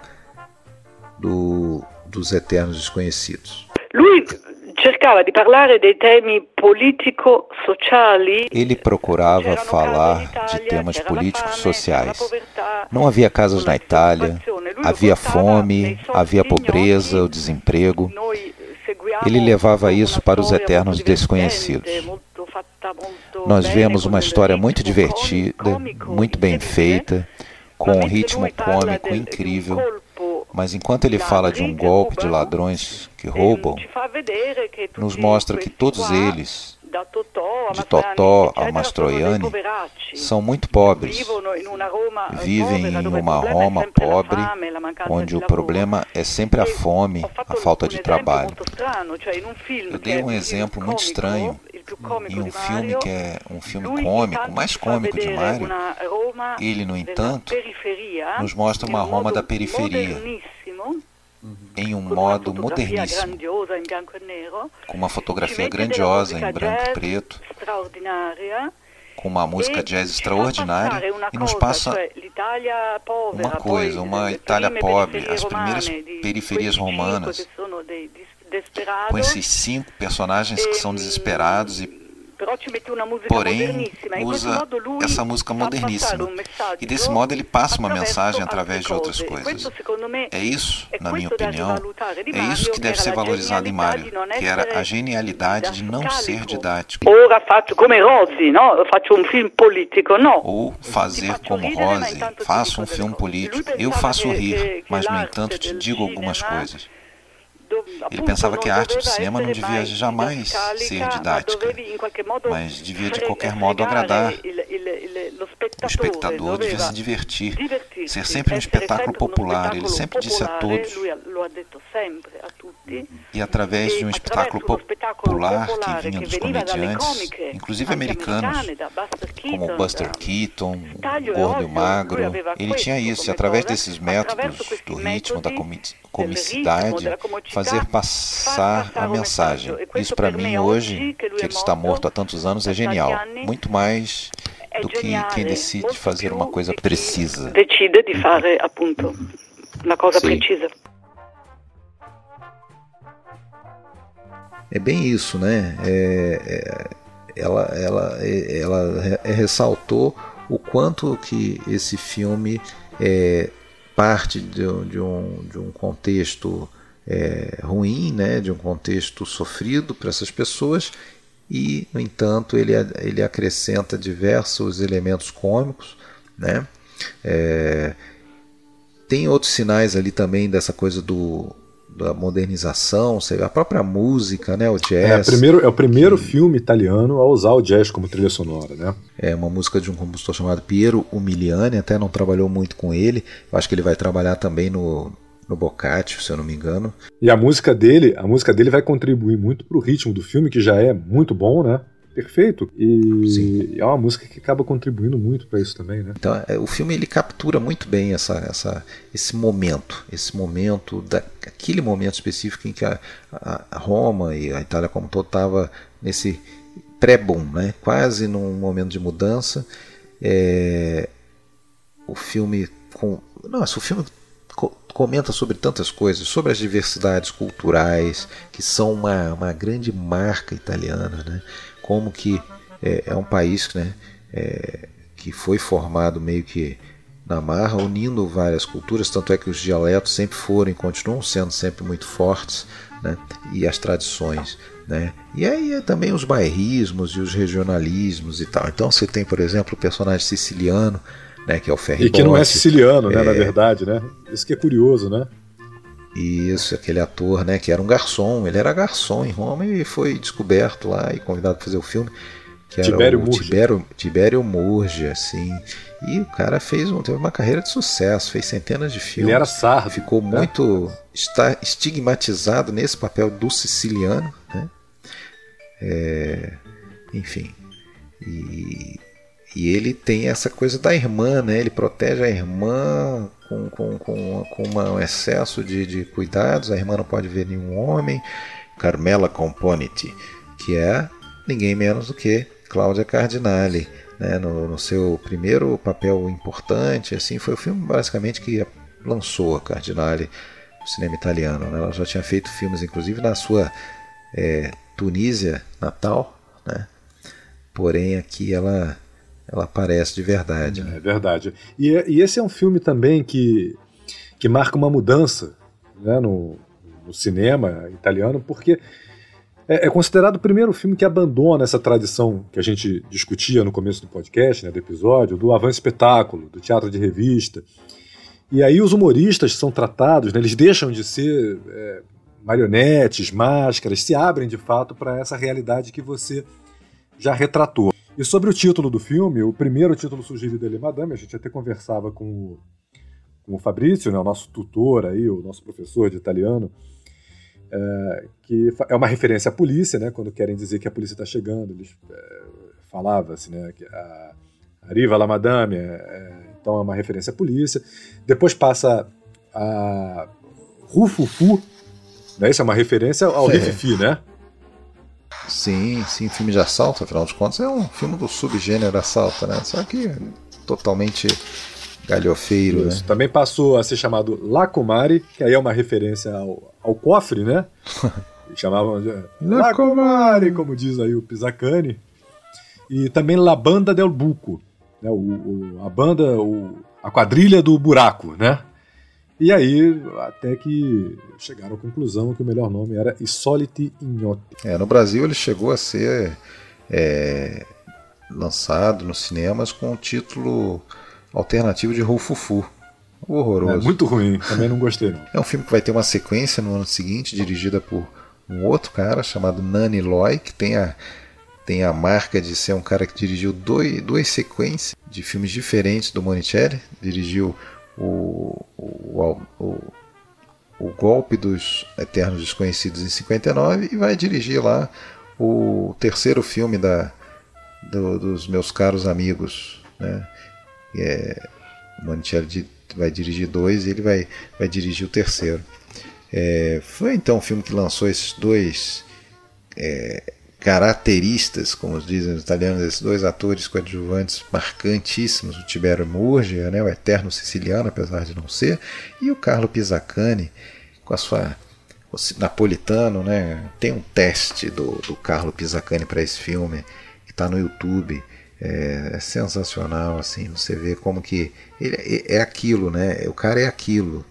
do, dos Eternos Desconhecidos. Lui cercava di parlare dei temi politico-sociali. Ele procurava falar de temas políticos sociais. Não havia casas na Itália, havia fome, havia pobreza, o desemprego. Ele levava isso para os eternos desconhecidos. Nós vemos uma história muito divertida, muito bem feita, com um ritmo cômico incrível mas enquanto ele fala de um golpe de ladrões que roubam, nos mostra que todos eles, de Totó a Mastroianni, são muito pobres. Vivem em uma Roma pobre, onde o problema é sempre a fome, a falta de trabalho. Eu dei um exemplo muito estranho em um filme que é um filme cômico, mais cômico de Mario, ele, no entanto, nos mostra uma Roma da periferia, em um modo moderníssimo, com uma fotografia grandiosa em branco e preto, com uma música jazz extraordinária e nos passa uma coisa, uma Itália pobre, as primeiras periferias romanas, com esses cinco personagens que são desesperados e porém usa essa música moderníssima. E desse modo ele passa uma mensagem através de outras coisas. É isso, na minha opinião, é isso que deve ser valorizado em Mario, que era a genialidade de não ser didático. Um. Ou fazer como Rossi, faço um filme político. Eu faço rir, mas no entanto te digo algumas coisas. Ele pensava que a arte do cinema não devia jamais ser didática, mas devia de qualquer modo agradar. O espectador devia se divertir, ser sempre um espetáculo popular. Ele sempre disse a todos. E através de um espetáculo popular que vinha dos comediantes, inclusive americanos, como Buster Keaton, Gordo e Magro, ele tinha isso. E através desses métodos do ritmo, da comicidade, fazer passar a mensagem. Isso para mim hoje, que ele está morto há tantos anos, é genial. Muito mais do que quem decide fazer uma coisa precisa. Decide de fazer, appunto, uma coisa Sim. precisa. É bem isso, né? É, é, ela, ela, é, ela ressaltou o quanto que esse filme é parte de, de, um, de um contexto é, ruim, né, de um contexto sofrido para essas pessoas, e, no entanto, ele, ele acrescenta diversos elementos cômicos. Né? É, tem outros sinais ali também dessa coisa do, da modernização, a própria música, né, o jazz. É, primeiro, é o primeiro que, filme italiano a usar o jazz como trilha sonora, né? É uma música de um compositor chamado Piero Umiliani, até não trabalhou muito com ele. Eu acho que ele vai trabalhar também no no Boccaccio, se eu não me engano. E a música dele, a música dele vai contribuir muito para o ritmo do filme, que já é muito bom, né? perfeito. E Sim. é uma música que acaba contribuindo muito para isso também, né? Então, é, o filme ele captura muito bem essa, essa, esse momento, esse momento, da, aquele momento específico em que a, a Roma e a Itália como todo estava nesse pré-boom, né? quase num momento de mudança. É, o filme com, nossa, o filme comenta sobre tantas coisas, sobre as diversidades culturais que são uma, uma grande marca italiana, né? como que é, é um país né, é, que foi formado meio que na marra, unindo várias culturas, tanto é que os dialetos sempre foram e continuam sendo sempre muito fortes, né, e as tradições. Né? E aí é também os bairrismos e os regionalismos e tal. Então você tem, por exemplo, o personagem siciliano, né, que é o Ferry E que não é siciliano, né, é... na verdade, né? Isso que é curioso, né? Isso, aquele ator, né, que era um garçom, ele era garçom em Roma e foi descoberto lá e convidado para fazer o filme, que era Tibério o Murgia. Tibério, Tibério Murgia, assim. E o cara fez um, teve uma carreira de sucesso, fez centenas de filmes. Ele era sardo. Ficou né? muito está estigmatizado nesse papel do siciliano, né? É, enfim. E, e ele tem essa coisa da irmã, né? Ele protege a irmã com, com, com, com uma, um excesso de, de cuidados. A irmã não pode ver nenhum homem. Carmela Componiti, que é ninguém menos do que Cláudia Cardinale. Né? No, no, seu primeiro papel importante, assim, foi o filme basicamente que lançou a Cardinale no cinema italiano. Né? Ela já tinha feito filmes, inclusive na sua é, Tunísia natal, né? porém aqui ela ela aparece de verdade. Né? É verdade. E, e, esse é um filme também que, que marca uma mudança né, no, no cinema italiano, porque é, é, considerado o primeiro filme que abandona essa tradição que a gente discutia no começo do podcast, né, do episódio, do avanço espetáculo, do teatro de revista. E aí os humoristas são tratados, né, eles deixam de ser é, marionetes, máscaras, se abrem de fato para essa realidade que você já retratou. E sobre o título do filme, o primeiro título sugerido dele, Madame, a gente até conversava com o, com o Fabrício, né, o nosso tutor aí, o nosso professor de italiano, é, que é uma referência à polícia, né, quando querem dizer que a polícia está chegando, eles é, falava-se, né, que a Arriva la Madame, é, é, então é uma referência à polícia. Depois passa a Rufufu, né, isso é uma referência ao é. Rififi, né? Sim, sim, filme de assalto, afinal de contas, é um filme do subgênero assalto, né? Só que totalmente galhofeiro, Isso. né? Também passou a ser chamado Lacomari, que aí é uma referência ao, ao cofre, né? Chamavam de Lacomari, como diz aí o Pisacani. E também La Banda del Buco, né? O, o, a banda, o, a quadrilha do buraco, né? E aí, até que chegaram à conclusão que o melhor nome era Isoliti Ignotti. É, no Brasil ele chegou a ser é, lançado nos cinemas com o título alternativo de Rufufu. Horroroso. É muito ruim, também não gostei. Não. É um filme que vai ter uma sequência no ano seguinte, dirigida por um outro cara chamado Nani Loy, que tem a, tem a marca de ser um cara que dirigiu dois, duas sequências de filmes diferentes do Monicelli. Dirigiu o, o, o, o Golpe dos Eternos Desconhecidos em 59 e vai dirigir lá o terceiro filme da, do, dos meus caros amigos. Né? É, o vai dirigir dois e ele vai, vai dirigir o terceiro. É, foi então o filme que lançou esses dois é, caracteristas, como dizem os italianos, esses dois atores coadjuvantes marcantíssimos, o Tibero Murgia, né, o eterno siciliano, apesar de não ser, e o Carlo Pisacani, com a sua napolitano, né? Tem um teste do, do Carlo Pisacani para esse filme que está no YouTube. É, é, sensacional, assim, você vê como que ele é, é aquilo, né? O cara é aquilo.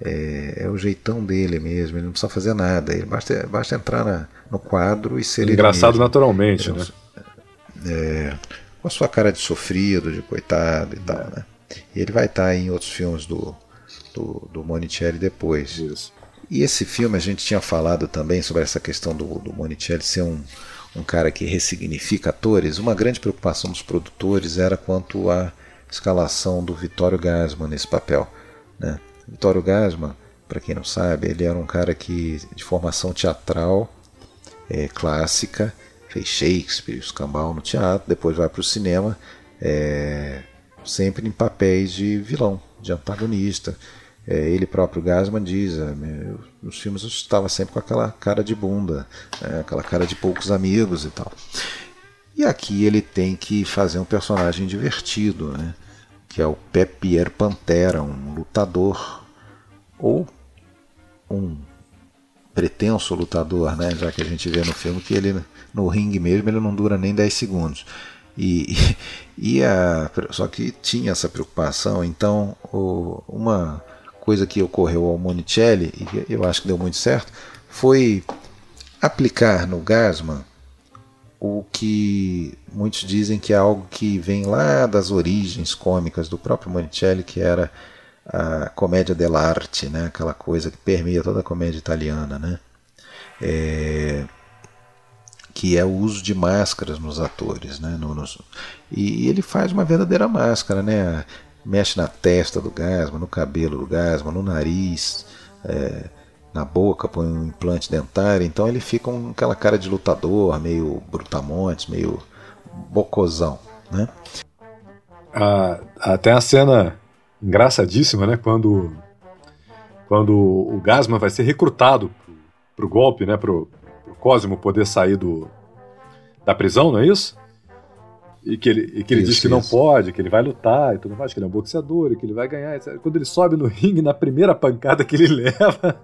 É, é, o jeitão dele mesmo, ele não precisa fazer nada, ele basta, basta entrar na, no quadro e ser Engraçado naturalmente, né? É, com a sua cara de sofrido, de coitado e tal, né? E ele vai estar em outros filmes do, do, do Monicelli depois. Isso. E esse filme a gente tinha falado também sobre essa questão do, do Monicelli ser um, um cara que ressignifica atores. Uma grande preocupação dos produtores era quanto à escalação do Vittorio Gassman nesse papel. Né? Vittorio Gassman, para quem não sabe, ele era um cara que de formação teatral é, clássica, fez Shakespeare, Escambau no teatro, depois vai para o cinema, é, sempre em papéis de vilão, de antagonista. É, ele próprio Gasman diz, é, nos filmes eu estava sempre com aquela cara de bunda, é, aquela cara de poucos amigos e tal. E aqui ele tem que fazer um personagem divertido, né? que é o Pepier Pantera, um lutador ou um pretenso lutador, né? Já que a gente vê no filme que ele no ringue mesmo ele não dura nem 10 segundos. E, e a, só que tinha essa preocupação, então o, uma coisa que ocorreu ao Monicelli, e eu acho que deu muito certo, foi aplicar no Gasman o que muitos dizem que é algo que vem lá das origens cômicas do próprio Monicelli, que era a comédia dell'arte, né? aquela coisa que permeia toda a comédia italiana, né? É... que é o uso de máscaras nos atores, né? No, no, e ele faz uma verdadeira máscara, né? Mexe na testa do Gasman, no cabelo do Gasman, no nariz, é, na boca, põe um implante dentário, então ele fica com aquela cara de lutador, meio brutamontes, meio bocosão, né? Ah, até a cena engraçadíssima, né? Quando, quando o Gasman vai ser recrutado pro golpe, né? Pro, pro Cosmo poder sair do, da prisão, não é isso? E que ele, e que ele isso, diz que isso. não pode, que ele vai lutar e tudo mais, que ele é um boxeador e que ele vai ganhar. Etc. Quando ele sobe no ringue, na primeira pancada que ele leva,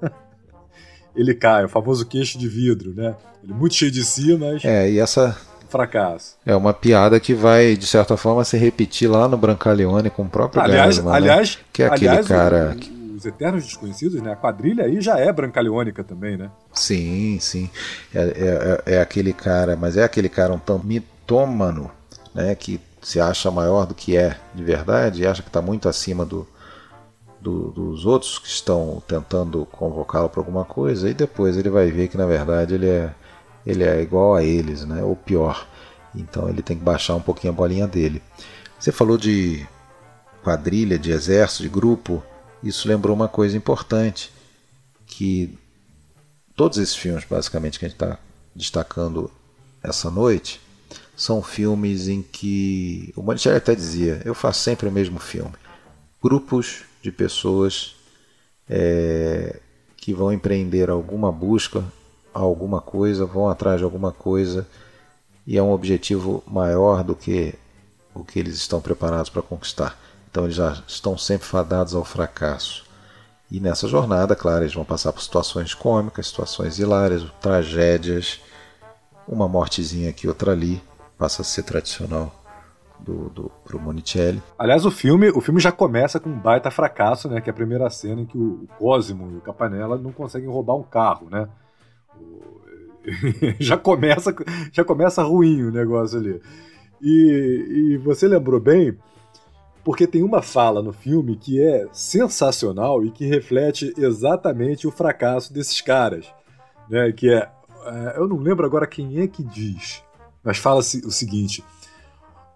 ele cai, o famoso queixo de vidro, né? Ele é muito cheio de si, mas. É, e essa. Fracasso. É uma piada que vai, de certa forma, se repetir lá no Brancaleone com o próprio aliás, Gasman, aliás, né? que é aliás, aquele cara. O, os Eternos Desconhecidos, né? A quadrilha aí já é brancaleônica também, né? Sim, sim. É, é, é aquele cara, mas é aquele cara um tanto mitômano, né? Que se acha maior do que é de verdade e acha que está muito acima do, do, dos outros que estão tentando convocá-lo para alguma coisa, e depois ele vai ver que na verdade ele é, ele é igual a eles, né? ou pior. Então ele tem que baixar um pouquinho a bolinha dele. Você falou de quadrilha, de exército, de grupo. Isso lembrou uma coisa importante, que todos esses filmes, basicamente, que a gente está destacando essa noite, são filmes em que o Manicheri até dizia: eu faço sempre o mesmo filme. Grupos de pessoas é, que vão empreender alguma busca, alguma coisa, vão atrás de alguma coisa e é um objetivo maior do que o que eles estão preparados para conquistar. Então eles já estão sempre fadados ao fracasso. E nessa jornada, claro, eles vão passar por situações cômicas, situações hilárias, tragédias, uma mortezinha aqui, outra ali, passa a ser tradicional do, do pro Monicelli. Aliás, o filme, o filme já começa com um baita fracasso, né? Que é a primeira cena em que o Cosimo e o Capanella não conseguem roubar um carro, né? já começa já começa ruim o negócio ali. E, e você lembrou bem, porque tem uma fala no filme que é sensacional e que reflete exatamente o fracasso desses caras, né? Que é, é eu não lembro agora quem é que diz, mas fala o seguinte: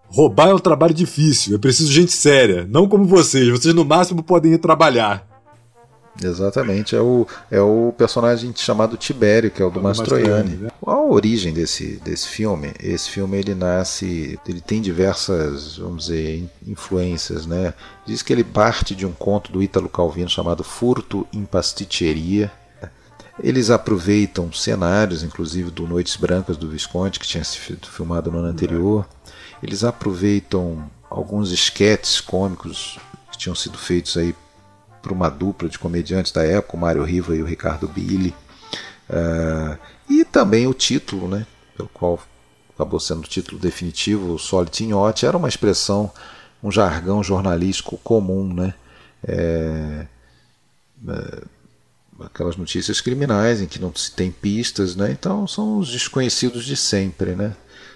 Roubar é um trabalho difícil, é preciso gente séria, não como vocês, vocês no máximo podem ir trabalhar. Exatamente, é o, é o personagem chamado Tibério, que é o do, do Mastroianni. Né? Qual a origem desse, desse filme? Esse filme ele nasce, ele tem diversas, vamos dizer, influências, né? Diz que ele parte de um conto do Ítalo Calvino chamado Furto em Pasticceria. Eles aproveitam cenários, inclusive do Noites Brancas do Visconde, que tinha sido filmado no ano anterior. Eles aproveitam alguns esquetes cômicos que tinham sido feitos aí por uma dupla de comediantes da época, o Mário Riva e o Ricardo Billy. Uh, e também o título, né, pelo qual acabou sendo o título definitivo, o Solitinhote, era uma expressão, um jargão jornalístico comum, né? É, é, aquelas notícias criminais em que não se tem pistas, né? Então são os desconhecidos de sempre, né?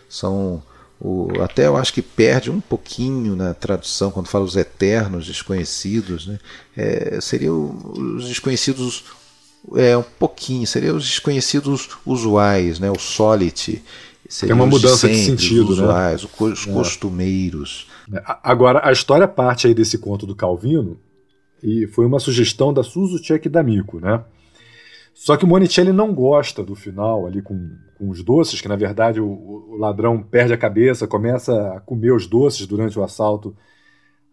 São o, até eu acho que perde um pouquinho na tradução quando fala os eternos desconhecidos, né? É, seria os desconhecidos é um pouquinho, seria os desconhecidos usuais, né? O solite. Tem uma mudança de, sempre, de sentido, os né? usuais, né? os costumeiros. É, agora, a história parte aí desse conto do Calvino e foi uma sugestão da Suzu Tchek D'Amico, né? Só que o Monicelli não gosta do final ali com, com os doces, que na verdade o, o, ladrão perde a cabeça, começa a comer os doces durante o assalto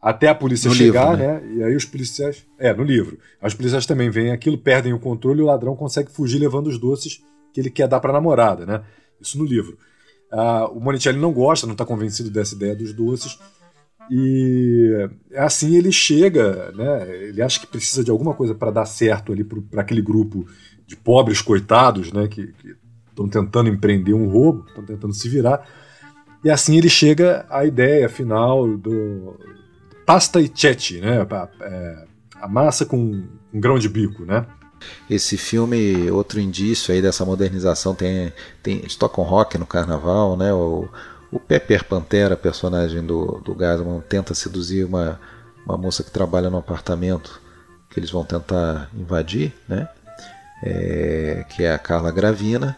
até a polícia no chegar, livro, né? né? E aí os policiais. É, no livro. Os policiais também veem aquilo, perdem o controle e o ladrão consegue fugir levando os doces que ele quer dar para a namorada, né? Isso no livro. Ah, o Monicelli não gosta, não está convencido dessa ideia dos doces. E assim ele chega, né? Ele acha que precisa de alguma coisa para dar certo ali para aquele grupo de pobres coitados, né, que estão tentando empreender um roubo, estão tentando se virar. E assim ele chega à ideia final do pasta e ceci, né, é, a massa com um grão de bico, né. Esse filme, outro indício aí dessa modernização, tem, tem eles tocam rock no carnaval, né, o, o Pepper Pantera, personagem do, do Gasman, tenta seduzir uma, uma moça que trabalha no apartamento que eles vão tentar invadir, né? é, que é a Carla Gravina,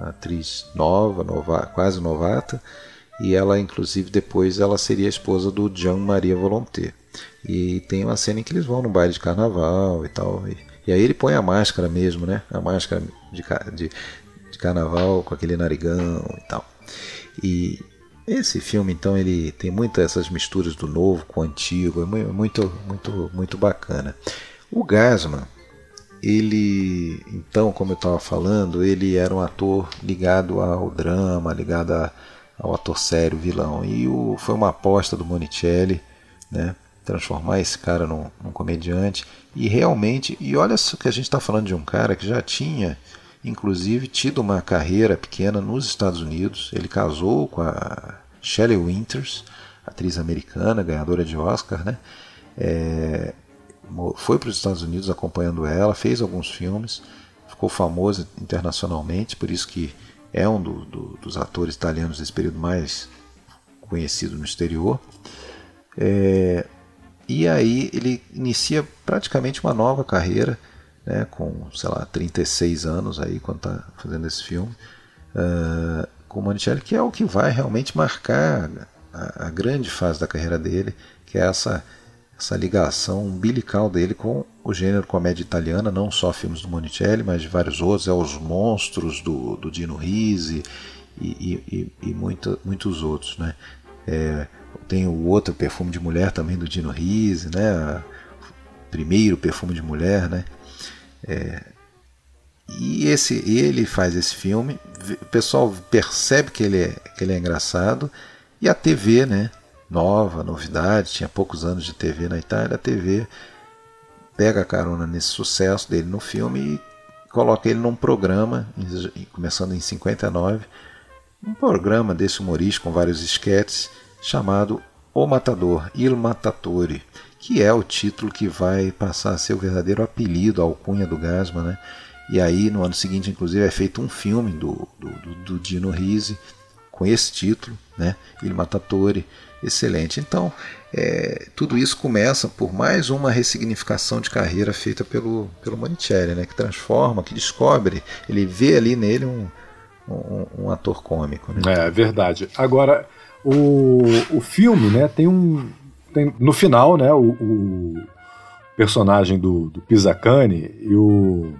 atriz nova, nova, quase novata, e ela inclusive depois ela seria esposa do Jean Maria Volonté. E tem uma cena em que eles vão no baile de carnaval e tal. E, e aí ele põe a máscara mesmo, né? A máscara de, de, de carnaval com aquele narigão e tal. E esse filme, então, ele tem muitas essas misturas do novo com o antigo, é muito, muito, muito bacana. O Gasman, ele, então, como eu estava falando, ele era um ator ligado ao drama, ligado a, ao ator sério, vilão. E o, foi uma aposta do Monicelli, né? Transformar esse cara num, num comediante. E realmente, e olha só que a gente está falando de um cara que já tinha inclusive tido uma carreira pequena nos Estados Unidos. Ele casou com a Shelley Winters, atriz americana, ganhadora de Oscar, né? É, foi para os Estados Unidos acompanhando ela, fez alguns filmes, ficou famoso internacionalmente, por isso que é um do, do, dos atores italianos desse período mais conhecido no exterior. É, e aí ele inicia praticamente uma nova carreira né, com, sei lá, 36 anos aí, quando está fazendo esse filme, uh, com Monicelli, que é o que vai realmente marcar a, a, grande fase da carreira dele, que é essa, essa ligação umbilical dele com o gênero comédia italiana, não só filmes do Monicelli, mas de vários outros, é Os Monstros, do, do Dino Risi, e, e, e muito, muitos outros, né? É, tem o outro perfume de mulher também do Dino Risi, né? Primeiro perfume de mulher, né? É, e esse, ele faz esse filme, o pessoal percebe que ele, é, que ele é engraçado, e a TV, né, nova, novidade, tinha poucos anos de TV na Itália, a TV pega a carona nesse sucesso dele no filme e coloca ele num programa, começando em 59, um programa desse humorista com vários esquetes, chamado O Matador, Il Matatore que é o título que vai passar a ser o verdadeiro apelido, a alcunha do Gasman, né? E aí, no ano seguinte, inclusive, é feito um filme do, do, do Dino Risi com esse título, né? Il Matatore, excelente. Então, é, tudo isso começa por mais uma ressignificação de carreira feita pelo, pelo Monicelli, né? Que transforma, que descobre, ele vê ali nele um, um, um ator cômico. Né? É verdade. Agora, o, o filme, né? Tem um tem, no final, né, o, o personagem do, do Pisacane e o,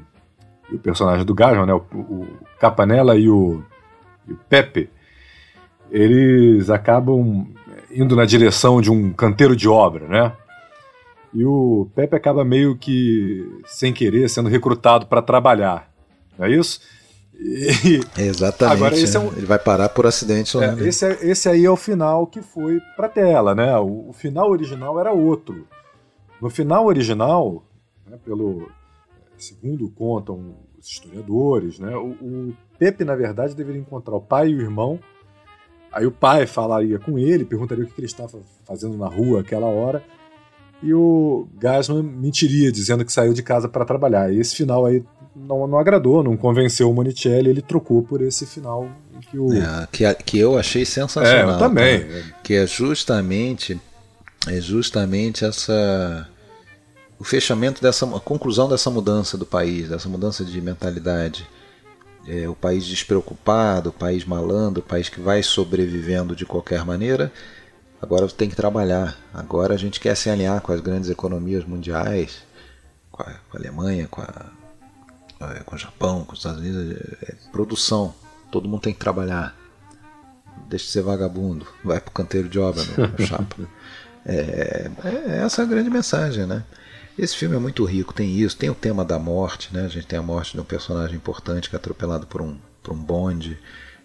e o personagem do Gasman, né, o, o Capanella e o, e o Pepe, eles acabam indo na direção de um canteiro de obra, né? E o Pepe acaba meio que, sem querer, sendo recrutado para trabalhar. Não é isso? E, Exatamente. Agora, esse é um, ele vai parar por acidente. É, esse, é, esse aí é o final que foi pra tela, né? O, o final original era outro. No final original, né, pelo segundo contam os historiadores, né, o, o Pepe, na verdade, deveria encontrar o pai e o irmão. Aí o pai falaria com ele, perguntaria o que ele estava fazendo na rua aquela hora. E o Gasman mentiria, dizendo que saiu de casa para trabalhar. E esse final aí não, não agradou, não convenceu o Monicelli, ele trocou por esse final que o. É, que, que eu achei sensacional. É, eu também. Tá? Que é justamente, é justamente essa. O fechamento dessa. a conclusão dessa mudança do país, dessa mudança de mentalidade. É, o país despreocupado, o país malandro, o país que vai sobrevivendo de qualquer maneira. Agora tem que trabalhar. Agora a gente quer se alinhar com as grandes economias mundiais, com a, com a Alemanha, com a é, com o Japão, com os Estados Unidos, é, é produção. Todo mundo tem que trabalhar. Deixa de ser vagabundo. Vai pro canteiro de obra, meu, chapa. É, é, essa é a grande mensagem, né? Esse filme é muito rico, tem isso, tem o tema da morte, né? A gente tem a morte de um personagem importante que é atropelado por um, por um bonde.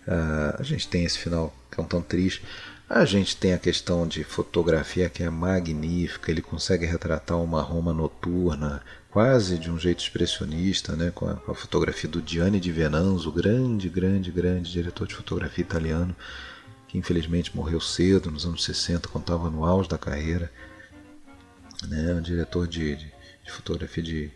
Uh, a gente tem esse final que é um tão triste. A gente tem a questão de fotografia que é magnífica, ele consegue retratar uma Roma noturna, quase de um jeito expressionista, né, com a, com a fotografia do Gianni di Venanzo, grande, grande, grande diretor de fotografia italiano, que infelizmente morreu cedo, nos anos 60, quando estava no auge da carreira. Né, um diretor de, de, de fotografia de,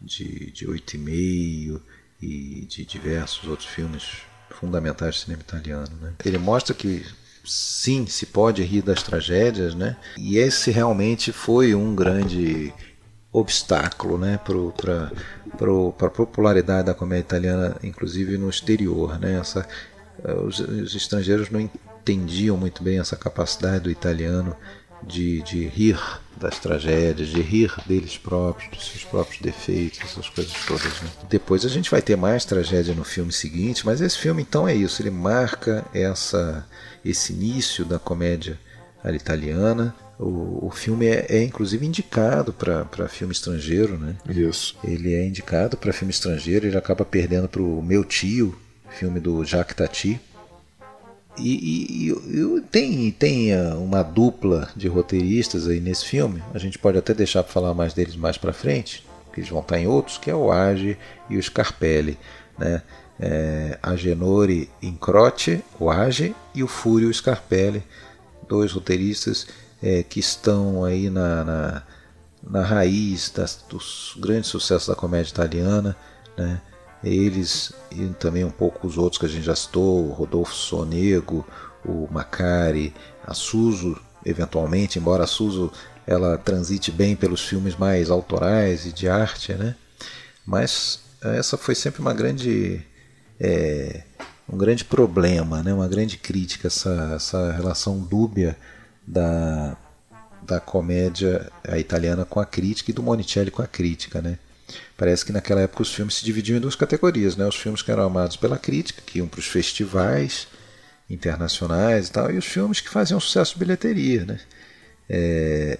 de, de Oito e Meio de diversos outros filmes fundamentais do cinema italiano. Né. Ele mostra que sim, se pode rir das tragédias, né? E esse realmente foi um grande obstáculo né, para a popularidade da comédia italiana, inclusive no exterior. Né? Essa, os, os, estrangeiros não entendiam muito bem essa capacidade do italiano de, de rir das tragédias, de rir deles próprios, dos seus próprios defeitos, essas coisas todas. Né? Depois a gente vai ter mais tragédia no filme seguinte, mas esse filme então é isso, ele marca essa, esse início da comédia italiana, o, o filme é, é, inclusive indicado para filme estrangeiro, né? Isso. Ele é indicado para filme estrangeiro, ele acaba perdendo para o Meu Tio, filme do Jacques Tati. E, e, e, tem, tem ah, uma dupla de roteiristas aí nesse filme. A gente pode até deixar para falar mais deles mais para frente, que eles vão estar em outros, que é o Age e o Scarpelli, né? É, Agenore Incroce, o Age, e o Fúrio Scarpelli, dois roteiristas é, que estão aí na, na, na raiz das, dos grandes sucessos da comédia italiana, né? Eles e também um pouco os outros que a gente já citou, o Rodolfo Sonego, o Macari, a Suso, eventualmente, embora a Suso ela transite bem pelos filmes mais autorais e de arte, né? Mas essa foi sempre uma grande é, um grande problema, né? uma grande crítica, essa, essa relação dúbia da, da comédia italiana com a crítica e do Monicelli com a crítica, né? Parece que naquela época os filmes se dividiam em duas categorias, né? Os filmes que eram amados pela crítica, que iam para os festivais internacionais e tal, e os filmes que faziam sucesso de bilheteria, né? É...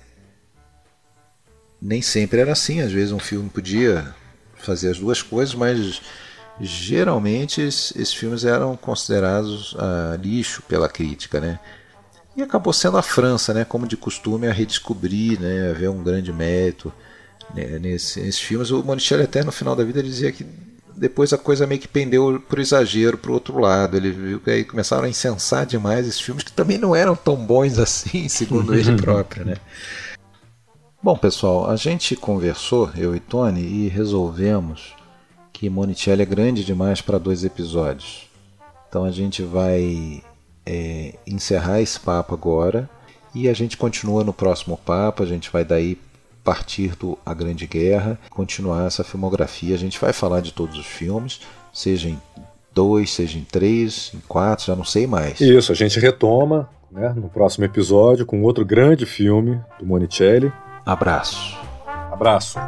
Nem sempre era assim, às vezes um filme podia fazer as duas coisas, mas geralmente esses, filmes eram considerados ah, lixo pela crítica, né? E acabou sendo a França, né, como de costume, a redescobrir, né, a ver um grande mérito né, nesse, nesses filmes. O Monicelli até no final da vida dizia que depois a coisa meio que pendeu por exagero para o outro lado. Ele viu que aí começaram a incensar demais esses filmes que também não eram tão bons assim, segundo ele próprio, né? Bom, pessoal, a gente conversou, eu e Tony, e resolvemos que Monicelli é grande demais para dois episódios. Então a gente vai é, encerrar esse papo agora e a gente continua no próximo papo. A gente vai daí partir do A Grande Guerra, continuar essa filmografia. A gente vai falar de todos os filmes, seja em dois, seja em três, em quatro, já não sei mais. Isso, a gente retoma né, no próximo episódio com outro grande filme do Monicelli. Abraço. Abraço.